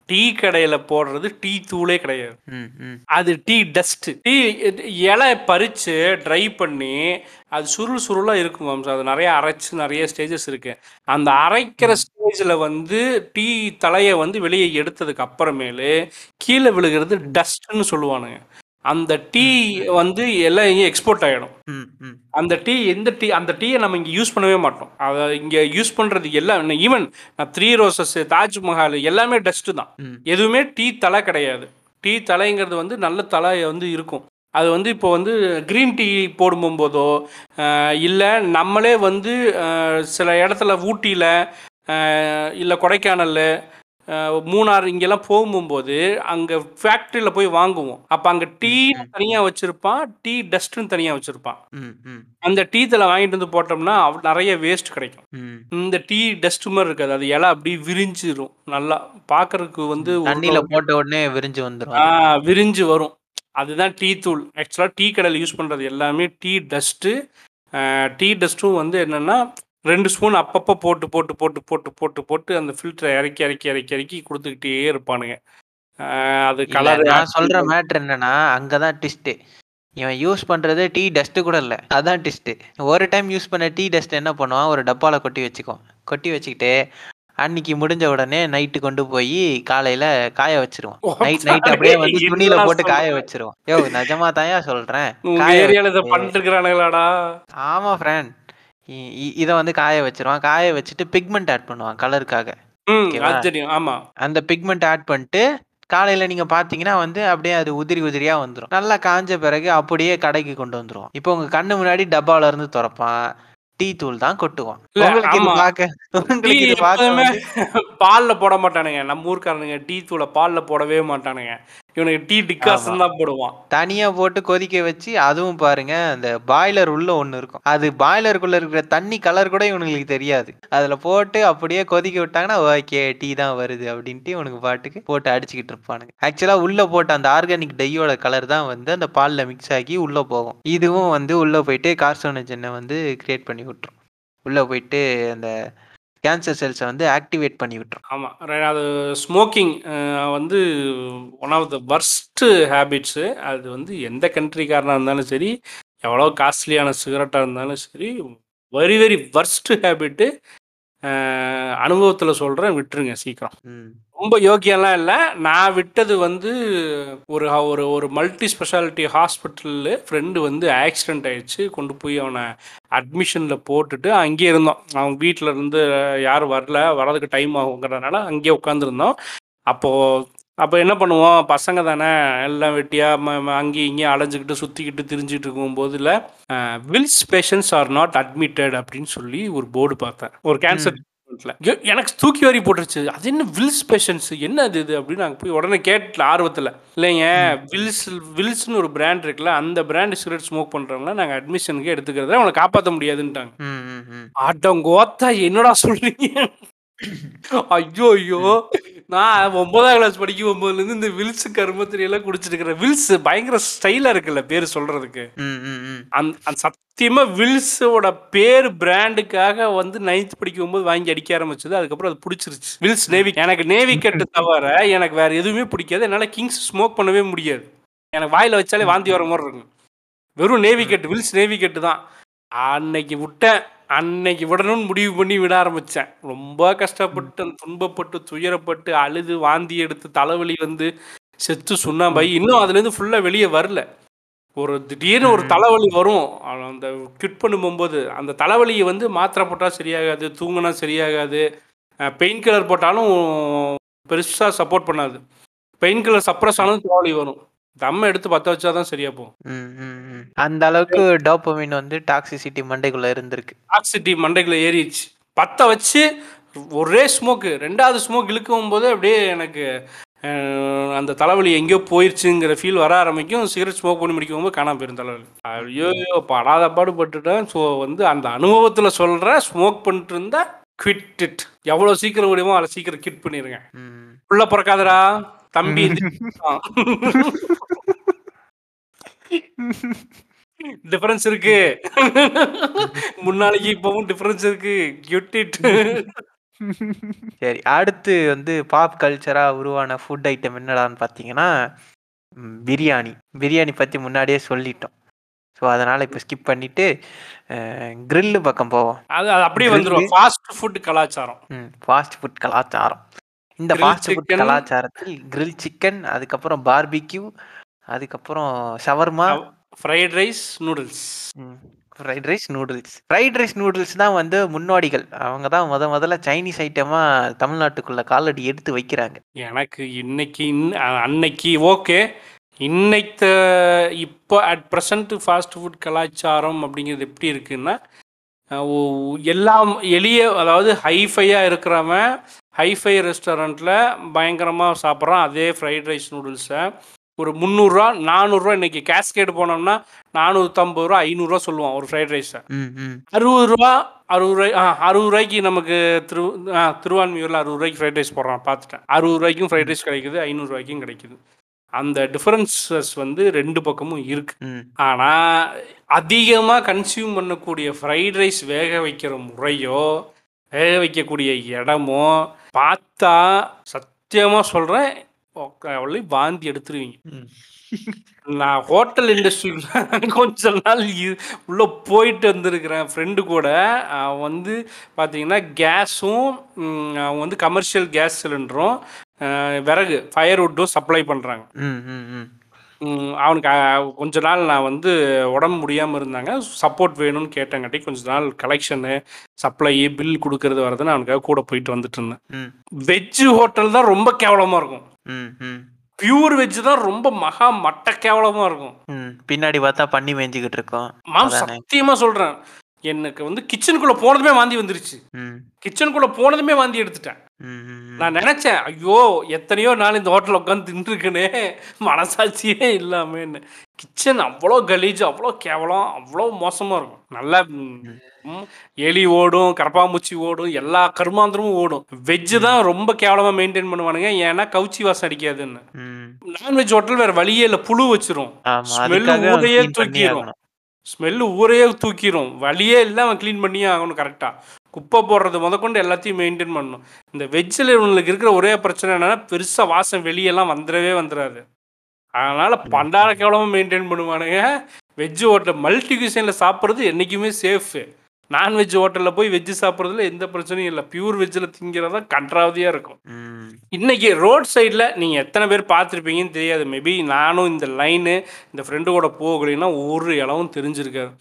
S2: டீ கடையில போடுறது டீ தூளே கிடையாது. அது டீ டஸ்ட். டீ இலை பறிச்சு ட்ரை பண்ணி அது சுருள் சுருளா இருக்கும் மாம்சம் அது நிறைய அரைச்சு நிறைய ஸ்டேஜஸ் இருக்கு. அந்த அரைக்கிற ஸ்டேஜ்ல வந்து டீ தலையை வந்து வெளியே எடுத்ததுக்கு அப்புறமேலு கீழே விழுகிறது டஸ்ட்னு சொல்லுவானுங்க. அந்த டீ வந்து எல்லாம் எங்கேயும் எக்ஸ்போர்ட் ஆகிடும் அந்த டீ எந்த டீ அந்த டீயை நம்ம இங்கே யூஸ் பண்ணவே மாட்டோம். அதை இங்கே யூஸ் பண்ணுறது எல்லாம் ஈவன் த்ரீ ரோசஸ் தாஜ்மஹால் எல்லாமே டஸ்ட்டு தான். எதுவுமே டீ தலை கிடையாது. டீ தலைங்கிறது வந்து நல்ல தலை வந்து இருக்கும். அது வந்து இப்போ வந்து க்ரீன் டீ போடும் போதோ இல்லை நம்மளே வந்து சில இடத்துல ஊட்டியில் இல்லை கொடைக்கானல் மூணார் இங்கெல்லாம் போகும்போது அங்கே ஃபேக்ட்ரியில் போய் வாங்குவோம். அப்போ அங்கே டீ தனியாக வச்சுருப்பான் டீ டஸ்ட்டுன்னு தனியாக வச்சுருப்பான். அந்த டீ தலை வாங்கிட்டு வந்து போட்டோம்னா நிறைய வேஸ்ட் கிடைக்கும். இந்த டீ டஸ்ட் மாதிரி இருக்காது. அது இலை அப்படியே விரிஞ்சிரும். நல்லா பார்க்கறதுக்கு வந்து
S1: தண்ணியில போட்ட உடனே விரிஞ்சு வந்துடும்
S2: விரிஞ்சு வரும். அதுதான் டீ தூள். ஆக்சுவலாக டீ கடையில் யூஸ் பண்ணுறது எல்லாமே டீ டஸ்ட்டு டீ டஸ்ட்டும் வந்து என்னென்னா ரெண்டு ஸ்பூன் அப்பப்போ போட்டு போட்டு போட்டு போட்டு போட்டு போட்டு அந்த ஃபில்டரை இறக்கி இறக்கி இறக்கி இறக்கி கொடுத்துக்கிட்டே இருப்பானுங்க. அது
S1: இல்ல
S2: கலர்
S1: நான் சொல்ற மேட்ரு என்னன்னா அங்கதான் ட்விஸ்ட் இவன் யூஸ் பண்றது டீ டஸ்ட் கூட இல்ல. அதான் ட்விஸ்ட் ஒரு டைம் யூஸ் பண்ண டீ டஸ்ட் என்ன பண்ணுவான்? ஒரு டப்பால கொட்டி வச்சுக்குவான். கொட்டி வச்சுக்கிட்டு அன்னைக்கு முடிஞ்ச உடனே நைட்டு கொண்டு போய் காலையில காய வச்சிருவான். நைட் நைட் அப்படியே வந்து துணியில போட்டு காய வச்சிருவான். யோ நிஜமா சொல்றேன்.
S2: உங்க
S1: காய
S2: இதை
S1: வச்சு-
S2: இருக்கிறானுங்களாடா.
S1: ஆமா ஃப்ரெண்ட் இதை வந்து காய வச்சிருவான். காய வச்சுட்டு பிக்மெண்ட் ஆட் பண்ணுவான் கலருக்காக
S2: ம்
S1: ஓகேவா?
S2: அது தெரியும். ஆமாம்
S1: அந்த பிக்மெண்ட் ஆட் பண்ணிட்டு காலையில நீங்க பாத்தீங்கன்னா வந்து அப்படியே அது உதிரி உதிரியா வந்துரும். நல்லா காஞ்ச பிறகு அப்படியே கடைக்கு கொண்டு வந்துருவோம் இப்போ உங்க கண்ணு முன்னாடி டப்பால இருந்து திறப்பான். டீ தூள் தான் கொட்டுவான்.
S2: ஆமா. பால்ல போட மாட்டானுங்க. நம்ம ஊர்க்காரனுங்க டீ தூளை பால்ல போடவே மாட்டானுங்க. இவனுக்கு டீ டிக்காசன் தான் போடுவான்.
S1: தனியா போட்டு கொதிக்க வச்சு அதுவும் பாருங்க அந்த பாய்லர் உள்ள ஒண்ணு இருக்கும். அது பாய்லருக்குள்ள இருக்கிற தண்ணி கலர் கூட இவனுங்களுக்கு தெரியாது. அதுல போட்டு அப்படியே கொதிக்க விட்டாங்கன்னா ஓகே டீ தான் வருது அப்படின்ட்டு இவனுக்கு பாட்டுக்கு போட்டு அடிச்சுக்கிட்டு இருப்பானுங்க. ஆக்சுவலா உள்ள போட்ட அந்த ஆர்கானிக் டையோட கலர் தான் வந்து அந்த பால்ல மிக்ஸ் ஆகி உள்ள போகும். இதுவும் வந்து உள்ள போயிட்டு கார்சோனஜனை வந்து கிரியேட் பண்ணி விட்டுரும். உள்ள போயிட்டு அந்த கேன்சர் செல்ஸை வந்து ஆக்டிவேட் பண்ணி விட்டுரும்.
S2: ஆமாம் அது ஸ்மோக்கிங் வந்து one of the worst habits அது வந்து எந்த கண்ட்ரிக்காரனாக இருந்தாலும் சரி எவ்வளோ காஸ்ட்லியான சிகரெட்டாக இருந்தாலும் சரி வெரி வெரி வர்ஸ்ட்டு ஹேபிட்டு அனுபவத்தில் சொல்கிறேன் விட்டுருங்க சீக்கிரம். ரொம்ப யோக்கியம்லாம் இல்லை. நான் விட்டது வந்து ஒரு ஒரு ஒரு மல்டி ஸ்பெஷாலிட்டி ஹாஸ்பிட்டலில் ஃப்ரெண்டு வந்து ஆக்சிடெண்ட் ஆயிடுச்சு. கொண்டு போய் அவனை அட்மிஷனில் போட்டுட்டு அங்கேயே இருந்தோம். அவன் வீட்டில் இருந்து யாரும் வரல வரதுக்கு டைம் ஆகுங்கிறதுனால அங்கேயே உட்காந்துருந்தோம் அப்போது அப்போ என்ன பண்ணுவோம்? பசங்க தானே எல்லாம் வெட்டியாக அங்கேயும் இங்கேயும் அலைஞ்சிக்கிட்டு சுற்றிக்கிட்டு திரிஞ்சிட்டு இருக்கும்போதுல வில்ஸ் பேஷன்ஸ் ஆர் நாட் அட்மிட்டட் அப்படின்னு சொல்லி ஒரு போர்டு பார்த்தேன். ஒரு கேன்சர் எனக்கு தூக்கி வாரி போட்டுருச்சு. அது என்ன வில்ஸ் பேஷன்ஸ் என்ன அது இது அப்படின்னு நாங்கள் போய் உடனே கேட்டல ஆர்வத்தில். இல்லைங்க வில்ஸ் வில்ஸ்னு ஒரு பிராண்ட் இருக்குல்ல அந்த பிராண்ட் சிகரெட் ஸ்மோக் பண்ணுறவங்கள நாங்கள் அட்மிஷனுக்கு எடுத்துக்கிறத அவங்களை காப்பாற்ற முடியாதுன்ட்டாங்க. அடங்கோத்தா என்னடா சொல்றீங்க? ஐயோ ஐயோ. நான் ஒன்பதாம் கிளாஸ் படிக்கும் ஒன்பதுலேருந்து இந்த வில்ஸ் கருமத்திரி எல்லாம் குடிச்சிட்டு இருக்கிறேன் வில்ஸ் பயங்கர ஸ்டைலா இருக்குல்ல பேர் சொல்றதுக்கு. அந்த அந்த சத்தியமா வில்ஸோட பேர் பிராண்டுக்காக வந்து நைன்த் படிக்கும் போது வாங்கி அடிக்க ஆரம்பிச்சது. அதுக்கப்புறம் அது பிடிச்சிருச்சு. வில்ஸ் நேவி எனக்கு நேவி கட்டு தவிர எனக்கு வேற எதுவுமே பிடிக்காது. என்னால கிங்ஸ் ஸ்மோக் பண்ணவே முடியாது. எனக்கு வாயில வச்சாலே வாந்தி வர மாதிரி இருக்கும். வெறும் Navy cut Wills Navy cut தான். அன்னைக்கு விட்டேன். அன்னைக்கு விடணும்னு முடிவு பண்ணி விட ஆரம்பித்தேன் ரொம்ப கஷ்டப்பட்டு துன்பப்பட்டு துயரப்பட்டு அழுது வாந்தி எடுத்து தலைவலி வந்து செத்து சுண்ணாம்பாய் இன்னும் அதுலேருந்து ஃபுல்லாக வெளியே வரல. ஒரு திடீர்னு ஒரு தலைவலி வரும். அந்த கிட் பண்ணும்போது அந்த தலைவலியை வந்து மாத்திரை போட்டால் சரியாகாது தூங்கினா சரியாகாது. பெயின் கில்லர் போட்டாலும் பெருசாக சப்போர்ட் பண்ணாது. பெயின் கில்லர் சப்ரஸ் ஆனாலும் தலைவலி வரும். தம்ம எடுத்து பற்ற வச்சா தான் சரியா போகும்.
S3: அந்த அளவுக்கு டோப்பமின் வந்து டாக்ஸிசிட்டி மண்டைக்குள்ள இருந்திருக்கு.
S2: ஆக்சிட்டி மண்டைக்குள்ள ஏறிடுச்சு. பற்ற வச்சு ஒரே ஸ்மோக்கு ரெண்டாவது ஸ்மோக் இழுக்கும் போது அப்படியே எனக்கு அந்த தலைவலி எங்கேயோ போயிருச்சுங்கிற ஃபீல் வர ஆரம்பிக்கும். சிகரெட் ஸ்மோக் பண்ணி முடிக்கும் போது காணாம போயிரும் தலைவலி. ஐயோ படாத பாடுபட்டுட்டேன். ஸோ வந்து அந்த அனுபவத்தில் சொல்கிறேன் ஸ்மோக் பண்ணிட்டு இருந்தா குவிட் இட் எவ்வளோ சீக்கிரம் முடியுமோ அவ்வளோ சீக்கிரம் கிட் பண்ணிடுங்க. உள்ள பிறக்காதடா. தம்பி டிஃபரன்ஸ் இருக்கு. முன்னாளைக்கு இப்பவும் டிஃபரன்ஸ் இருக்கு. கியூட் இட்
S3: சரி அடுத்து வந்து பாப் கல்ச்சரா உருவான ஃபுட் ஐட்டம் என்னடான்னு பார்த்தீங்கன்னா பிரியாணி. பிரியாணி பற்றி முன்னாடியே சொல்லிட்டோம். ஸோ அதனால் இப்போ ஸ்கிப் பண்ணிவிட்டு கிரில்லு பக்கம் போவோம்.
S2: அது அப்படியே வந்துரும். ஃபாஸ்ட் ஃபுட் கலாச்சாரம்.
S3: ம் ஃபாஸ்ட் ஃபுட் கலாச்சாரம். இந்த ஃபாஸ்ட் ஃபுட்
S2: chicken.
S3: கலாச்சாரத்தில் கிரில் சிக்கன் அதுக்கப்புறம் பார்பிக்யூ அதுக்கப்புறம் shawarma
S2: fried rice noodles
S3: fried rice noodles fried rice noodles தான் வந்து முன்னோடிகள். அவங்க தான் முத முதல்ல சைனீஸ் ஐட்டமாக தமிழ்நாட்டுக்குள்ள காலடி எடுத்து வைக்கிறாங்க.
S2: எனக்கு இன்னைக்கு அன்னைக்கு ஓகே. இன்னைத்த இப்போ அட் ப்ரெசண்ட் ஃபாஸ்ட் ஃபுட் கலாச்சாரம் அப்படிங்கிறது எப்படி இருக்குன்னா எல்லாம் எளிய அதாவது ஹைஃபையாக இருக்கிறவன் ஹைஃபை ரெஸ்டாரண்ட்டில் பயங்கரமாக சாப்பிட்றான் அதே ஃப்ரைட் ரைஸ் நூடுல்ஸை ஒரு முந்நூறுரூவா நானூறுரூவா இன்னைக்கு கேஸ்கேட் போனோம்னா நானூற்றம்பது ரூபா ஐநூறுரூவா சொல்லுவான் ஒரு ஃப்ரைட் ரைஸை அறுபது ரூபா அறுபது ரூபாய் ஆ அறுபது ரூபாய்க்கு நமக்கு திரு திருவான்மியூரில் அறுபது ரூபாய்க்கு ஃப்ரைட் ரைஸ் போடுறான். பார்த்துட்டேன். அறுபது ரூபாய்க்கும் ஃப்ரைட் ரைஸ் கிடைக்குது ஐநூறுரூவாய்க்கும் கிடைக்குது. அந்த டிஃபரன்சஸ் வந்து ரெண்டு பக்கமும் இருக்கு. ஆனால் அதிகமாக கன்சியூம் பண்ணக்கூடிய ஃப்ரைட் ரைஸ் வேக வைக்கிற முறையோ வேக வைக்கக்கூடிய இடமோ பார்த்தா சத்தியமாக சொல்கிறேன் அவளை வாந்தி எடுத்துருவீங்க. நான் ஹோட்டல் இண்டஸ்ட்ரிக்குள்ள <laughs> கொஞ்ச நாள் உள்ள போயிட்டு வந்திருக்கிறேன் ஃப்ரெண்டு கூட. அவன் வந்து பார்த்தீங்கன்னா கேஸும் அவன் வந்து கமர்ஷியல் கேஸ் சிலிண்டரும் விறகு ஃபயர்வுட்டும் சப்ளை பண்ணுறாங்க
S3: ம்
S2: அவனுக்கு கொஞ்ச நாள் நான் வந்து உடம்பு முடியாமல் இருந்தாங்க. சப்போர்ட் வேணும்னு கேட்டங்காட்டி கொஞ்ச நாள் கலெக்ஷனு சப்ளை பில் கொடுக்கறது வரதுன்னு அவனுக்காக கூட போயிட்டு வந்துட்டு இருந்தேன்.
S3: ம்.
S2: வெஜ்ஜு ஹோட்டல் தான் ரொம்ப கேவலமாக இருக்கும்.
S3: ம் ம்.
S2: பியூர் வெஜ் தான் ரொம்ப மகா மட்ட கேவலமாக இருக்கும்.
S3: ம் பின்னாடி பார்த்தா பண்ணி மேய்ஞ்சிக்கிட்டு இருக்கோம்.
S2: மாம்
S3: அதானே.
S2: சத்தியமா சொல்றேன். எனக்கு வந்து கிச்சனுக்குள்ள போனதுமே வாந்தி வந்துருச்சு.
S3: ம்.
S2: கிச்சனுக்குள்ள போனதுமே வாந்தி எடுத்துட்டேன். நான் நினைச்சேன் ஐயோ எத்தனையோ நாள் இந்த ஹோட்டலில் உட்காந்து தின்றுருக்கனே மனசாட்சியே இல்லாமன்னு. கிச்சன் அவ்வளோ கலீஜ் அவ்வளோ கேவலம் அவ்வளோ மோசமாக இருக்கும். நல்லா எலி ஓடும் கரப்பாம்பூச்சி ஓடும் எல்லா கருமாந்திரமும் ஓடும். வெஜ்ஜு தான் ரொம்ப கேவலமாக மெயின்டைன் பண்ணுவானுங்க. ஏன்னா கவுச்சி வாசம் அடிக்காதுன்னு. நான்வெஜ் ஹோட்டல் வேற வழியே இல்லை புழு வச்சிரும்.
S3: அதுக்காக
S2: ஊரையே.
S3: ஆகணும்.
S2: ஸ்மெல்லு ஊரையே தூக்கிரும். வழியே இல்லை அவன் க்ளீன் பண்ணியே ஆகணும் கரெக்டாக குப்பை போடுறது முதற்கொண்டு எல்லாத்தையும் மெயின்டைன் பண்ணணும். இந்த வெஜ்ஜில் இவங்களுக்கு இருக்கிற ஒரே பிரச்சனை என்னன்னா பெருசாக வாசம் வெளியெல்லாம் வந்துடவே வந்துடாது. அதனால் பண்டார கேவலமாக மெயின்டைன் பண்ணுவானுங்க. வெஜ் ஹோட்டல் மல்டி குசைனில் சாப்பிட்றது என்றைக்குமே சேஃபு நான்வெஜ் ஹோட்டலில் போய் வெஜ்ஜு சாப்பிட்றதுல எந்த பிரச்சனையும் இல்லை. பியூர் வெஜ்ஜில் திங்கிறதா கன்றாவதியாக இருக்கும்.
S1: ம்.
S2: இன்னைக்கு ரோட் சைடில் நீங்கள் எத்தனை பேர் பார்த்துருப்பீங்கன்னு தெரியாது. மேபி நானும் இந்த லைனு இந்த ஃப்ரெண்டு கூட போகலைன்னா ஒரு இளவும் தெரிஞ்சிருக்காது.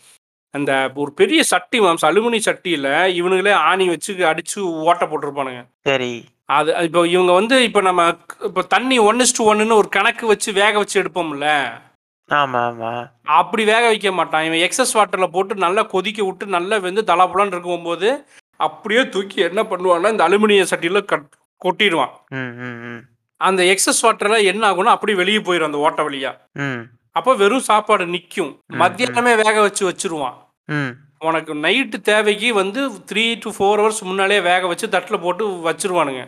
S2: அந்த ஒரு பெரிய சட்டி மாம்ஸ் அலுமினி சட்டியில் இவனுங்களே ஆணி வச்சு அடித்து ஓட்டை போட்டிருப்பானுங்க.
S1: சரி.
S2: அது இப்போ இவங்க வந்து இப்போ நம்ம இப்போ தண்ணி ஒன் டு ஒன்றுன்னு ஒரு கணக்கு வச்சு வேக வச்சு எடுப்போம்ல.
S1: ஆமா ஆமா.
S2: அப்படி வேக வைக்க மாட்டான். இவன் எக்ஸஸ் வாட்டரில் போட்டு நல்லா கொதிக்க விட்டு நல்லா வெந்து தலாப்புலான்னு இருக்கும்போது அப்படியே தூக்கி என்ன பண்ணுவான்னா இந்த அலுமினிய சட்டியில் கட் கொட்டிடுவான். அந்த எக்ஸஸ் வாட்டரில் என்ன ஆகும்னா அப்படியே வெளியே போயிடும் அந்த ஓட்ட வழியா. அப்போ வெறும் சாப்பாடு நிற்கும் மத்தியானமே வேக வச்சு வச்சிருவான். உனக்கு நைட்டு தேவைக்கு வந்து த்ரீ டு ஃபோர் ஹவர்ஸ் முன்னாலே வேக வச்சு தட்டில் போட்டு வச்சிருவானுங்க.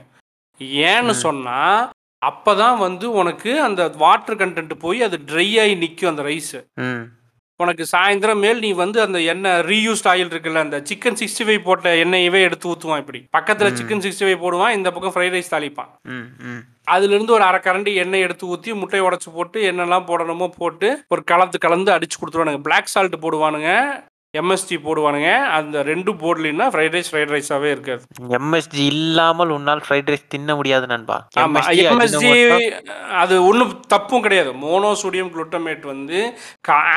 S2: ஏன்னு சொன்னால் அப்போ தான் வந்து உனக்கு அந்த வாட்டர் கண்டென்ட் போய் அது ட்ரை ஆகி நிற்கும் அந்த ரைஸு உனக்கு சாயந்தரம் மேல் நீ வந்து அந்த எண்ணெய் ரீயூஸ்ட் ஆயில் இருக்குல்ல அந்த சிக்கன் சிக்ஸ்டி ஃபைவ் போட்ட எண்ணெயவே எடுத்து ஊற்றுவான் இப்படி. பக்கத்தில் சிக்கன் சிக்ஸ்டி ஃபைவ் போடுவான் இந்த பக்கம் ஃப்ரைட் ரைஸ் தாளிப்பான். அதுலேருந்து ஒரு அரை கரண்டி எண்ணெய் எடுத்து ஊற்றி முட்டையை உடச்சி போட்டு என்னெல்லாம் போடணுமோ போட்டு ஒரு கலந்து கலந்து அடிச்சு கொடுத்துருவானுங்க. பிளாக் சால்ட் போடுவானுங்க. எம்எஸ்டி போடுவானுங்க. அந்த ரெண்டு போடலின்னா ஃப்ரைட் ரைஸ் ஃப்ரைட் ரைஸாகவே இருக்காது.
S1: எம்எஸ்ஜி இல்லாமல் உன்னால் ஃப்ரைட் ரைஸ் தின்ன முடியாது நண்பா.
S2: ஆமா எம்எஸ்ஜி. அது ஒன்றும் தப்பும் கிடையாது. மோனோசோடியம் குளுட்டமேட் வந்து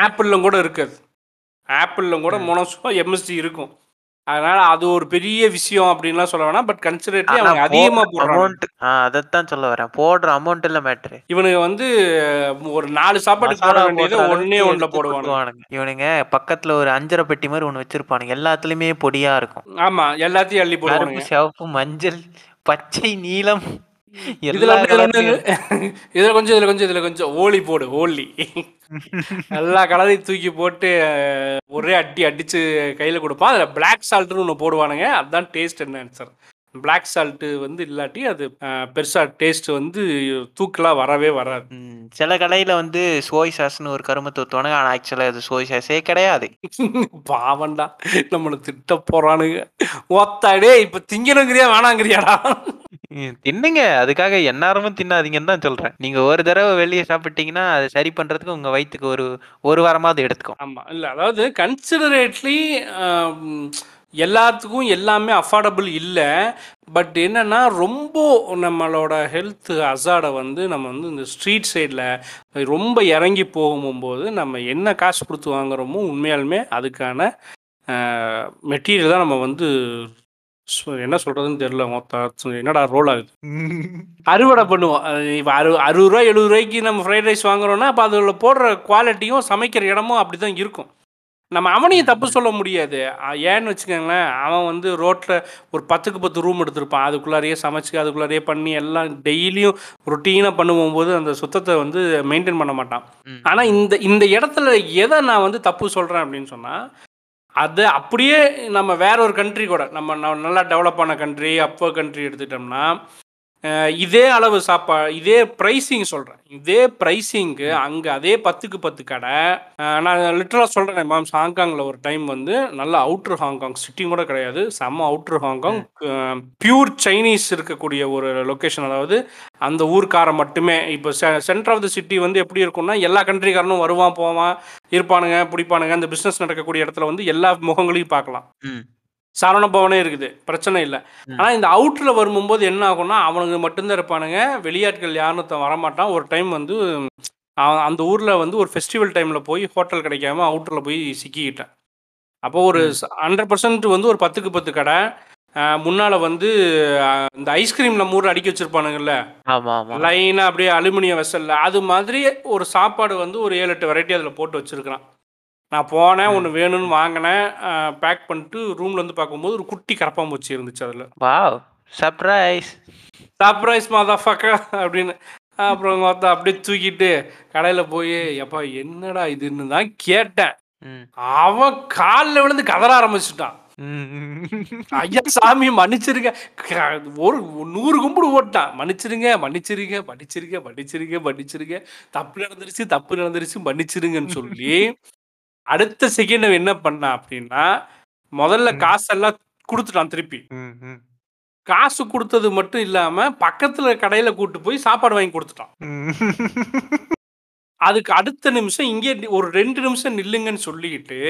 S2: ஆப்பிளில் கூட இருக்காது. ஆப்பிளில் கூட மோனோசோ எம்எஸ்ஜி இருக்கும். அதனால அது ஒரு பெரிய விஷயம் அப்படின்லாம் சொல்ல வேணாம். பட் கன்சிடரேட்லி அவங்க அதிகமாக
S1: போடுற
S2: போடுறாங்க.
S1: அதைத்தான் சொல்ல வரேன். போடுற அமௌண்ட் இல்ல மேட்ரு
S2: இவனுங்க வந்து ஒரு நாலு சாப்பாட்டுக்கு போட வேண்டியது ஒன்னே ஒன்றில் போடுவானுங்க.
S1: இவனுங்க பக்கத்துல ஒரு அஞ்சரை பெட்டி மாதிரி ஒண்ணு வச்சிருப்பானுங்க. எல்லாத்துலயுமே பொடியா இருக்கும்.
S2: ஆமா எல்லாத்தையும் அள்ளி போடுவானுங்க.
S1: கருப்பு சிவப்பு மஞ்சள் பச்சை நீலம்
S2: இதுல கொஞ்சம் இதுல கொஞ்சம் இதுல கொஞ்சம் ஓலி போடு ஓலி. எல்லா கலரையும் தூக்கி போட்டு ஒரே அடி அடிச்சு கையில கொடுப்பான். அதுல பிளாக் சால்ட்னு ஒன்று போடுவானுங்க. அதுதான் டேஸ்ட் என்ன ஆன்சர் பிளாக் சால்ட்டு வந்து இல்லாட்டி அது அஹ், பெருசா டேஸ்ட் வந்து தூக்கலா வரவே வராது.
S1: சில கடையில வந்து சோய் சாஸ்னு ஒரு கருமத்தை ஊத்துவானுங்க ஆனா ஆக்சுவலா அது சோய் சாஸே கிடையாது. <laughs>
S2: பாவண்டா நம்மளை திட்ட போறானுங்க. ஒத்தாடே இப்ப திங்கணுங்கிறியா வேணாங்கிறியாடா?
S1: தின்னுங்க. அதுக்காக எந்நேரமும் தின்னாதீங்கன்னு தான் சொல்றேன். நீங்க ஒரு தடவை வெளியே சாப்பிட்டீங்கன்னா அது சரி பண்றதுக்கு உங்க வயித்துக்கு ஒரு ஒரு வாரமாவது எடுத்துக்கும்
S2: ஆமாம் இல்லை அதாவது கன்சிடரேட்லி எல்லாத்துக்கும் எல்லாமே அஃபோர்டபுள் இல்லை. பட் என்னென்னா ரொம்ப நம்மளோட ஹெல்த் அசாடை வந்து நம்ம வந்து இந்த ஸ்ட்ரீட் சைடில் ரொம்ப இறங்கி போகும்போது நம்ம என்ன காசு கொடுத்து வாங்குறோமோ உண்மையாலுமே அதுக்கான மெட்டீரியல் தான் நம்ம வந்து என்ன சொல்கிறதுன்னு தெரியல மொத்தம் என்னடா ரோல் ஆகுது? அறுவடை பண்ணுவோம். இப்போ அறு அறுபது ரூபா எழுபது ரூபாய்க்கு நம்ம ஃப்ரைட் ரைஸ் வாங்குறோம்னா அப்போ அதில் போடுற குவாலிட்டியும் சமைக்கிற இடமும் அப்படி தான் இருக்கும். நம்ம அவனையும் தப்பு சொல்ல முடியாது. ஏன்னு வச்சுக்கோங்களேன் அவன் வந்து ரோட்டில் ஒரு பத்துக்கு பத்து ரூம் எடுத்திருப்பான். அதுக்குள்ளாரையே சமைச்சு அதுக்குள்ளாரையே பண்ணி எல்லாம் டெய்லியும் ரொட்டீனாக பண்ணும்போது அந்த சுத்தத்தை வந்து மெயின்டைன் பண்ண மாட்டான். ஆனால் இந்த இந்த இடத்துல எதை நான் வந்து தப்பு சொல்கிறேன் அப்படின்னு சொன்னால் அது அப்படியே நம்ம வேற ஒரு கண்ட்ரி கூட நம்ம நல்லா டெவலப் ஆன கண்ட்ரி அப்போ கண்ட்ரி எடுத்துட்டோம்னா இதே அளவு சாப்பா இதே ப்ரைஸிங் சொல்கிறேன் இதே ப்ரைஸிங்க்கு அங்கே அதே பத்துக்கு பத்து கடை. நான் லிட்டரலாக சொல்கிறேன் மேம் ஹாங்காங்கில் ஒரு டைம் வந்து நல்ல அவுட்ரு ஹாங்காங் சிட்டி கூட கிடையாது செம்ம அவுட்ரு ஹாங்காங் பியூர் சைனீஸ் இருக்கக்கூடிய ஒரு லொக்கேஷன் அதாவது அந்த ஊர்க்காரன் மட்டுமே. இப்போ சென்டர் ஆஃப் த சிட்டி வந்து எப்படி இருக்கும்னா எல்லா கண்ட்ரிக்காரனும் வருவான் போவான் இருப்பானுங்க பிடிப்பானுங்க. அந்த பிஸ்னஸ் நடக்கக்கூடிய இடத்துல வந்து எல்லா முகங்களையும் பார்க்கலாம். சரவண பவனே இருக்குது. பிரச்சனை இல்லை. ஆனால் இந்த அவுட்டில் வரும்போது என்ன ஆகும்னா அவனுங்க மட்டும்தான் இருப்பானுங்க. வெளியாட்கள் யாரும் வரமாட்டான். ஒரு டைம் வந்து அந்த ஊரில் வந்து ஒரு ஃபெஸ்டிவல் டைமில் போய் ஹோட்டல் கிடைக்காம அவுட்டரில் போய் சிக்கிக்கிட்டேன். அப்போ ஒரு ஹண்ட்ரட் பர்சன்ட் வந்து ஒரு பத்துக்கு பத்து கடை. முன்னால் வந்து இந்த ஐஸ்கிரீம் நம்ம ஊரில் அடிக்க வச்சுருப்பானுங்கல்ல. லைனாக அப்படியே அலுமினியம் வெசல்ல அது மாதிரி ஒரு சாப்பாடு வந்து ஒரு ஏழு எட்டு வெரைட்டி அதில் போட்டு வச்சிருக்கிறான். நான் போனேன் ஒன்று வேணும்னு வாங்கினேன். பேக் பண்ணிட்டு ரூம்ல இருந்து பார்க்கும்போது ஒரு குட்டி கரப்பாம்பூச்சி இருந்துச்சு அதில்.
S1: வாவ் சர்ப்ரைஸ்
S2: சர்ப்ரைஸ் மாதா ஃபக்கா அப்படின்னு. அப்புறம் பார்த்தா அப்படியே தூக்கிட்டு கடையில் போய் எப்பா என்னடா இதுன்னு தான் கேட்டேன். அவன் காலில் விழுந்து கதற ஆரம்பிச்சுட்டான். ஐயா சாமி மன்னிச்சிருங்க. ஒரு நூறு கும்பிடு ஓட்டான் மன்னிச்சிருங்க மன்னிச்சிருங்க மன்னிச்சிருங்க மன்னிச்சிருங்க மன்னிச்சிருங்க. தப்பு நடந்துருச்சு தப்பு நடந்துருச்சு மன்னிச்சிருங்கன்னு சொல்லி அடுத்த செகண்ட் என்ன பண்ணான் அப்படின்னா முதல்ல காசெல்லாம் கொடுத்துட்டான் திருப்பி. காசு கொடுத்தது மட்டும் இல்லாம பக்கத்துல கடையில கூட்டு போய் சாப்பாடு வாங்கி கொடுத்துட்டான். <laughs> அதுக்கு அடுத்த நிமிஷம் இங்கே ஒரு ரெண்டு நிமிஷம் நில்லுங்கன்னு சொல்லிக்கிட்டு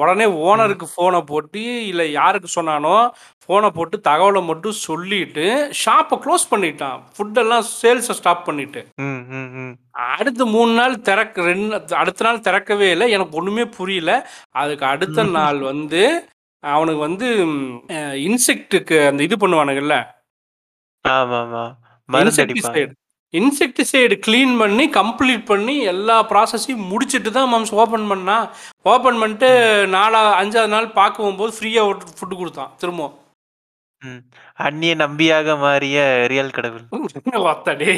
S2: உடனே ஓனருக்கு ஃபோனை போட்டு இல்லை யாருக்கு சொன்னானோ ஃபோனை போட்டு தகவலை மட்டும் சொல்லிட்டு ஷாப்பை க்ளோஸ் பண்ணிட்டான். ஃபுட்டெல்லாம் சேல்ஸை ஸ்டாப் பண்ணிட்டு. அடுத்து மூணு நாள் திறக்க ரெண்டு அடுத்த நாள் திறக்கவே இல்லை. எனக்கு ஒன்றுமே புரியல. அதுக்கு அடுத்த நாள் வந்து அவனுக்கு வந்து இன்செக்ட்டுக்கு அந்த இது பண்ணுவானுங்கல்ல? இன்செக்டிசைடு க்ளீன் பண்ணி கம்ப்ளீட் பண்ணி எல்லா ப்ராசஸையும் முடிச்சிட்டு தான் மம்ஸ் ஓப்பன் பண்ணா. ஓப்பன் பண்ணிட்டு நாலா அஞ்சாவது நாள் பார்க்க போகும்போது ஃப்ரீயாக ஃபுட்டு கொடுத்தான். திரும்ப.
S3: அந்நிய நம்பியாக மாறிய ரியல் கடவுள்.
S2: ஒத்தடே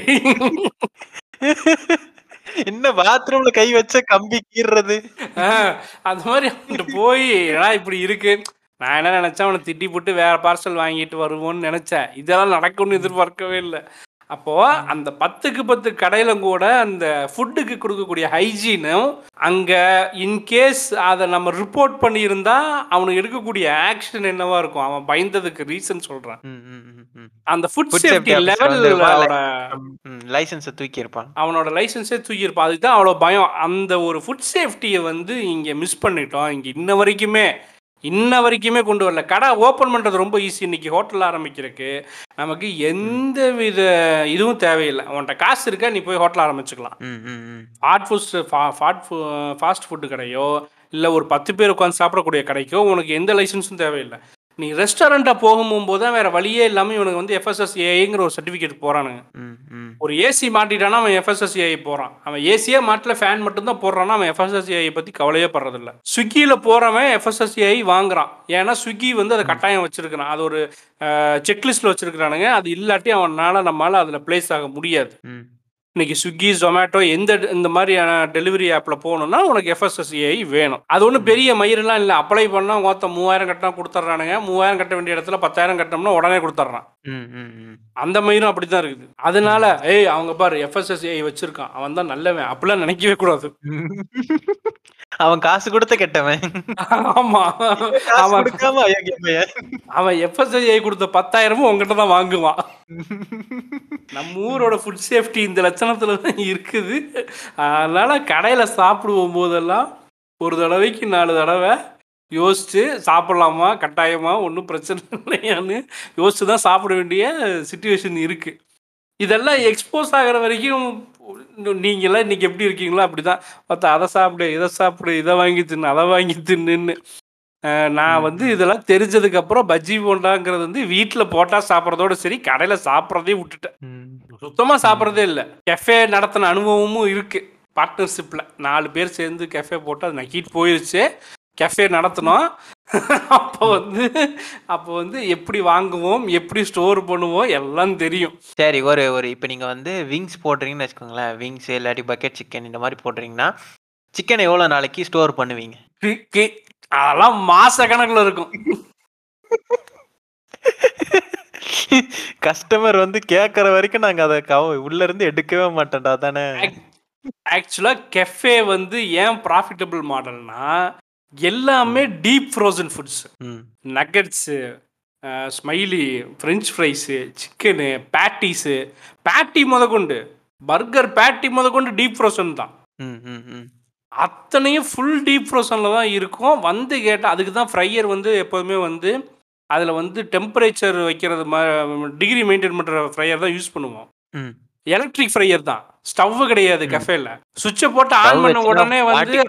S3: என்ன பாத்ரூம்ல கை வச்ச கம்பி கீறது
S2: அந்த மாதிரி போய் ஏன்னா இப்படி இருக்கு? நான் என்ன நினைச்சேன் அவனை திட்டி போட்டு வேற பார்சல் வாங்கிட்டு வருவோன்னு நினைச்சேன். இதெல்லாம் நடக்கும்னு எதிர்பார்க்கவே இல்லை. அப்போ அந்த பத்துக்கு பத்து கடையில கூட அந்த ஃபுட்டுக்கு கொடுக்கக்கூடிய ஹைஜீனும் அங்க இன்கேஸ் அதை நம்ம ரிப்போர்ட் பண்ணியிருந்தா அவனுக்கு எடுக்கக்கூடிய ஆக்ஷன் என்னவா இருக்கும்? அவன் பயந்ததுக்கு ரீசன்
S3: ம்.
S2: அந்த food
S3: Food
S2: safety
S3: safety officer
S2: level
S3: வந்துருப்பா, ம், லைசன்ஸை தூக்கி இருப்பான்.
S2: அவனோட லைசன்ஸே தூக்கியிருப்பான் அதுக்கு தான் அவ்வளோ பயம். அந்த ஒரு ஃபுட் சேஃப்டியை வந்து இங்கே மிஸ் பண்ணிட்டோம். இங்கே இன்ன வரைக்குமே இன்ன வரைக்குமே கொண்டு வரல. கடை ஓப்பன் பண்ணுறது ரொம்ப ஈஸி இன்னைக்கு ஹோட்டல் ஆரம்பிக்கிறதுக்கு நமக்கு எந்த வித இதுவும் தேவையில்லை. உன்கிட்ட காசு இருக்கா? நீ போய் hotel ஆரம்பிச்சுக்கலாம். Fat foods fat fast food கடையோ இல்லை ஒரு பத்து பேர் உட்காந்து சாப்பிடக்கூடிய கடைக்கோ உனக்கு எந்த லைசன்ஸும் தேவையில்லை. நீ ரெஸ்டாரண்ட்டாக போகும்போது தான் வேறு வழியே இல்லாமல் இவனுக்கு வந்து எஃப்எஸ்எஸ்ஏங்கிற ஒரு சர்டிஃபிகேட் போகிறானுங்க. ஒரு ஏசி மாட்டிட்டானா அவன் எஃப்எஸ்எஸ்ஏஐ போகிறான் அவன் ஏசியே மாட்டல ஃபேன் மட்டும்தான் போடுறான்னா அவன் எஃப்எஸ்எஸ்ஏஐ பற்றி கவலையே படுறதில்ல. ஸ்விக்கியில் போகிறவன் எஃப்எஸ்எஸ்ஏஐ வாங்குறான். ஏன்னா ஸ்விக்கி வந்து அதை கட்டாயம் வச்சிருக்கிறான். அது ஒரு செக்லிஸ்ட்டில் வச்சிருக்கிறானுங்க. அது இல்லாட்டி அவனால நம்மளால அதில் ப்ளேஸ் ஆக முடியாது. இன்னைக்கு ஸ்விக்கி ஜொமேட்டோ எந்த இந்த மாதிரியான டெலிவரி ஆப்பில் போகணும்னா உனக்கு எஃப்எஸ்எஸ்ஏஐ வேணும். அது ஒன்றும் பெரிய மயிரெல்லாம் இல்லை. அப்ளை பண்ணால் மொத்தம் மூவாயிரம் கட்டினா கொடுத்துட்றானுங்க மூவாயிரம் கட்ட வேண்டிய இடத்துல பத்தாயிரம் கட்டினோம்னா உடனே கொடுத்துட்றான். அந்த மயிரும் அப்படி தான் இருக்குது. அதனால ஏய் அவங்க பாரு எஃப்எஸ்எஸ்ஏ வச்சிருக்கான். அவன் தான் நல்லவன். அப்படிலாம் நினைக்கவே கூடாது. <laughs>
S3: அவன் காசு கொடுத்த கெட்டவன்.
S2: ஆமா. அவன்
S3: கொடுக்காம.
S2: அவன் எஃப்எஸ்எஸ்ஏ கொடுத்த பத்தாயிரமும் உங்ககிட்ட தான் வாங்குவான். நம்ம ஊரோட ஃபுட் சேஃப்டி இந்த லட்சணத்துல தான் இருக்குது. அதனால கடையில சாப்பிடுவோம் போதெல்லாம் ஒரு தடவைக்கு நாலு தடவை யோசிச்சு சாப்பிடலாமா கட்டாயமா ஒன்றும் பிரச்சனை இல்லையான்னு யோசிச்சு தான் சாப்பிட வேண்டிய சுச்சுவேஷன் இருக்கு. இதெல்லாம் எக்ஸ்போஸ் ஆகிற வரைக்கும் நீங்களாம் இன்னைக்கு எப்படி இருக்கீங்களோ அப்படிதான். பார்த்தா அதை சாப்பிடு இதை சாப்பிடு இதை வாங்கி தின்னு அதை வாங்கி தின்னுன்னு. நான் வந்து இதெல்லாம் தெரிஞ்சதுக்கு அப்புறம் பஜ்ஜி போண்டாங்கிறது வந்து வீட்டில் போட்டால் சாப்பிட்றதோட சரி கடையில் சாப்பிட்றதே விட்டுட்டேன். சுத்தமாக சாப்பிட்றதே இல்லை. கெஃபே நடத்தின அனுபவமும் இருக்கு. பார்ட்னர்ஷிப்பில் நாலு பேர் சேர்ந்து கெஃபே போட்டு அது நக்கிட்டு போயிருச்சு. கெஃபே நடத்தினோம். அப்போ வந்து அப்போ வந்து எப்படி வாங்குவோம் எப்படி ஸ்டோர் பண்ணுவோம் எல்லாம் தெரியும்.
S3: சரி ஒரு ஒரு இப்போ நீங்கள் வந்து விங்ஸ் போடுறீங்கன்னு வச்சுக்கோங்களேன். விங்ஸ் இல்லாட்டி பக்கெட் சிக்கன் இந்த மாதிரி போடுறீங்கன்னா சிக்கனை எவ்வளோ நாளைக்கு ஸ்டோர் பண்ணுவீங்க?
S2: அதெல்லாம் மாச கணக்கில் இருக்கும்.
S3: கஸ்டமர் வந்து கேட்குற வரைக்கும் நாங்கள் அதை கவ உள்ள இருந்து எடுக்கவே மாட்டோம்டா தானே
S2: ஆக்சுவலாக கெஃபே வந்து ஏன் ப்ராஃபிட்டபிள் மாடல்னா எல்லாமே டீப் ஃப்ரோசன் ஃபுட்ஸ்
S3: ம்.
S2: Nuggets smiley french fries chicken patties patty முதற்கொண்டு பர்கர் பேட்டி முதற்கொண்டு டீப் ஃப்ரோசன் தான்.
S3: ம் ம் ம்.
S2: அத்தனையும் ஃபுல் டீப் ஃப்ரோசனில் தான் இருக்கும். வந்து கேட்டால் அதுக்கு தான் ஃப்ரையர் வந்து எப்போதுமே வந்து அதில் வந்து டெம்பரேச்சர் வைக்கிறது டிகிரி மெயின்டைன் பண்ணுற ஃப்ரையர் தான் யூஸ் பண்ணுவோம்.
S3: ம்.
S2: எலக்ட்ரிக் ஃப்ரையர் தான். ஸ்டவ் கிடையாது கஃபேல சுவிட்சை போட்டு ஆன் பண்ண உடனே வந்து.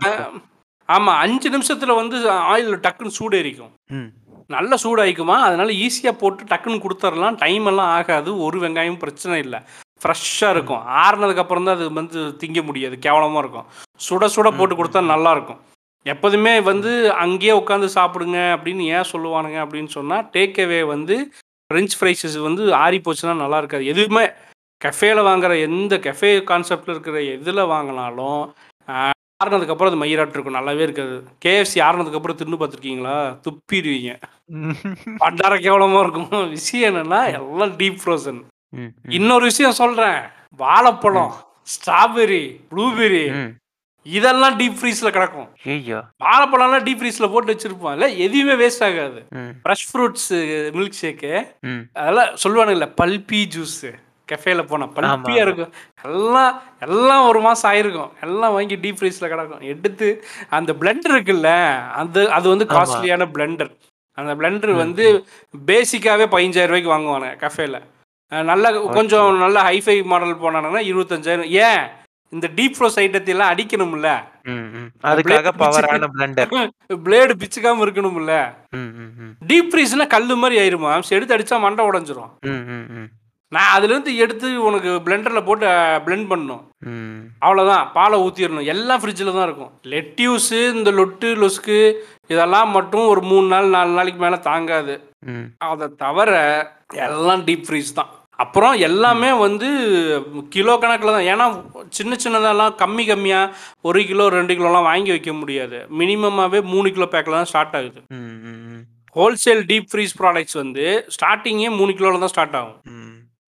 S2: ஆமாம் அஞ்சு நிமிஷத்தில் வந்து ஆயில் டக்குன்னு சூடு எரிக்கும்
S3: ம்.
S2: நல்ல சூடாயிக்குமா? அதனால ஈஸியாக போட்டு டக்குன்னு கொடுத்துடலாம் டைம் எல்லாம் ஆகாது. ஒரு வெங்காயம் பிரச்சனை இல்லை. ஃப்ரெஷ்ஷாக இருக்கும். ஆறுனதுக்கு அப்புறம் தான் அது வந்து திங்க முடியாது. கேவலமாக இருக்கும். சுட சுட போட்டு கொடுத்தா நல்லா இருக்கும். எப்போதுமே வந்து அங்கேயே உட்காந்து சாப்பிடுங்க அப்படின்னு ஏன் சொல்லுவானுங்க அப்படின்னு சொன்னால் டேக் அவே வந்து ஃப்ரெஞ்ச் ஃப்ரைஸஸ் வந்து ஆறி போச்சுன்னா நல்லா இருக்காது. எதுவுமே கஃபேல வாங்குற எந்த கஃபே கான்செப்டில் இருக்கிற எதில் வாங்கினாலும் ஆறுனதுக்கப்புறம் அது மயிராட்டு இருக்கும். நல்லாவே இருக்காது. கேஎஃப்சி ஆறுனதுக்கப்புறம் தின்னு பார்த்துருக்கீங்களா? துப்பிடுவீங்க. <laughs> பண்டார கேவலமாக இருக்கும். விஷயம் என்னன்னா எல்லாம் டீப் ஃப்ரோசன் இன்னொரு விஷயம் சொல்கிறேன் வாழைப்பழம் ஸ்ட்ராபெரி ப்ளூபெரி இதெல்லாம் டீப் ஃப்ரீஸில் கிடக்கும். வாழைப்பழம்லாம் டீப் ஃப்ரீஸில் போட்டு வச்சிருப்பான் இல்லை எதுவுமே வேஸ்ட் ஆகாது. ஃப்ரெஷ் ஃப்ரூட்ஸு மில்க் ஷேக்கு அதெல்லாம் சொல்லுவானுங்கல்ல பல்பி ஜூஸு கெஃபேல போனா
S1: ஆமா,
S2: பல்பியா
S1: ஆமா.
S2: இருக்கும். எல்லாம் எல்லாம் ஒரு மாசம் ஆயிருக்கும். எல்லாம் வாங்கி டீப் ஃப்ரீஸ்ல கிடக்கும். எடுத்து அந்த பிளெண்டர் இருக்குல்ல அந்த அது வந்து. காஸ்ட்லியான பிளெண்டர் அந்த பிளெண்டர் வந்து பேசிக்காவே பதினஞ்சாயிரம் ரூபாய்க்கு வாங்குவாங்க கஃபேல நல்ல கொஞ்சம் நல்ல ஹைஃபை மாடல் போனாங்கன்னா இருபத்தஞ்சாயிரம். ஏன்? இந்த டீப் ஃப்ரோஸ் ஐட்டத்தை எல்லாம் அடிக்கணும்ல.
S1: அதுக்காக பவரான பிளண்டர்
S2: பிளேடு பிச்சுக்காம இருக்கணும்ல. டீப் ஃப்ரீஸ்னா கல்லு மாதிரி ஆயிருமா? எடுத்து அடிச்சா மண்டை உடஞ்சிரும். நான் அதுலேருந்து எடுத்து உனக்கு பிளெண்டரில் போட்டு பிளெண்ட் பண்ணணும். அவ்வளோதான் பாலை ஊற்றிடணும் எல்லாம் ஃப்ரிட்ஜில் தான் இருக்கும். லெட்யூஸு இந்த லொட்டு லொஸ்க்கு இதெல்லாம் மட்டும் ஒரு மூணு நாள் நாலு நாளைக்கு மேலே தாங்காது. அதை தவிர எல்லாம் டீப் ஃப்ரீஸ் தான். அப்புறம் எல்லாமே வந்து கிலோ கணக்கில் தான். ஏன்னா சின்ன சின்னதெல்லாம் கம்மி கம்மியாக ஒரு கிலோ ரெண்டு கிலோலாம் வாங்கி வைக்க முடியாது. மினிமமாகவே மூணு கிலோ பேக்கில் தான் ஸ்டார்ட் ஆகுது. ஹோல்சேல் டீப் ஃப்ரீஸ் ப்ராடக்ட்ஸ் வந்து ஸ்டார்டிங்கே மூணு கிலோவில் தான் ஸ்டார்ட் ஆகும்.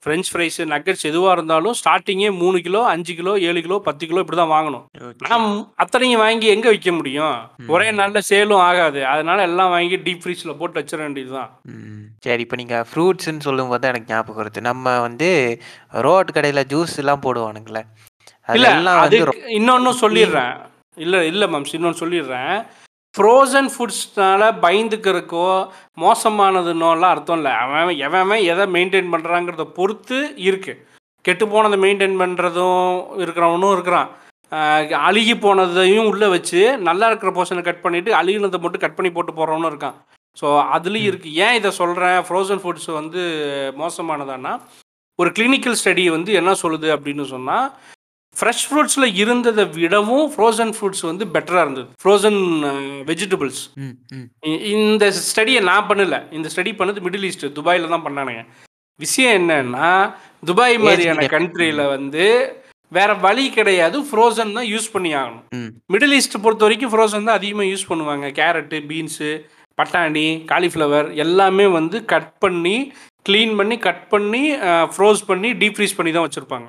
S2: ஃப்ரெஞ்ச் ஃப்ரைஸ் நக்கட்ஸ் எதுவாக இருந்தாலும் ஸ்டார்டிங்கே மூணு கிலோ அஞ்சு கிலோ ஏழு கிலோ பத்து கிலோ இப்படி தான் வாங்கணும் நாம் அத்தனையும் வாங்கி எங்கே விற்க முடியும்? ஒரே நாளில் சேலும் ஆகாது. அதனால எல்லாம் வாங்கி டீப் ஃப்ரீஸில் போட்டு வச்சிட வேண்டியது தான்
S1: சரி இப்போ நீங்கள் ஃப்ரூட்ஸ்ன்னு சொல்லும்போது எனக்கு ஞாபகம் வருது. நம்ம வந்து ரோட் கடையில் ஜூஸ் எல்லாம் போடுவானுங்களே.
S2: இல்ல
S1: அதெல்லாம்
S2: அது
S1: வந்து ரொம்ப
S2: இன்னொன்னு சொல்லிடுறேன். இல்ல இல்ல மேம்ஸ் இன்னொன்னு சொல்லிடுறேன். ஃப்ரோசன் ஃபுட்ஸ்னால பயந்துக்கிறதுக்கோ மோசமானதுன்னோலாம் அர்த்தம் இல்லை. அவன் எவன் எதை மெயின்டைன் பண்ணுறாங்கிறத பொறுத்து இருக்குது கெட்டு போனதை மெயின்டைன் பண்ணுறதும் இருக்கிறவனும் இருக்கிறான். அழுகி போனதையும் உள்ளே வச்சு நல்லா இருக்கிற போர்ஷனை கட் பண்ணிவிட்டு அழுகினதை மட்டும் கட் பண்ணி போட்டு போகிறவனும் இருக்கான். ஸோ அதுலேயும் இருக்குது ஏன் இதை சொல்கிறேன் ஃப்ரோசன் ஃபுட்ஸ் வந்து மோசமானதான்னா ஒரு கிளினிக்கல் ஸ்டடி வந்து என்ன சொல்லுது அப்படின்னு சொன்னால் ஃப்ரெஷ் ஃப்ரூட்ஸில் இருந்ததை விடவும் ஃப்ரோசன் ஃப்ரூட்ஸ் வந்து பெட்டராக இருந்தது. ஃப்ரோசன் வெஜிடபிள்ஸ்
S1: ம் ம்.
S2: இந்த ஸ்டடியை நான் பண்ணல. இந்த ஸ்டடி பண்ணது மிடில் ஈஸ்ட் துபாயில் தான் பண்ணானுங்க. விஷயம் என்னன்னா துபாய் மாதிரியான. கண்ட்ரியில் வந்து வேற வழி கிடையாது. ஃப்ரோசன் தான் யூஸ் பண்ணி ஆகணும். மிடில் ஈஸ்ட் பொறுத்த வரைக்கும் ஃப்ரோசன் தான் அதிகமாக யூஸ் பண்ணுவாங்க. கேரட்டு பீன்ஸு பட்டாணி காலிஃப்ளவர் எல்லாமே வந்து கட் பண்ணி க்ளீன் பண்ணி கட் பண்ணி ஃப்ரோஸ் பண்ணி டீப் ஃப்ரீஸ் பண்ணி தான் வச்சுருப்பாங்க.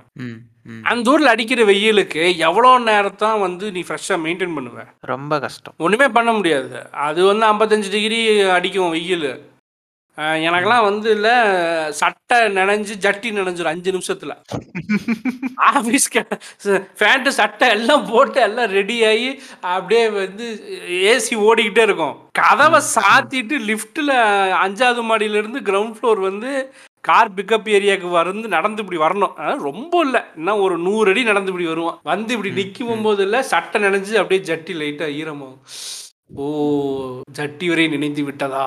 S2: அந்த ஊரில் அடிக்கிற வெயிலுக்கு எவ்வளோ நேரத்தான் வந்து நீ ஃப்ரெஷ்ஷாக மெயின்டைன் பண்ணுவ?
S1: ரொம்ப கஷ்டம்.
S2: ஒன்றுமே பண்ண முடியாது. அது வந்து ஐம்பத்தஞ்சு டிகிரி அடிக்கும் வெயில். எனக்கெல்லாம் வந்து இல்லை சட்டை நனைஞ்சு ஜட்டி நனைஞ்சிரும் அஞ்சு நிமிஷத்தில். ஆஃபீஸ்க்கு <laughs> ஃபேண்ட்டு சட்டை எல்லாம் போட்டு எல்லாம் ரெடி ஆகி அப்படியே வந்து ஏசி ஓடிக்கிட்டே இருக்கும். கதவை சாத்திட்டு லிஃப்ட்டில் அஞ்சாவது மாடியிலேருந்து கிரவுண்ட் ஃப்ளோர் வந்து கார் பிக்கப் ஏரியாவுக்கு வந்து நடந்து இப்படி வரணும். ரொம்ப இல்லை. இன்னும் ஒரு நூறு அடி நடந்து இப்படி வருவான். வந்து இப்படி நிற்கும் போது இல்லை சட்டை நனைஞ்சு அப்படியே ஜட்டி லைட்டாக ஈரமாகும் ஓ ஜட்டி வரை நினைத்து விட்டதா?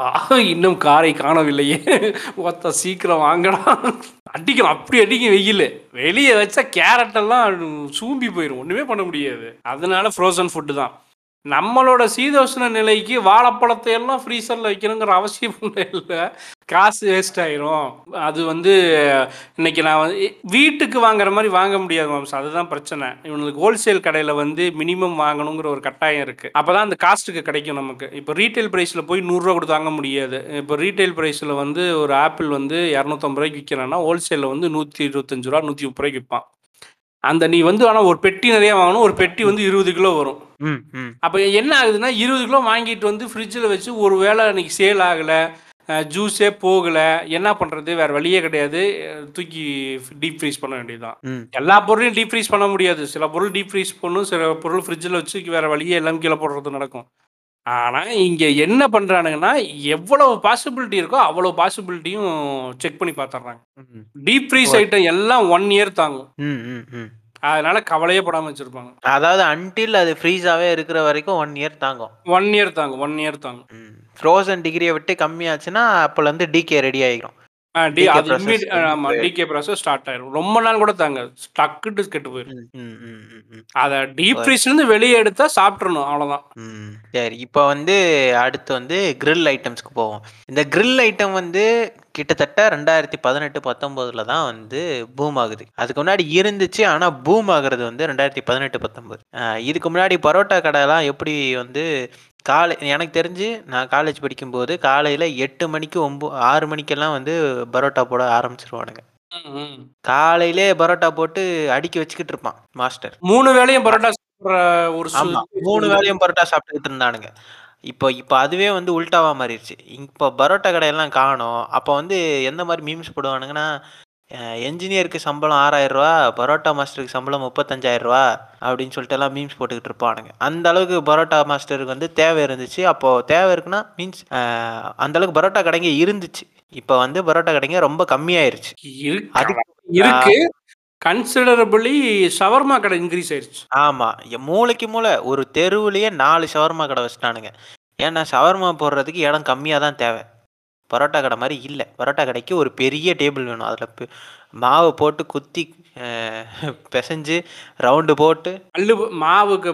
S2: இன்னும் காரை காணவில்லையே. ஒத்த சீக்கிரம் வாங்கடா. அடிக்கும். அப்படி அடிக்கும் வெயில். வெளியே வச்சா கேரட் எல்லாம் சூம்பி போயிடும் ஒன்றுமே பண்ண முடியாது. அதனால ஃப்ரோசன் ஃபுட்டு தான். நம்மளோட சீதோஷ்ண நிலைக்கு வாழைப்பழத்தை எல்லாம் ஃப்ரீசரில் வைக்கணுங்கிற அவசியம் இல்லை. காசு வேஸ்ட் ஆயிரும். அது வந்து இன்னைக்கு நான் வந்து வீட்டுக்கு வாங்குற மாதிரி வாங்க முடியாது மாம்ஸ் அதுதான் பிரச்சனை. இவனுக்கு ஹோல்சேல் கடையில் வந்து மினிமம் வாங்கணுங்கிற ஒரு கட்டாயம் இருக்குது அப்போ தான் அந்த காஸ்ட்டுக்கு கிடைக்கும் நமக்கு. இப்போ ரீட்டைல் ப்ரைஸில் போய் நூறுரூவா கொடுத்து வாங்க முடியாது. இப்போ ரீட்டைல் ப்ரைஸில் வந்து ஒரு ஆப்பிள் வந்து இரநூத்தம்பது ரூபாய்க்கு விற்கிறேன்னா ஹோல்சேலில் வந்து நூற்றி இருபத்தஞ்சு ரூபா நூற்றி முப்பது ரூபாய்க்கு விற்பான். அந்த நீ வந்து ஆனால் ஒரு பெட்டி நிறையா வாங்கணும். ஒரு பெட்டி வந்து இருபது கிலோ வரும்.
S1: ம் ம்.
S2: அப்போ என்ன ஆகுதுன்னா இருபது கிலோ வாங்கிட்டு வந்து ஃப்ரிட்ஜில் வச்சு ஒரு வேளை அன்றைக்கி சேல் ஆகலை ஜூஸே போகலை என்ன பண்ணுறது வேறு வழியே கிடையாது. தூக்கி டீப் ஃப்ரீஸ் பண்ண வேண்டியதுதான். எல்லா பொருளையும் டீப் ஃப்ரீஸ் பண்ண முடியாது. சில பொருள் டீப் ஃப்ரீஸ் பண்ணும் சில பொருள் ஃப்ரிட்ஜில் வச்சு வேறு வழியே எல்லாம் கீழே போடுறது நடக்கும். ஆனால் இங்கே என்ன பண்ணுறானுங்கன்னா எவ்வளவு பாசிபிலிட்டி இருக்கோ அவ்வளோ பாசிபிலிட்டியும் செக் பண்ணி பார்த்துட்றாங்க. டீப் ஃப்ரீஸ் ஐட்டம் எல்லாம் ஒன் இயர் தாங்கும்.
S1: ம் ம் ம்.
S2: அதனால கவலையே படாமல் வச்சுருப்பாங்க.
S1: அதாவது அன்டில் அது ஃப்ரீஸாவே இருக்கிற வரைக்கும் ஒன் இயர் தாங்கும்.
S2: ஒன் இயர் தாங்கும் ஒன் இயர் தாங்கும்.
S1: ஃப்ரோசன் டிகிரியை விட்டு கம்மியாச்சுன்னா அப்போல இருந்து டிகே ரெடி ஆகிரும்
S2: டி அது
S1: process.
S2: immediate-
S1: வந்து-
S2: ஆமா டிகே ப்ராசஸ் ஸ்டார்ட் ஆயிரும். ரொம்ப நாள் கூட தாங்க டக்குட்டு கெட்டு போயிடும் அதை டீப் ஃப்ரீஸ்லேருந்து வெளியே எடுத்தா சாப்பிட்றணும் அவ்வளோதான்
S1: சரி. இப்போ வந்து அடுத்து வந்து grill ஐட்டம்ஸ்க்கு போவோம். இந்த grill ஐட்டம் வந்து கிட்டத்தட்ட ரெண்டாயிரத்தி பதினெட்டு பத்தொம்போதுல தான் வந்து பூம் ஆகுது. அதுக்கு முன்னாடி இருந்துச்சு ஆனால் பூம் ஆகுறது வந்து ரெண்டாயிரத்தி பதினெட்டு பத்தொம்போது. இதுக்கு முன்னாடி பரோட்டா கடைலாம் எப்படி வந்து காலை எனக்கு தெரிஞ்சு நான் காலேஜ் படிக்கும்போது காலையில் எட்டு மணிக்கு ஒம்போ ஆறு மணிக்கெல்லாம் வந்து பரோட்டா போட ஆரம்பிச்சிருவானுங்க. காலையிலே பரோட்டா போட்டு அடுக்கி வச்சுக்கிட்டு இருப்பான் மாஸ்டர்.
S2: மூணு வேளையும் பரோட்டா சாப்பிட்ற ஒரு
S1: மூணு வேளையும் பரோட்டா சாப்பிட்டுக்கிட்டு இருந்தானுங்க. இப்போ இப்போ அதுவே வந்து உல்டாவா மாறிடுச்சு இப்போ பரோட்டா கடையெல்லாம் காணோம். அப்போ வந்து எந்த மாதிரி மீம்ஸ் போடுவானுங்கன்னா என்ஜினியருக்கு சம்பளம் ஆறாயிரம் ரூபா பரோட்டா மாஸ்டருக்கு சம்பளம் முப்பத்தஞ்சாயிரம் ரூபா அப்படின்னு சொல்லிட்டு எல்லாம் மீம்ஸ் போட்டுக்கிட்டு இருப்பானுங்க. அந்த அளவுக்கு பரோட்டா மாஸ்டருக்கு வந்து தேவை இருந்துச்சு. அப்போ தேவை இருக்குன்னா மீன்ஸ் அந்த அளவுக்கு பரோட்டா கடைங்க இருந்துச்சு. இப்போ வந்து பரோட்டா கடைங்க ரொம்ப கம்மியாயிருச்சு.
S2: இருக்கு. கன்சிடரபிளி ஷவர்மா கடை இன்க்ரீஸ் ஆயிருச்சு.
S1: ஆமா எ- மூளைக்கு மூளை ஒரு தெருவுலயே நாலு ஷவர்மா கடை வச்சுட்டானுங்க. ஏன்னா ஷவர்மா போடுறதுக்கு இடம் கம்மியாக தான் தேவை. பரோட்டா கடை மாதிரி இல்லை. பரோட்டா கடைக்கு ஒரு பெரிய டேபிள் வேணும். அதில் மாவு போட்டு குத்தி பிசைஞ்சு ரவுண்டு போட்டு.
S2: கல்லு மாவுக்கு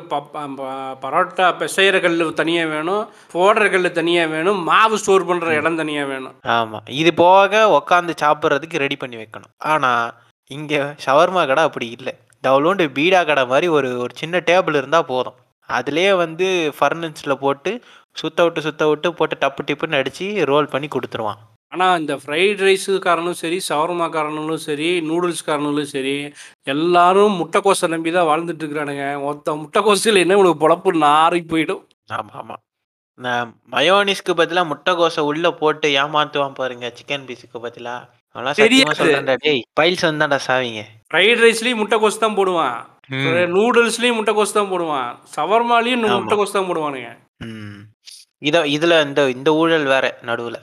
S2: பரோட்டா பிசைகிற கல் தனியாக வேணும். போடுற கல் தனியாக வேணும். மாவு ஸ்டோர் பண்ணுற இடம் தனியாக வேணும்.
S1: ஆமாம் இது போக உக்காந்து சாப்பிட்றதுக்கு ரெடி பண்ணி வைக்கணும். ஆனால் இங்கே ஷவர்மா கடை அப்படி இல்லை. டவுலோண்டு பீடா கடை மாதிரி ஒரு ஒரு சின்ன டேபிள் இருந்தால் போதும். அதுலேயே வந்து ஃபர்னன்ஸில் போட்டு சுத்த விட்டு சுத்த விட்டு போட்டு டப்பு டிப்புன்னு அடித்து ரோல் பண்ணி கொடுத்துருவான்.
S2: ஆனால் இந்த ஃப்ரைட் ரைஸுக்காரனும் சரி ஷவர்மாக்காரனும் சரி நூடுல்ஸ்காரனும் சரி எல்லாரும் முட்டைக்கோசை நம்பி தான் வாழ்ந்துட்டு இருக்கிறானுங்க. மொத்த முட்டைக்கோசில் என்ன உனக்கு பொழப்பு நாரி போயிடும்.
S1: ஆமாம் ஆமாம் மயோனிஸ்க்கு பதிலாக முட்டைக்கோசை உள்ளே போட்டு ஏமாத்துவான் பாருங்க சிக்கன் பீஸுக்கு பதிலாக சத்தியமாக
S2: தெரியாது.
S1: சொல்கிறேன்டா டேய் பைல்ஸ் வந்தாண்டா சாவிங்க.
S2: ஃப்ரைட் ரைஸ்லேயும் முட்டைக்கோஸ் தான் போடுவான். நூடுல்ஸ்லேயும் முட்டைக்கோஸ் தான் போடுவான். ஷவர்மாலையும்
S1: ஆமா.
S2: முட்டைக்கோஸ் தான் போடுவானுங்க.
S1: இத இதுல இந்த இந்த ஊழல் வேற நடுவுல.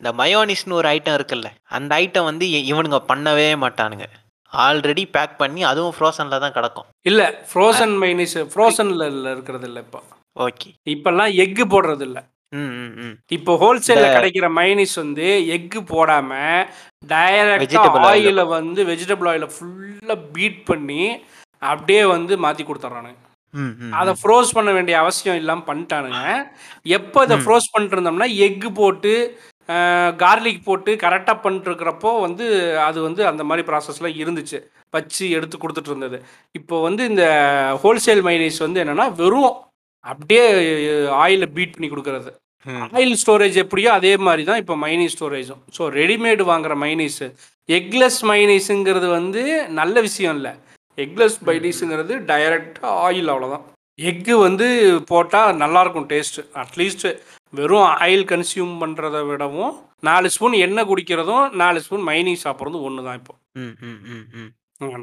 S1: இந்த மயோனிஸ்னு ஒரு ஐட்டம் இருக்குல்ல அந்த ஐட்டம் வந்து இவனுங்க பண்ணவே மாட்டானுங்க. ஆல்ரெடி பேக் பண்ணி அதுவும் ஃப்ரோசன்ல தான் கிடக்கும்.
S2: இல்லை ஃப்ரோசன் மைனஸ் ஃப்ரோசனில் இருக்கிறது இல்லை இப்போ.
S1: ஓகே
S2: இப்போல்லாம் எக்கு போடுறது இல்லை
S1: ம் ம் ம்.
S2: இப்போ ஹோல்சேல்ல கிடைக்கிற மைனிஸ் வந்து எக்கு போடாம டைரக்டா
S1: Vegetable oil.
S2: ஆயில வந்து வெஜிடபிள் ஆயில ஃபுல்லா பீட் பண்ணி அப்படியே வந்து மாத்தி கொடுத்துட்றானுங்க
S1: ம் ம்
S2: அதை ஃப்ரோஸ் பண்ண வேண்டிய அவசியம் இல்லாம பண்ணிட்டானுங்க. எப்போ இதை ஃப்ரோஸ் பண்ணிட்டு இருந்தோம்னா எக்கு போட்டு கார்லிக் போட்டு கரெக்டாக பண்ணிட்டு இருக்கிறப்போ வந்து அது வந்து அந்த மாதிரி ப்ராசஸ்லாம் இருந்துச்சு. வச்சு எடுத்து கொடுத்துட்டு இருந்தது. இப்போ வந்து இந்த ஹோல்சேல் மைனீஸ் வந்து என்னன்னா வெறும் அப்படியே ஆயில பீட் பண்ணி கொடுக்கறது. ஆயில் ஸ்டோரேஜ் எப்படியோ அதே மாதிரி தான் இப்போ மைனீஸ் ஸ்டோரேஜும் ஸோ ரெடிமேடு வாங்குற மைனீஸ் எக்லெஸ் மைனீஸுங்கிறது வந்து நல்ல விஷயம் இல்லை. எக்லெஸ் மைனீஸுங்கிறது டைரக்டாக ஆயில் அவ்வளோதான் எக்கு வந்து போட்டால் நல்லாயிருக்கும் டேஸ்ட்டு அட்லீஸ்ட் வெறும் ஆயில் கன்சியூம் பண்ணுறதை விடவும் நாலு ஸ்பூன் எண்ணெய் குடிக்கிறதும் நாலு ஸ்பூன் மைனீஸ் சாப்பிட்றதும் ஒன்று தான் இப்போ.
S1: ம் ம் ம் ம்.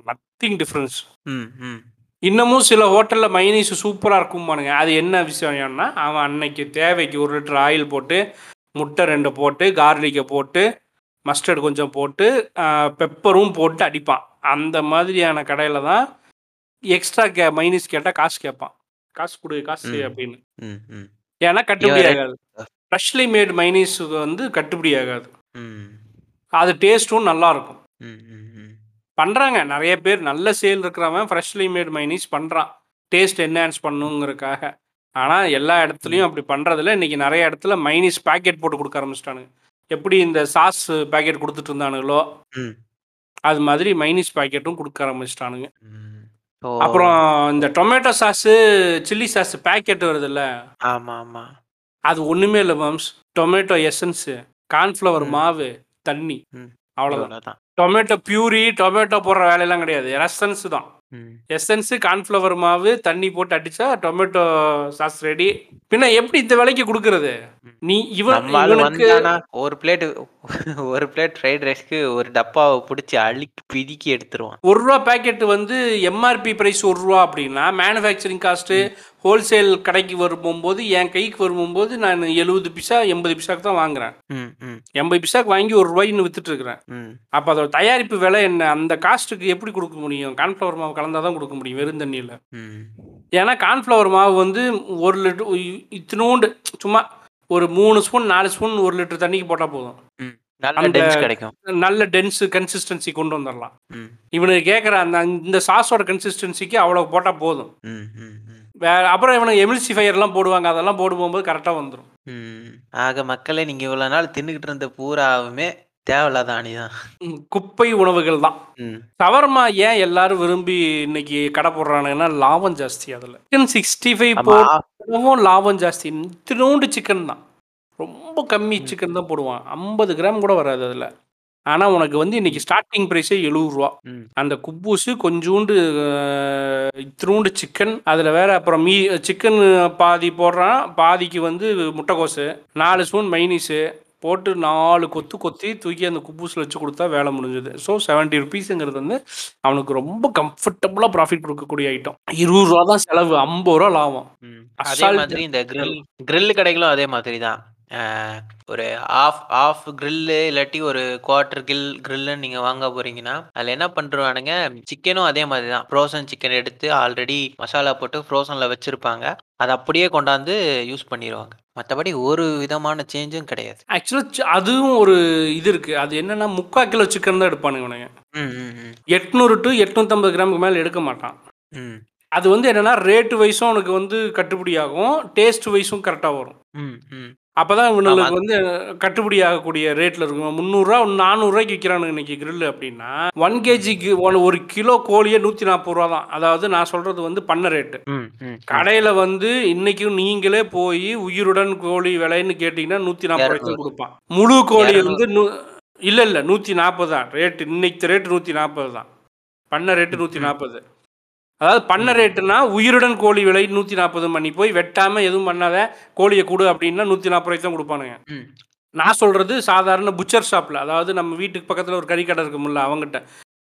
S2: நத்திங் டிஃப்ரென்ஸ்
S1: ம் ம்.
S2: இன்னமும் சில ஹோட்டலில் மைனீஸ் சூப்பராக இருக்கும்பானுங்க. அது என்ன விஷயம்னா அவன் அன்னைக்கு தேவைக்கு ஒரு லிட்டர் ஆயில் போட்டு முட்டை ரெண்டு போட்டு கார்லிக்கை போட்டு மஸ்டர்ட் கொஞ்சம் போட்டு பெப்பரும் போட்டு அடிப்பான். அந்த மாதிரியான கடையில் தான் எக்ஸ்ட்ரா கே மைனீஸ் கேட்டால் காசு கேட்பான். காசு கொடு காசு. அப்படின்னு. ஏன்னா கட்டுப்படி ஆகாது. ஃப்ரெஷ்லி மேட் மைனீஸுக்கு வந்து கட்டுப்படி ஆகாது.
S1: ம்.
S2: அது டேஸ்ட்டும் நல்லாயிருக்கும் பண்ணுறாங்க நிறைய பேர் நல்ல சேல் இருக்கிறவன் ஃப்ரெஷ்லி மேட் மைனீஸ் பண்ணுறான் டேஸ்ட் என்ஹான்ஸ் பண்ணுங்கிறதுக்காக. ஆனால் எல்லா இடத்துலையும் அப்படி பண்ணுறதில்ல இன்றைக்கி நிறைய இடத்துல மைனீஸ் பாக்கெட் போட்டு கொடுக்க ஆரம்பிச்சிட்டானுங்க. எப்படி இந்த சாஸ் பாக்கெட் கொடுத்துட்டு இருந்தானுங்களோ அது மாதிரி மைனீஸ் பாக்கெட்டும் கொடுக்க ஆரம்பிச்சிட்டானுங்க. அப்புறம் இந்த tomato sauce chilli sauce packet வருதுல்ல?
S1: ஆமாம். ஆமாம்
S2: அது ஒன்றுமே இல்லை மாம்ஸ் டொமேட்டோ எசன்ஸு கார்ன்ஃப்ளவர். மாவு தண்ணி. அவ்வளோதான் டொமேட்டோ பியூரி டொமேட்டோ போடுற வேலையெல்லாம் கிடையாது. எசன்ஸ் தான். எசன்ஸு கார்ன்ஃப்ளவர் மாவு தண்ணி போட்டு அடிச்சா டொமேட்டோ சாஸ் ரெடி பின்ன எப்படி இந்த விலைக்கு கொடுக்கறது? நீ இவன்
S1: ஒரு பிளேட் ஒரு பிளேட் ஃப்ரைட் ரைஸ்க்கு ஒரு டப்பாவை பிடிச்சி அழுக்கி பிதுக்கி எடுத்துருவான்.
S2: ஒரு ரூபா பேக்கெட் வந்து எம்ஆர்பி பிரைஸ் ஒரு ரூபா அப்படின்னா மேனுஃபேக்சரிங் காஸ்ட்டு ஹோல்சேல் கடைக்கு வரும்போது என் கைக்கு வரும்போது நான் எழுபது பிசா எண்பது பிசாக்கு தான் வாங்குறேன். எண்பது பிசாக்கு வாங்கி ஒரு ரூபாய்ன்னு வித்துட்டு இருக்கிறேன் அப்போ அதோட தயாரிப்பு விலை என்ன? அந்த காஸ்ட்டுக்கு எப்படி கொடுக்க முடியும்? கார்ன்ஃப்ளவர் மாவு கலந்தால் தான் கொடுக்க முடியும் வெறும் தண்ணியில். ஏன்னா கார்ன்ஃப்ளவர் மாவு வந்து ஒரு லிட்டர் இத்தினோண்டு சும்மா ஒரு மூணு ஸ்பூன் நாலு ஸ்பூன் ஒரு லிட்டர் தண்ணிக்கு போட்டால் போதும்.
S1: நல்ல டென்ஸ் கிடைக்கும்.
S2: நல்ல டென்ஸ் கன்சிஸ்டன்சி கொண்டு வந்துடலாம். இவனுக்கு கேட்குற அந்த இந்த சாஸோட கன்சிஸ்டன்சிக்கு அவ்வளோ போட்டால் போதும். வேற அப்புறம் இவனுக்கு எமில்சிஃபையர்லாம் போடுவாங்க அதெல்லாம் போடு போகும்போது கரெக்டாக வந்துடும்
S1: ம். ஆக மக்களே நீங்க இவ்வளவு நாள் தின்னுக்கிட்டு இருந்த பூராவுமே தேவையில்லாத அணிதான்.
S2: குப்பை உணவுகள் தான். சவர்மா ஏன் எல்லாரும் விரும்பி இன்னைக்கு கடை போடுறானுங்கன்னா லாபம் ஜாஸ்தி அதில். சிக்கன் சிக்ஸ்டி ஃபைவ் போடவும் லாபம் ஜாஸ்தி. இத்தினோண்டு சிக்கன் தான். ரொம்ப கம்மி சிக்கன் தான் போடுவான். ஐம்பது கிராம் கூட வராது அதில். ஆனால் உனக்கு வந்து இன்னைக்கு ஸ்டார்டிங் ப்ரைஸே எழுபது ரூபா. அந்த குப்பூசு கொஞ்சோண்டு அஹ், இத்தினூண்டு சிக்கன் அதில் வேற அப்புறம் மீ சிக்கன் பாதி போடுறான். பாதிக்கு வந்து முட்டைக்கோசு நாலு ஸ்பூன் மைனீஸு போட்டு நாலு கொத்து கொத்தி தூக்கி அந்த குப்பூஸில் வச்சு கொடுத்தா வேலை முடிஞ்சது. ஸோ செவன்ட்டி ருபீஸுங்கிறது வந்து அவனுக்கு ரொம்ப கம்ஃபர்டபுளாக ப்ராஃபிட் கொடுக்கக்கூடிய ஐட்டம் இருபது ரூபா தான் செலவு ஐம்பது ரூபா லாபம்.
S1: அதே மாதிரி இந்த கிரில் கிரில் கடைகளும் அதே மாதிரி தான் ஒரு ஆஃப் ஆஃப் கிரில்லு இல்லாட்டி ஒரு குவார்ட்டர் கில் கிரில்லுன்னு நீங்கள் வாங்க போறீங்கன்னா அதில் என்ன பண்ணுறானுங்க சிக்கனும் அதே மாதிரி தான் ஃப்ரோசன் சிக்கன் எடுத்து ஆல்ரெடி மசாலா போட்டு ஃப்ரோசனில் வச்சுருப்பாங்க. அதை அப்படியே கொண்டாந்து யூஸ் பண்ணிடுவாங்க மற்றபடி ஒரு விதமான சேஞ்சும் கிடையாது.
S2: ஆக்சுவலாக அதுவும் ஒரு இது இருக்குது அது என்னென்னா முக்கால் கிலோ சிக்கன் தான் எடுப்பானுங்க எட்நூறு டு எட்நூற்றம்பது கிராமுக்கு மேலே எடுக்க மாட்டான்.
S1: ம்.
S2: அது வந்து என்னென்னா ரேட்டு வைஸும் உனக்கு வந்து கட்டுப்படி ஆகும். டேஸ்ட் வைஸும் கரெக்டாக வரும்
S1: ம் ம்
S2: அப்போ தான்
S1: ஆமா.
S2: இவனுக்கு வந்து கட்டுப்படி ஆகக்கூடிய ரேட்டில் இருக்கும் முந்நூறுரூவா நானூறுரூவாய்க்கு விற்கிறானுங்க இன்னைக்கு grill அப்படின்னா ஒன் கேஜிக்கு ஒன் ஒரு கிலோ கோழியே நூற்றி நாற்பது ரூபா தான் அதாவது நான் சொல்கிறது வந்து பண்ண ரேட்டு கடையில் வந்து இன்னைக்கும் நீங்களே போய் உயிருடன் கோழி விலைன்னு கேட்டிங்கன்னா நூற்றி நாற்பது ரூபாய்க்கு. கொடுப்பான் முழு கோழி. வந்து நூ இல்லை இல்லை நூற்றி நாற்பது தான் ரேட்டு இன்னைக்கு ரேட்டு நூற்றி நாற்பது தான் பண்ண ரேட்டு நூற்றி. நாற்பது அதாவது பண்ண. ரேட்டுனா உயிருடன் கோழி விலை நூற்றி நாற்பது பண்ணி போய் வெட்டாமல் எதுவும் பண்ணாத கோழியை கொடு அப்படின்னா நூற்றி நாற்பது ரூபாய்க்கு தான் கொடுப்பானுங்க. நான் சொல்கிறது சாதாரண புச்சர் ஷாப்பில் அதாவது நம்ம வீட்டுக்கு பக்கத்தில் ஒரு கறி கடை இருக்கும்ல அவங்ககிட்ட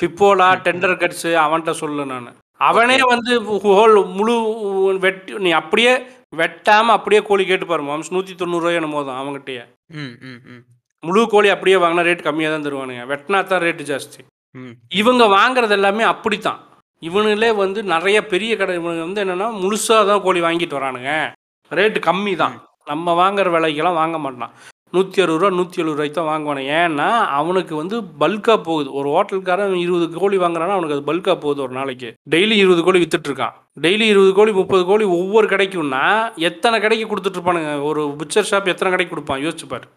S2: பிப்போலா. டெண்டர் கட்ஸு அவன்கிட்ட சொல்லு நான். அவனே வந்து ஹோல் முழு வெட்டி நீ அப்படியே வெட்டாமல் அப்படியே கோழி கேட்டு பாரு மாம்ஸ் நூற்றி தொண்ணூறுரூவா என்னமோ தான் அவங்ககிட்டயே
S1: ம் ம் ம்.
S2: முழு கோழி அப்படியே வாங்கினா ரேட் கம்மியாக தான் தருவானுங்க. வெட்டினா தான் ரேட்டு ஜாஸ்தி. இவங்க வாங்குறது எல்லாமே அப்படித்தான். இவனுங்களே வந்து நிறைய பெரிய கடை இவனுங்க வந்து என்னென்னா முழுசாக தான் கோழி வாங்கிட்டு வரானுங்க. ரேட்டு கம்மி தான். நம்ம வாங்குற விலைக்கெல்லாம் வாங்க மாட்டான். நூற்றி அறுபது ரூபா நூற்றி எழுபது ரூபாய்க்கு தான் வாங்குவானு ஏன்னா அவனுக்கு வந்து பல்காக போகுது. ஒரு ஹோட்டலுக்காரன் இருபது கோழி வாங்குறான்னா அவனுக்கு அது பல்காக போகுது ஒரு நாளைக்கு. டெய்லி இருபது கோழி வித்துட்டு இருக்கான். டெய்லி இருபது கோழி முப்பது கோழி ஒவ்வொரு கடைக்கும்னா எத்தனை கடைக்கு கொடுத்துட்டு இருப்பானுங்க? ஒரு புச்சர் ஷாப் எத்தனை கடைக்கு கொடுப்பான்? யோசிச்சு பாரு.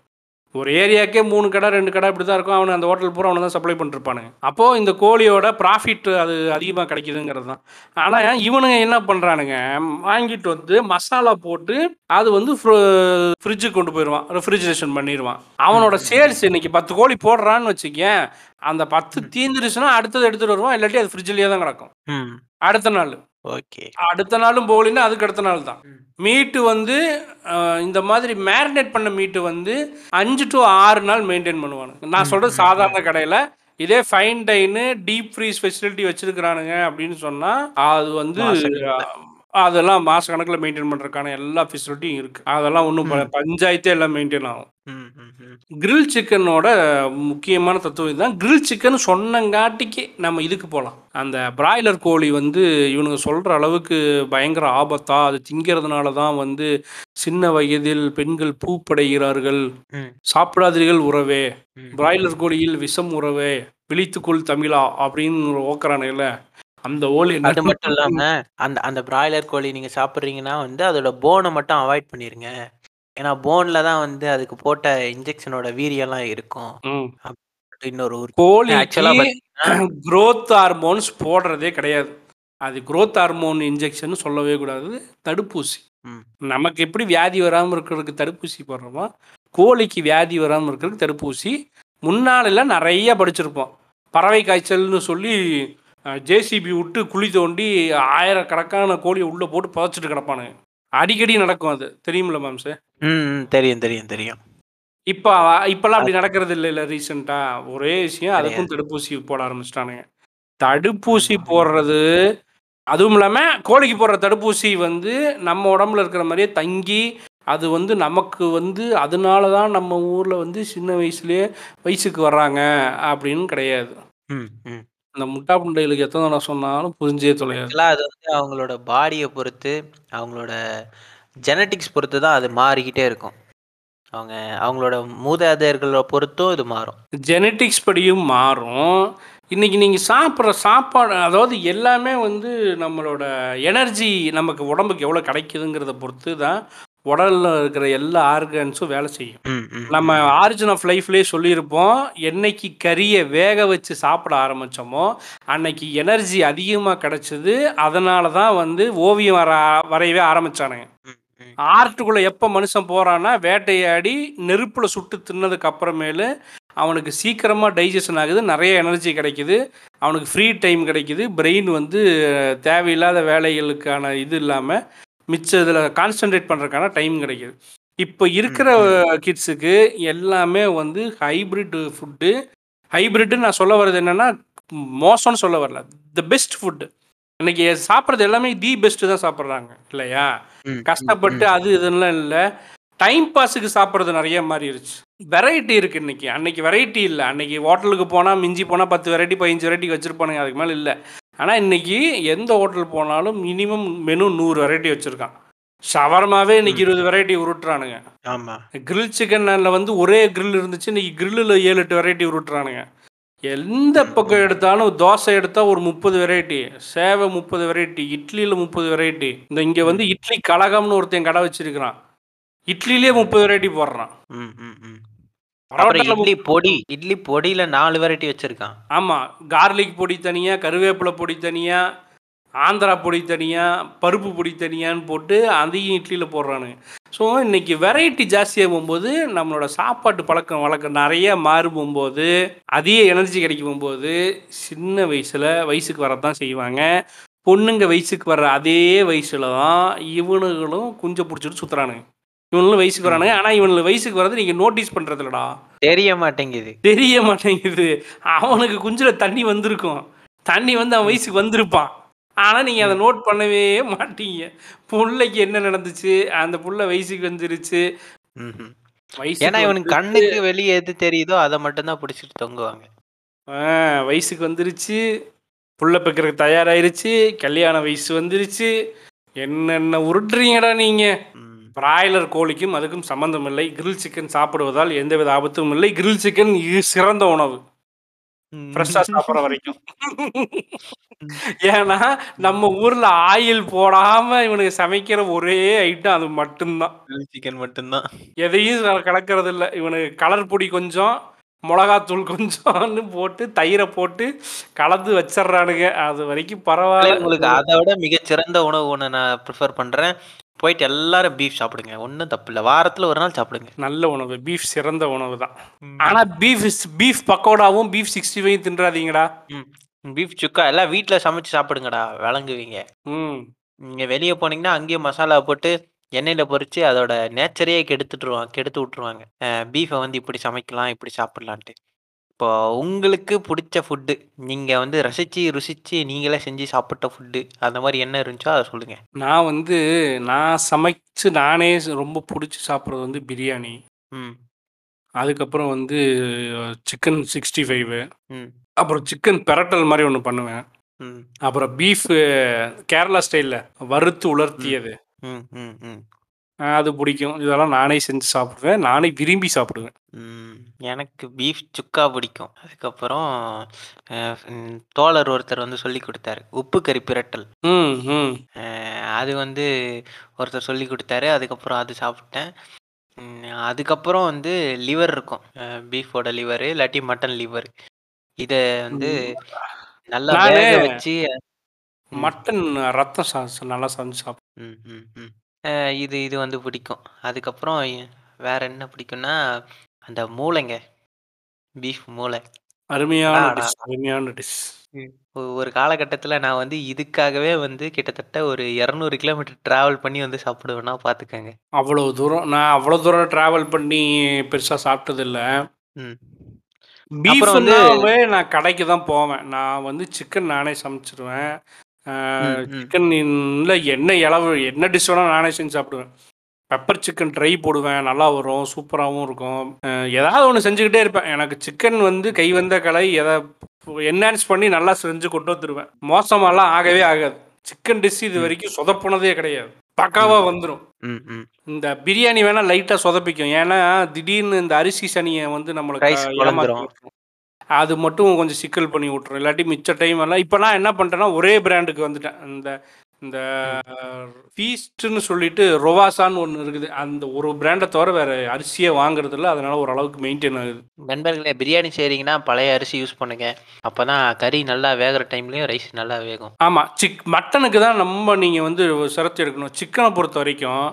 S2: ஒரு ஏரியாக்கே மூணு கடை ரெண்டு கடை இப்படி தான் இருக்கும். அவனு அந்த ஹோட்டல் பூரா அவனை தான் சப்ளை பண்ணிருப்பானுங்க அப்போது இந்த கோழியோட ப்ராஃபிட் அது அதிகமாக கிடைக்குதுங்கிறது தான். ஆனால் இவனுங்க என்ன பண்ணுறானுங்க வாங்கிட்டு வந்து மசாலா போட்டு அது வந்து ஃப்ரிட்ஜுக்கு கொண்டு போயிடுவான். ரெஃப்ரிஜரேஷன் பண்ணிடுவான். அவனோட சேல்ஸ் இன்னைக்கு பத்து கோழி போடுறான்னு வச்சுக்கேன். அந்த பத்து தீந்துருச்சுன்னா அடுத்தது எடுத்துகிட்டு வருவான். இல்லாட்டி அது ஃப்ரிட்ஜ்லேயே தான் கிடக்கும். அடுத்த நாள்.
S1: ஓகே.
S2: அடுத்த நாளும் போகலின்னா அதுக்கு அடுத்த நாள் தான். மீட்டு வந்து இந்த மாதிரி மேரினேட் பண்ண மீட்டு வந்து அஞ்சு டு ஆறு நாள் மெயின்டைன் பண்ணுவானுங்க. நான் சொல்கிறது சாதாரண கடையில். இதே fine dine deep freeze facility வச்சிருக்கிறானுங்க அப்படின்னு சொன்னால் அது வந்து அதெல்லாம் மாச கணக்கில் மெயின்டைன் பண்ணுறதுக்கான எல்லா ஃபெசிலிட்டியும் இருக்குது அதெல்லாம் ஒன்றும் பஞ்சாயத்தே எல்லாம் மெயின்டைன் ஆகும். கிரில் சிக்கனோட முக்கியமான தத்துவம் இதுதான். கிரில் சிக்கன் சொன்னங்காட்டிக்கு நம்ம இதுக்கு போகலாம் அந்த பிராய்லர் கோழி வந்து இவனுங்க சொல்கிற அளவுக்கு பயங்கர ஆபத்தா அது திங்கிறதுனால தான் வந்து சின்ன வயதில் பெண்கள் பூப்படைகிறார்கள். சாப்பிடாதீர்கள் உறவே. பிராய்லர் கோழியில் விஷம் உறவே. விழித்துக்கொள் தமிழா அப்படின்னு ஓக்கறானுல அந்த ஓலி
S1: அது மட்டும் இல்லாம அந்த அந்த பிராய்லர் கோழி நீங்க சாப்பிட்றீங்கன்னா வந்து அதோட போனை மட்டும் அவாய்ட் பண்ணிருங்க. ஏன்னா போன்ல தான் வந்து அதுக்கு போட்ட இன்ஜெக்ஷனோட வீரியெல்லாம் இருக்கும். இன்னொரு
S2: கோழிக்கு
S1: ஆக்சுவலா <clears throat>
S2: growth ஹார்மோன்ஸ் போடுறதே கிடையாது. அது growth ஹார்மோன் இன்ஜெக்ஷன் சொல்லவே கூடாது. தடுப்பூசி. நமக்கு எப்படி வியாதி வராமல் இருக்கிறதுக்கு தடுப்பூசி போடுறோமோ கோழிக்கு வியாதி வராமல் இருக்கிறதுக்கு தடுப்பூசி. முன்னாலெல்லாம் நிறைய படிச்சிருப்போம். பறவை காய்ச்சல்னு சொல்லி ஜேசிபி விட்டு குழி தோண்டி ஆயிரக்கணக்கான கோழியை உள்ளே போட்டு புதைச்சிட்டு கிடப்பானுங்க. அடிக்கடி நடக்கும் அது. தெரியுமில்ல மாம்சு
S1: ம் ம், தெரியும் தெரியும் தெரியும்.
S2: இப்போ இப்போல்லாம் அப்படி நடக்கிறது இல்லை இல்லை ரீசெண்டாக ஒரே விஷயம் அதுக்கும் தடுப்பூசி போட ஆரம்பிச்சிட்டானுங்க. தடுப்பூசி போடுறது அதுவும் இல்லாமல் கோழிக்கு போடுற தடுப்பூசி வந்து நம்ம உடம்புல இருக்கிற மாதிரியே தங்கி அது வந்து நமக்கு வந்து அதனால தான் நம்ம ஊரில் வந்து சின்ன வயசுலேயே வயசுக்கு வர்றாங்க அப்படின்னு கிடையாது.
S1: ம் ம்.
S2: இந்த முட்டா புண்டைகளுக்கு எத்தனை தடவை சொன்னாலும் புரிஞ்சே தொலையாது.
S1: அது வந்து அவங்களோட பாடியை பொறுத்து அவங்களோட ஜெனட்டிக்ஸ் பொறுத்து தான் அது மாறிக்கிட்டே இருக்கும். அவங்க அவங்களோட மூதாதையர்களை பொறுத்தும் இது மாறும்.
S2: ஜெனட்டிக்ஸ் படியும் மாறும். இன்றைக்கி நீங்கள் சாப்பிட்ற சாப்பாடு அதாவது எல்லாமே வந்து நம்மளோட எனர்ஜி நமக்கு உடம்புக்கு எவ்வளோ கிடைக்குதுங்கிறத பொறுத்து தான் உடலில் இருக்கிற எல்லா ஆர்கன்ஸும் வேலை செய்யும். நம்ம ஆரிஜின் ஆஃப் லைஃப்லேயே சொல்லியிருப்போம் என்னைக்கு கறியை வேக வச்சு சாப்பிட ஆரம்பித்தோமோ அன்னைக்கு எனர்ஜி அதிகமாக கிடைச்சது அதனால தான் வந்து ஓவியம் வர வரையவே ஆரம்பித்தானுங்க. ஆர்ட்டுக்குள்ளே எப்போ மனுஷன் போகிறான்னா வேட்டையாடி நெருப்பில் சுட்டு தின்னதுக்கு அப்புறமேலு அவனுக்கு சீக்கிரமாக டைஜஷன் ஆகுது நிறைய எனர்ஜி கிடைக்குது அவனுக்கு ஃப்ரீ டைம் கிடைக்குது பிரெயின் வந்து தேவையில்லாத வேலைகளுக்கான இது இல்லாமல் மிச்ச இதில் கான்சென்ட்ரேட் பண்ணுறதுக்கான டைம் கிடைக்குது. இப்போ இருக்கிற கிட்ஸுக்கு எல்லாமே வந்து ஹைபிரிட் ஃபுட்டு ஹைபிரிட்னு நான் சொல்ல வர்றது என்னன்னா மோசம்னு சொல்ல வரல. த பெஸ்ட் ஃபுட்டு இன்னைக்கு சாப்பிட்றது எல்லாமே தி பெஸ்ட்டு தான் சாப்பிட்றாங்க இல்லையா? கஷ்டப்பட்டு. அது இதெல்லாம் இல்லை. டைம் பாஸுக்கு சாப்பிட்றது நிறைய மாறிடுச்சு வெரைட்டி இருக்குது இன்னைக்கு. அன்னைக்கு வெரைட்டி இல்லை. அன்னைக்கு ஹோட்டலுக்கு போனால் மிஞ்சி போனால் பத்து வெரைட்டி பதினஞ்சு வெரைட்டி வச்சுருப்பானுங்க. அதுக்கு மேலே இல்லை. ஆனால் இன்னைக்கு எந்த ஹோட்டல் போனாலும் மினிமம் மெனு நூறு வெரைட்டி வச்சுருக்கான். ஷவர்மாவே இன்னைக்கு இருபது வெரைட்டி உருட்டுறானுங்க.
S1: ஆமா.
S2: கிரில் சிக்கன்ல வந்து ஒரே grill இருந்துச்சு இன்னைக்கு கிரில்லில் ஏழு எட்டு வெரைட்டி உருட்டுறானுங்க. எந்த பக்கம் எடுத்தாலும் தோசை எடுத்தால் ஒரு முப்பது வெரைட்டி சேவை முப்பது வெரைட்டி இட்லியில் முப்பது வெரைட்டி இந்த இங்கே வந்து இட்லி கலகம்னு ஒருத்தன் கடை வச்சிருக்கிறான். இட்லிலேயே முப்பது வெரைட்டி போடுறான்.
S1: இட்லி பொடி இட்லி பொடியில நாலு வெரைட்டி வச்சிருக்கான்.
S2: ஆமாம் கார்லிக் பொடி தனியாக கருவேப்பிலை பொடி தனியாக ஆந்திரா பொடி தனியாக பருப்பு பொடி தனியான்னு போட்டு அதையும் இட்லியில் போடுறானுங்க. ஸோ இன்னைக்கு வெரைட்டி ஜாஸ்தியாக போகும்போது நம்மளோட சாப்பாட்டு பழக்கம் வழக்கம் நிறைய மாறும்போது அதிக எனர்ஜி கிடைக்கும் போது சின்ன வயசில் வயசுக்கு வரதான் செய்வாங்க. பொண்ணுங்க வயசுக்கு வர்ற அதே வயசில் தான் இவனுங்களும் குஞ்சை பிடிச்சிட்டு சுற்றுறானுங்க இவனுங்களும் வயசுக்கு வரானுங்க. ஆனால் இவனுக்கு வயசுக்கு வர்றது நீங்கள் நோட்டீஸ் பண்ணுறதில்லடா
S1: தெரிய மாட்டேங்குது.
S2: தெரிய மாட்டேங்குது. அவனுக்கு குஞ்சில் தண்ணி வந்திருக்கும். தண்ணி வந்து அவன் வயசுக்கு வந்திருப்பான். ஆனால் நீங்கள் அதை நோட் பண்ணவே மாட்டீங்க. புள்ளைக்கு என்ன நடந்துச்சு? அந்த புள்ள வயசுக்கு வந்துருச்சு.
S1: ஏன்னா இவனுக்கு. கண்ணுக்கு வெளியே எது தெரியுதோ அதை மட்டும் தான் பிடிச்சிட்டு தொங்குவாங்க.
S2: வயசுக்கு வந்துருச்சு. புள்ள பெக்கிறதுக்கு தயாராயிருச்சு. கல்யாண வயசு வந்துருச்சு. என்னென்ன உருட்டுறீங்கடா நீங்கள். பிராய்லர் கோழிக்கும் அதுக்கும் சம்பந்தம் இல்லை கிரில் சிக்கன் சாப்பிடுவதால் எந்தவித ஆபத்தும் இல்லை. கிரில் சிக்கன் இது சிறந்த உணவு. ஃப்ரெஷ்ஷாக சாப்பிட்ற வரைக்கும். ஏன்னா நம்ம ஊர்ல ஆயில் போடாம இவனுக்கு சமைக்கிற ஒரே ஐட்டம் அது மட்டும்தான்.
S1: சிக்கன் மட்டும்தான்.
S2: எதையும் கலக்கறது இல்லை இவனுக்கு கலர் பொடி கொஞ்சம் மிளகாத்தூள் கொஞ்சம்னு போட்டு தயிரை போட்டு கலந்து வச்சிடுறானுங்க. அது வரைக்கும் பரவாயில்ல.
S1: உங்களுக்கு அதை விட மிகச்சிறந்த உணவு ஒன்று நான் ப்ரிஃபர் பண்றேன். போயிட்டு எல்லாரும் பீஃப் சாப்பிடுங்க. ஒன்றும் தப்பு இல்லை வாரத்துல ஒரு நாள் சாப்பிடுங்க.
S2: நல்ல உணவு. பீஃப் சிறந்த உணவு தான். ஆனா பீஃப் பீஃப் பக்கோடாவும் பீஃப் சிக்ஸ்டி ஃபைவ் தின்றாதீங்கடா
S1: பீஃப் சுக்கா எல்லாம் வீட்டில் சமைச்சு சாப்பிடுங்கடா. விளங்குவீங்க.
S2: ம்.
S1: நீங்க வெளியே போனீங்கன்னா அங்கேயே மசாலா போட்டு எண்ணெயில பொரிச்சு அதோட நேச்சரையே கெடுத்துட்டுருவாங்க கெடுத்து விட்டுருவாங்க. பீஃபை வந்து இப்படி சமைக்கலாம் இப்படி சாப்பிடலான்ட்டு. இப்போ உங்களுக்கு பிடிச்ச ஃபுட்டு நீங்க வந்து ரசிச்சு ருசிச்சு நீங்களே செஞ்சு சாப்பிட்ட ஃபுட்டு அந்த மாதிரி என்ன இருந்துச்சோ அதை சொல்லுங்க.
S2: நான் வந்து நான் சமைச்சு நானே ரொம்ப பிடிச்சி சாப்பிட்றது வந்து பிரியாணி.
S1: ம்.
S2: அதுக்கப்புறம் வந்து சிக்கன் சிக்ஸ்டி ஃபைவு
S1: ம்.
S2: அப்புறம் சிக்கன் பெரட்டல் மாதிரி ஒன்று பண்ணுவேன்.
S1: ம்.
S2: அப்புறம் பீஃப் கேரளா ஸ்டைலில் வறுத்து உலர்த்தியது.
S1: ம் ம் ம்.
S2: அது பிடிக்கும். இதெல்லாம் நானே செஞ்சு சாப்பிடுவேன். நானே விரும்பி சாப்பிடுவேன்.
S1: ம், எனக்கு பீஃப் சுக்கா பிடிக்கும். அதுக்கப்புறம் ம், தோழர் ஒருத்தர் வந்து சொல்லி கொடுத்தாரு. உப்பு கறி பிரட்டல்.
S2: ம் ம்.
S1: அது வந்து ஒருத்தர் சொல்லி கொடுத்தாரு. அதுக்கப்புறம் அது சாப்பிட்டேன். ம், அதுக்கப்புறம் வந்து லிவர் இருக்கும். பீஃபோட லிவர் இல்லாட்டி மட்டன் லிவர். இதை வந்து நல்லா
S2: நானு
S1: வேக வச்சு ம்.
S2: மட்டன் ரத்தம் சா சா- நல்லா சமைச்சு சாப்பிடுவேன்
S1: ம், ம், ம். இது இது வந்து பிடிக்கும். அதுக்கப்புறம் வேற என்ன பிடிக்கும்னா அந்த மூளைங்க. பீஃப் மூளை.
S2: அருமையான
S1: அடா,
S2: டிஷ் அருமையான டிஷ்
S1: ஒரு காலகட்டத்தில் நான் வந்து இதுக்காகவே வந்து கிட்டத்தட்ட ஒரு இரநூறு கிலோமீட்டர் டிராவல் பண்ணி வந்து சாப்பிடுவேன்னா பார்த்துக்கங்க.
S2: அவ்வளோ தூரம் நான் அவ்வளோ தூரம் ட்ராவல் பண்ணி பெருசாக சாப்பிட்டதில்ல.
S1: ம். அப்புறம் வந்து-
S2: பீஃப்னாவே நான் கடைக்கு தான் போவேன். நான் வந்து சிக்கன் நானே சமைச்சிருவேன்.
S1: ம், ம்.
S2: சிக்கன் இல்லை என்ன இளவு என்ன டிஷ் வேணால் நானே செஞ்சு சாப்பிடுவேன். பெப்பர் சிக்கன் ட்ரை போடுவேன் நல்லா வரும் சூப்பராகவும் இருக்கும். ஏதாவது ஒன்று செஞ்சுக்கிட்டே இருப்பேன். எனக்கு சிக்கன் வந்து கை வந்த கலை எதை என்ஹான்ஸ் பண்ணி நல்லா செஞ்சு கொண்டு வந்துருவேன். மோசமாலாம் ஆகவே ஆகாது. சிக்கன் டிஷ் இது வரைக்கும் சொதப்புனதே கிடையாது. பக்காவாக வந்துடும் இந்த பிரியாணி வேணா லைட்டாக சொதப்பிக்கும். ஏன்னா திடீர்னு இந்த அரிசி சனியை வந்து நம்மளுக்கு அது மட்டும் கொஞ்சம் சிக்கல் பண்ணி விட்டுரும். இல்லாட்டி மிச்ச டைம் எல்லாம் இப்போ நான் என்ன பண்ணிட்டேன்னா ஒரே பிராண்டுக்கு வந்துட்டேன். இந்த இந்த ஃபீஸ்ட்னு சொல்லிட்டு ரொவாசான்னு ஒன்று இருக்குது. அந்த ஒரு பிராண்டை தவிர வேற அரிசியே வாங்குறது இல்ல. அதனால ஓரளவுக்கு மெயின்டைன் ஆகுது.
S1: நண்பர்களே பிரியாணி செய்கிறீங்கன்னா பழைய அரிசி யூஸ் பண்ணுங்க. அப்போ தான் கறி நல்லா வேகிற டைம்லேயும் ரைஸ் நல்லா வேகும்.
S2: ஆமாம் சிக் மட்டனுக்கு தான் நம்ம நீங்கள் வந்து சிரத்து எடுக்கணும். சிக்கனை பொறுத்த வரைக்கும்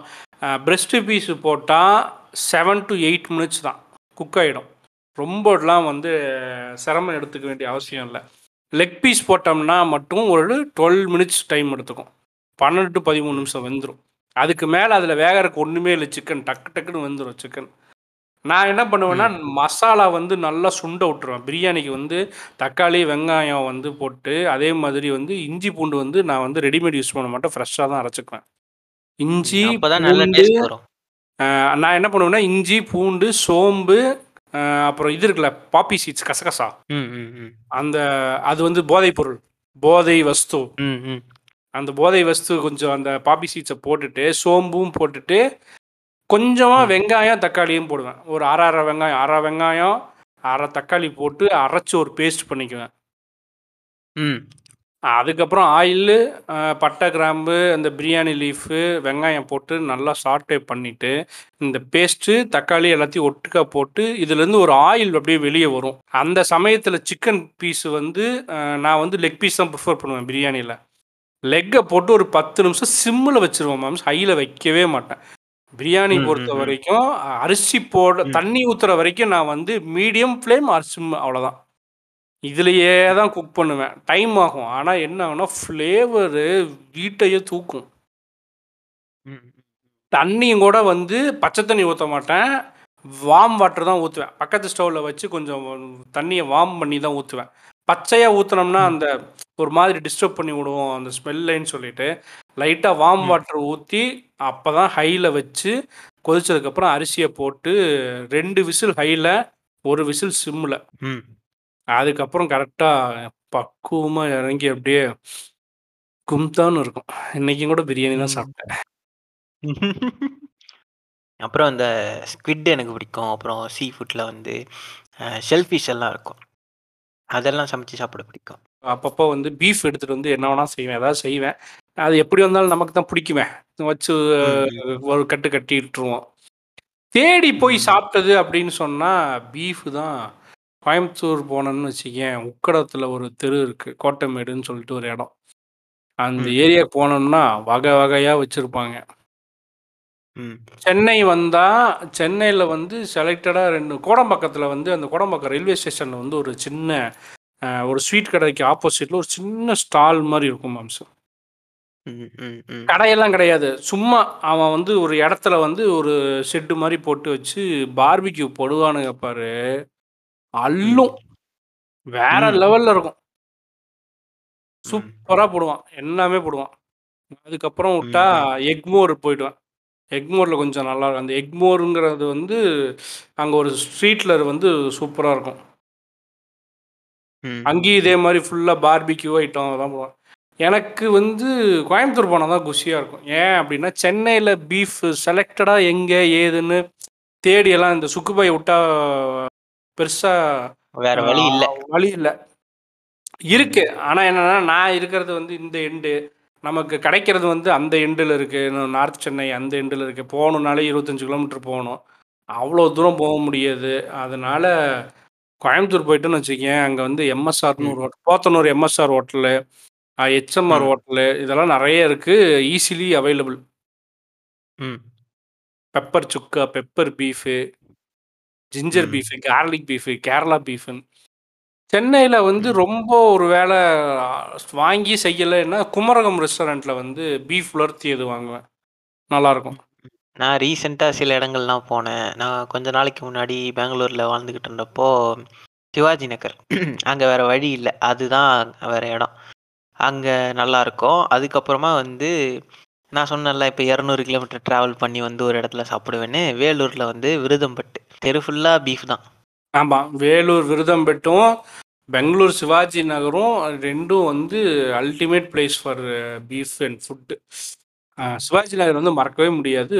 S2: பிரெஸ்ட் பீஸ் போட்டால் செவன் டு எயிட் மினிட்ஸ் தான். குக் ஆகிடும் ரொம்பலாம் வந்து சிரமம் எடுத்துக்க வேண்டிய அவசியம் இல்லை. லெக் பீஸ் போட்டோம்னா மட்டும் ஒரு டுவெல் மினிட்ஸ் டைம் எடுத்துக்கும். பன்னெண்டு டு பதிமூணு நிமிஷம் வெந்துடும் அதுக்கு மேலே அதில் வேகறதுக்கு ஒன்றுமே இல்லை சிக்கன் டக்கு டக்குன்னு வந்துடும் சிக்கன் நான் என்ன பண்ணுவேன்னா மசாலா வந்து நல்லா சுண்ட விட்டுருவேன். பிரியாணிக்கு வந்து தக்காளி வெங்காயம் வந்து போட்டு அதே மாதிரி வந்து இஞ்சி பூண்டு வந்து நான் வந்து ரெடிமேட் யூஸ் பண்ண மாட்டேன். ஃப்ரெஷ்ஷாக தான் அரைச்சிக்குவேன். இஞ்சி நான் என்ன பண்ணுவேன்னா இஞ்சி பூண்டு சோம்பு அப்புறம் இது இருக்குல்ல பாப்பி சீட்ஸ் கசகசா.
S1: ம் ம் ம்.
S2: அந்த அது வந்து போதைப் பொருள். போதை வஸ்து.
S1: ம் ம்.
S2: அந்த போதை வஸ்து கொஞ்சம் அந்த பாப்பி சீட்ஸை போட்டுட்டு சோம்பும் போட்டுட்டு கொஞ்சமாக வெங்காயம் தக்காளியும் போடுவேன். ஒரு அரை அரை வெங்காயம் அரை வெங்காயம் அரை தக்காளி போட்டு அரைச்சி ஒரு பேஸ்ட் பண்ணிக்குவேன்.
S1: ம்.
S2: அதுக்கப்புறம் ஆயிலு பட்டை கிராம்பு அந்த பிரியாணி லீஃபு வெங்காயம் போட்டு நல்லா சாட்டே பண்ணிவிட்டு இந்த பேஸ்ட்டு தக்காளி எல்லாத்தையும் ஒட்டுக்கா போட்டு இதுலேருந்து ஒரு ஆயில் அப்படியே வெளியே வரும். அந்த சமயத்தில் சிக்கன் பீஸ் வந்து நான் வந்து லெக் பீஸ் தான் ப்ரிஃபர் பண்ணுவேன் பிரியாணியில். லெக்கை போட்டு ஒரு பத்து நிமிஷம் சிம்மில் வச்சுருவேன் மேம் ஹையில் வைக்கவே மாட்டேன். பிரியாணி
S1: ம்,
S2: பொறுத்த
S1: ம், ம்.
S2: வரைக்கும் அரிசி போட
S1: ம்.
S2: தண்ணி ஊற்றுற வரைக்கும் நான் வந்து மீடியம் ஃப்ளேம் ஆர் சிம் அவ்வளோதான் இதுலையே தான் குக் பண்ணுவேன். டைம் ஆகும். ஆனால் என்ன ஆகும்னா ஃப்ளேவரு வீட்டையே தூக்கும்.
S1: ம்.
S2: தண்ணியும் கூட வந்து பச்சை தண்ணி ஊற்ற மாட்டேன். வார்ம் வாட்டர் தான் ஊற்றுவேன் பக்கத்து ஸ்டவ்வில் வச்சு கொஞ்சம் தண்ணியை வார்ம் பண்ணி தான் ஊற்றுவேன் பச்சையாக ஊற்றினோம்னா அந்த ஒரு மாதிரி டிஸ்டர்ப் பண்ணி விடுவோம். அந்த ஸ்மெல்லுன்னு சொல்லிட்டு. லைட்டாக வார்ம். வாட்டர் ஊற்றி அப்போ தான் ஹையில் வச்சு கொதிச்சதுக்கப்புறம் அரிசியை போட்டு ரெண்டு விசில் ஹையில் ஒரு விசில் சிம்மில்
S1: ம்.
S2: அதுக்கப்புறம் கரெக்டாக பக்குவமாக இறங்கி அப்படியே கும்தான்னு இருக்கும். இன்னைக்கும் கூட பிரியாணி தான்
S1: ம்.
S2: சாப்பிட்டேன். <laughs>
S1: அப்புறம் இந்த ஸ்குவிட் எனக்கு பிடிக்கும். அப்புறம் சீ ஃபுட்டில் வந்து ஷெல்ஃபிஷ் எல்லாம் இருக்கும். அதெல்லாம் சமைச்சு சாப்பிட பிடிக்கும்.
S2: அப்பப்போ வந்து பீஃப் எடுத்துகிட்டு வந்து என்ன வேணால் செய்வேன். ஏதாவது செய்வேன். அது எப்படி வந்தாலும் நமக்கு தான் பிடிக்குமே. வச்சு
S1: ம்,
S2: ஒரு கட்டு கட்டி விட்டுருவோம். தேடி போய்
S1: ம்.
S2: சாப்பிட்டது அப்படின்னு சொன்னால் பீஃப் தான் கோயம்புத்தூர் போனோன்னு வச்சுக்கேன் உக்கடத்தில் ஒரு தெரு இருக்குது கோட்டமேடுன்னு சொல்லிட்டு ஒரு இடம். அந்த
S1: ம்.
S2: ஏரியா போனோம்னா வகை வகையாக வச்சுருப்பாங்க.
S1: ம்.
S2: சென்னை வந்தால் சென்னையில் வந்து செலக்டடாக ரெண்டு கோடம்பாக்கத்தில் வந்து அந்த கோடம்பாக்கம் ரயில்வே ஸ்டேஷனில் வந்து ஒரு சின்ன ஒரு ஸ்வீட் கடைக்கு ஆப்போசிட்டில் ஒரு சின்ன ஸ்டால் மாதிரி இருக்கும் மாம்சம்
S1: ம் ம் ம்
S2: கடையெல்லாம் கிடையாது. சும்மா அவன் வந்து ஒரு இடத்துல வந்து ஒரு ஷெட்டு மாதிரி போட்டு வச்சு பார்பிக்யூ போடுவானுங்க பாரு. அள்ளும். வேற. லெவலில் இருக்கும்.
S1: ம்.
S2: சூப்பராக போடுவான். எல்லாமே போடுவான். அதுக்கப்புறம் விட்டா எக்மோர் போயிடுவேன். எக்மோரில் கொஞ்சம் நல்லா இருக்கும். அந்த எக்மோருங்கிறது வந்து அங்கே ஒரு ஸ்ட்ரீட்டில் வந்து சூப்பராக இருக்கும். அங்கேயும் இதே மாதிரி ஃபுல்லாக பார்பிக்யூ ஐட்டம் தான் போடுவான். எனக்கு வந்து கோயம்புத்தூர் போனால் தான் குஷியாக இருக்கும். ஏன் அப்படின்னா சென்னையில் பீஃப் செலக்டடாக எங்கே ஏதுன்னு தேடி எல்லாம் இந்த சுக்குபாய் விட்டா பெருசாக
S1: வேற வழி இல்ல.
S2: வழி இல்லை. இருக்கு. ஆனால் என்னன்னா நான் இருக்கிறது வந்து இந்த எண்டு நமக்கு கிடைக்கிறது வந்து அந்த எண்டில் இருக்குது நார்த் சென்னை அந்த எண்டில் இருக்குது போகணுன்னாலே இருபத்தஞ்சு கிலோமீட்டர் போகணும். அவ்வளோ தூரம் போக முடியாது. அதனால கோயம்புத்தூர் போயிட்டுன்னு வச்சுக்கேன் அங்கே வந்து எம்எஸ்ஆர்னு ஒரு hotel Pothanur MSR hotel HMR. Hotel இதெல்லாம் நிறைய இருக்குது ஈஸிலி அவைலபிள்
S1: ம்.
S2: பெப்பர் சுக்கா pepper beef ginger. Beef garlic beef Kerala பீஃபுன்னு. சென்னையில் வந்து. ரொம்ப ஒரு வேளை வாங்கி செய்யலைன்னா குமரகம் ரெஸ்டாரண்ட்டில் வந்து பீஃப் உலர்த்தி எது வாங்குவேன். நல்லாயிருக்கும்
S1: நான் ரீசெண்டாக சில இடங்கள்லாம் போனேன். நான் கொஞ்ச நாளைக்கு முன்னாடி பெங்களூரில் வாழ்ந்துக்கிட்டு இருந்தப்போ சிவாஜி நகர். <clears throat> அங்கே வேற வழி இல்லை. அதுதான் வேற இடம். அங்கே நல்லா இருக்கும் அதுக்கப்புறமா வந்து நான் சொன்னேன்ல இப்போ இரநூறு கிலோமீட்டர் ட்ராவல் பண்ணி வந்து ஒரு இடத்துல சாப்பிடுவேன்னு. வேலூரில் வந்து விருதம்பட்டு. தெரு ஃபுல்லாக பீஃப் தான்.
S2: ஆமாம் வேலூர் விருதம்பெட்டும் பெங்களூர் சிவாஜி நகரும் ரெண்டும் வந்து ultimate place for beef and food Shivaji Nagar வந்து மறக்கவே முடியாது.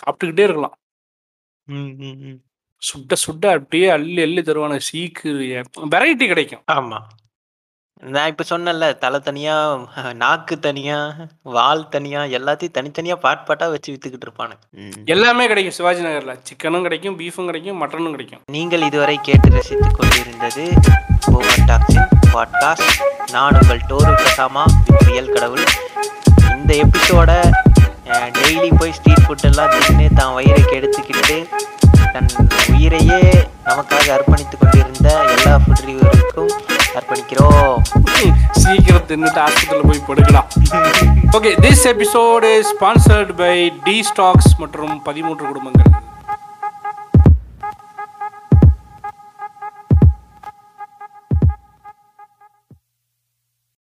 S2: சாப்பிட்டுக்கிட்டே இருக்கலாம். சுட்ட சுட்ட அப்படியே அள்ளி அள்ளி தருவான சீக்கு வெரைட்டி கிடைக்கும்.
S1: ஆமாம் நான் இப்போ சொன்னேன்ல தலை தனியாக நாக்கு தனியாக வால் தனியாக எல்லாத்தையும் தனித்தனியாக பாட் பாட்டாக வச்சு விற்றுக்கிட்டு இருப்பானுங்க. ம்.
S2: எல்லாமே கிடைக்கும் சிவாஜி நகரில். சிக்கனும் கிடைக்கும் பீஃபும் கிடைக்கும் மட்டனும் கிடைக்கும்.
S1: நீங்கள் இதுவரை கேட்டு ரசித்துக் கொண்டிருந்தது பூமர் டாக்ஸின் பாட்காஸ்ட் நான் உங்கள் டோரு கசாமா ரியல் கடவுள். இந்த எபிசோட டெய்லி போய் ஸ்ட்ரீட் ஃபுட் எல்லாம் தின்னு தான் வயிறை கெடுத்துக்கிட்டு தன் உயிரையே நமக்காக அர்ப்பணித்துக் கொண்டிருந்த எல்லா ஃபுட் ரிவ்யூவருக்கும் அர்ப்பணிக்கிறோம்.
S2: சீக்கிரம் தின்னுட்டு ஆஸ்பத்திரியில் போய் படுக்கலாம். Okay this episode sponsored by T stocks மற்றும் பதிமூன்று குடும்பங்கள்.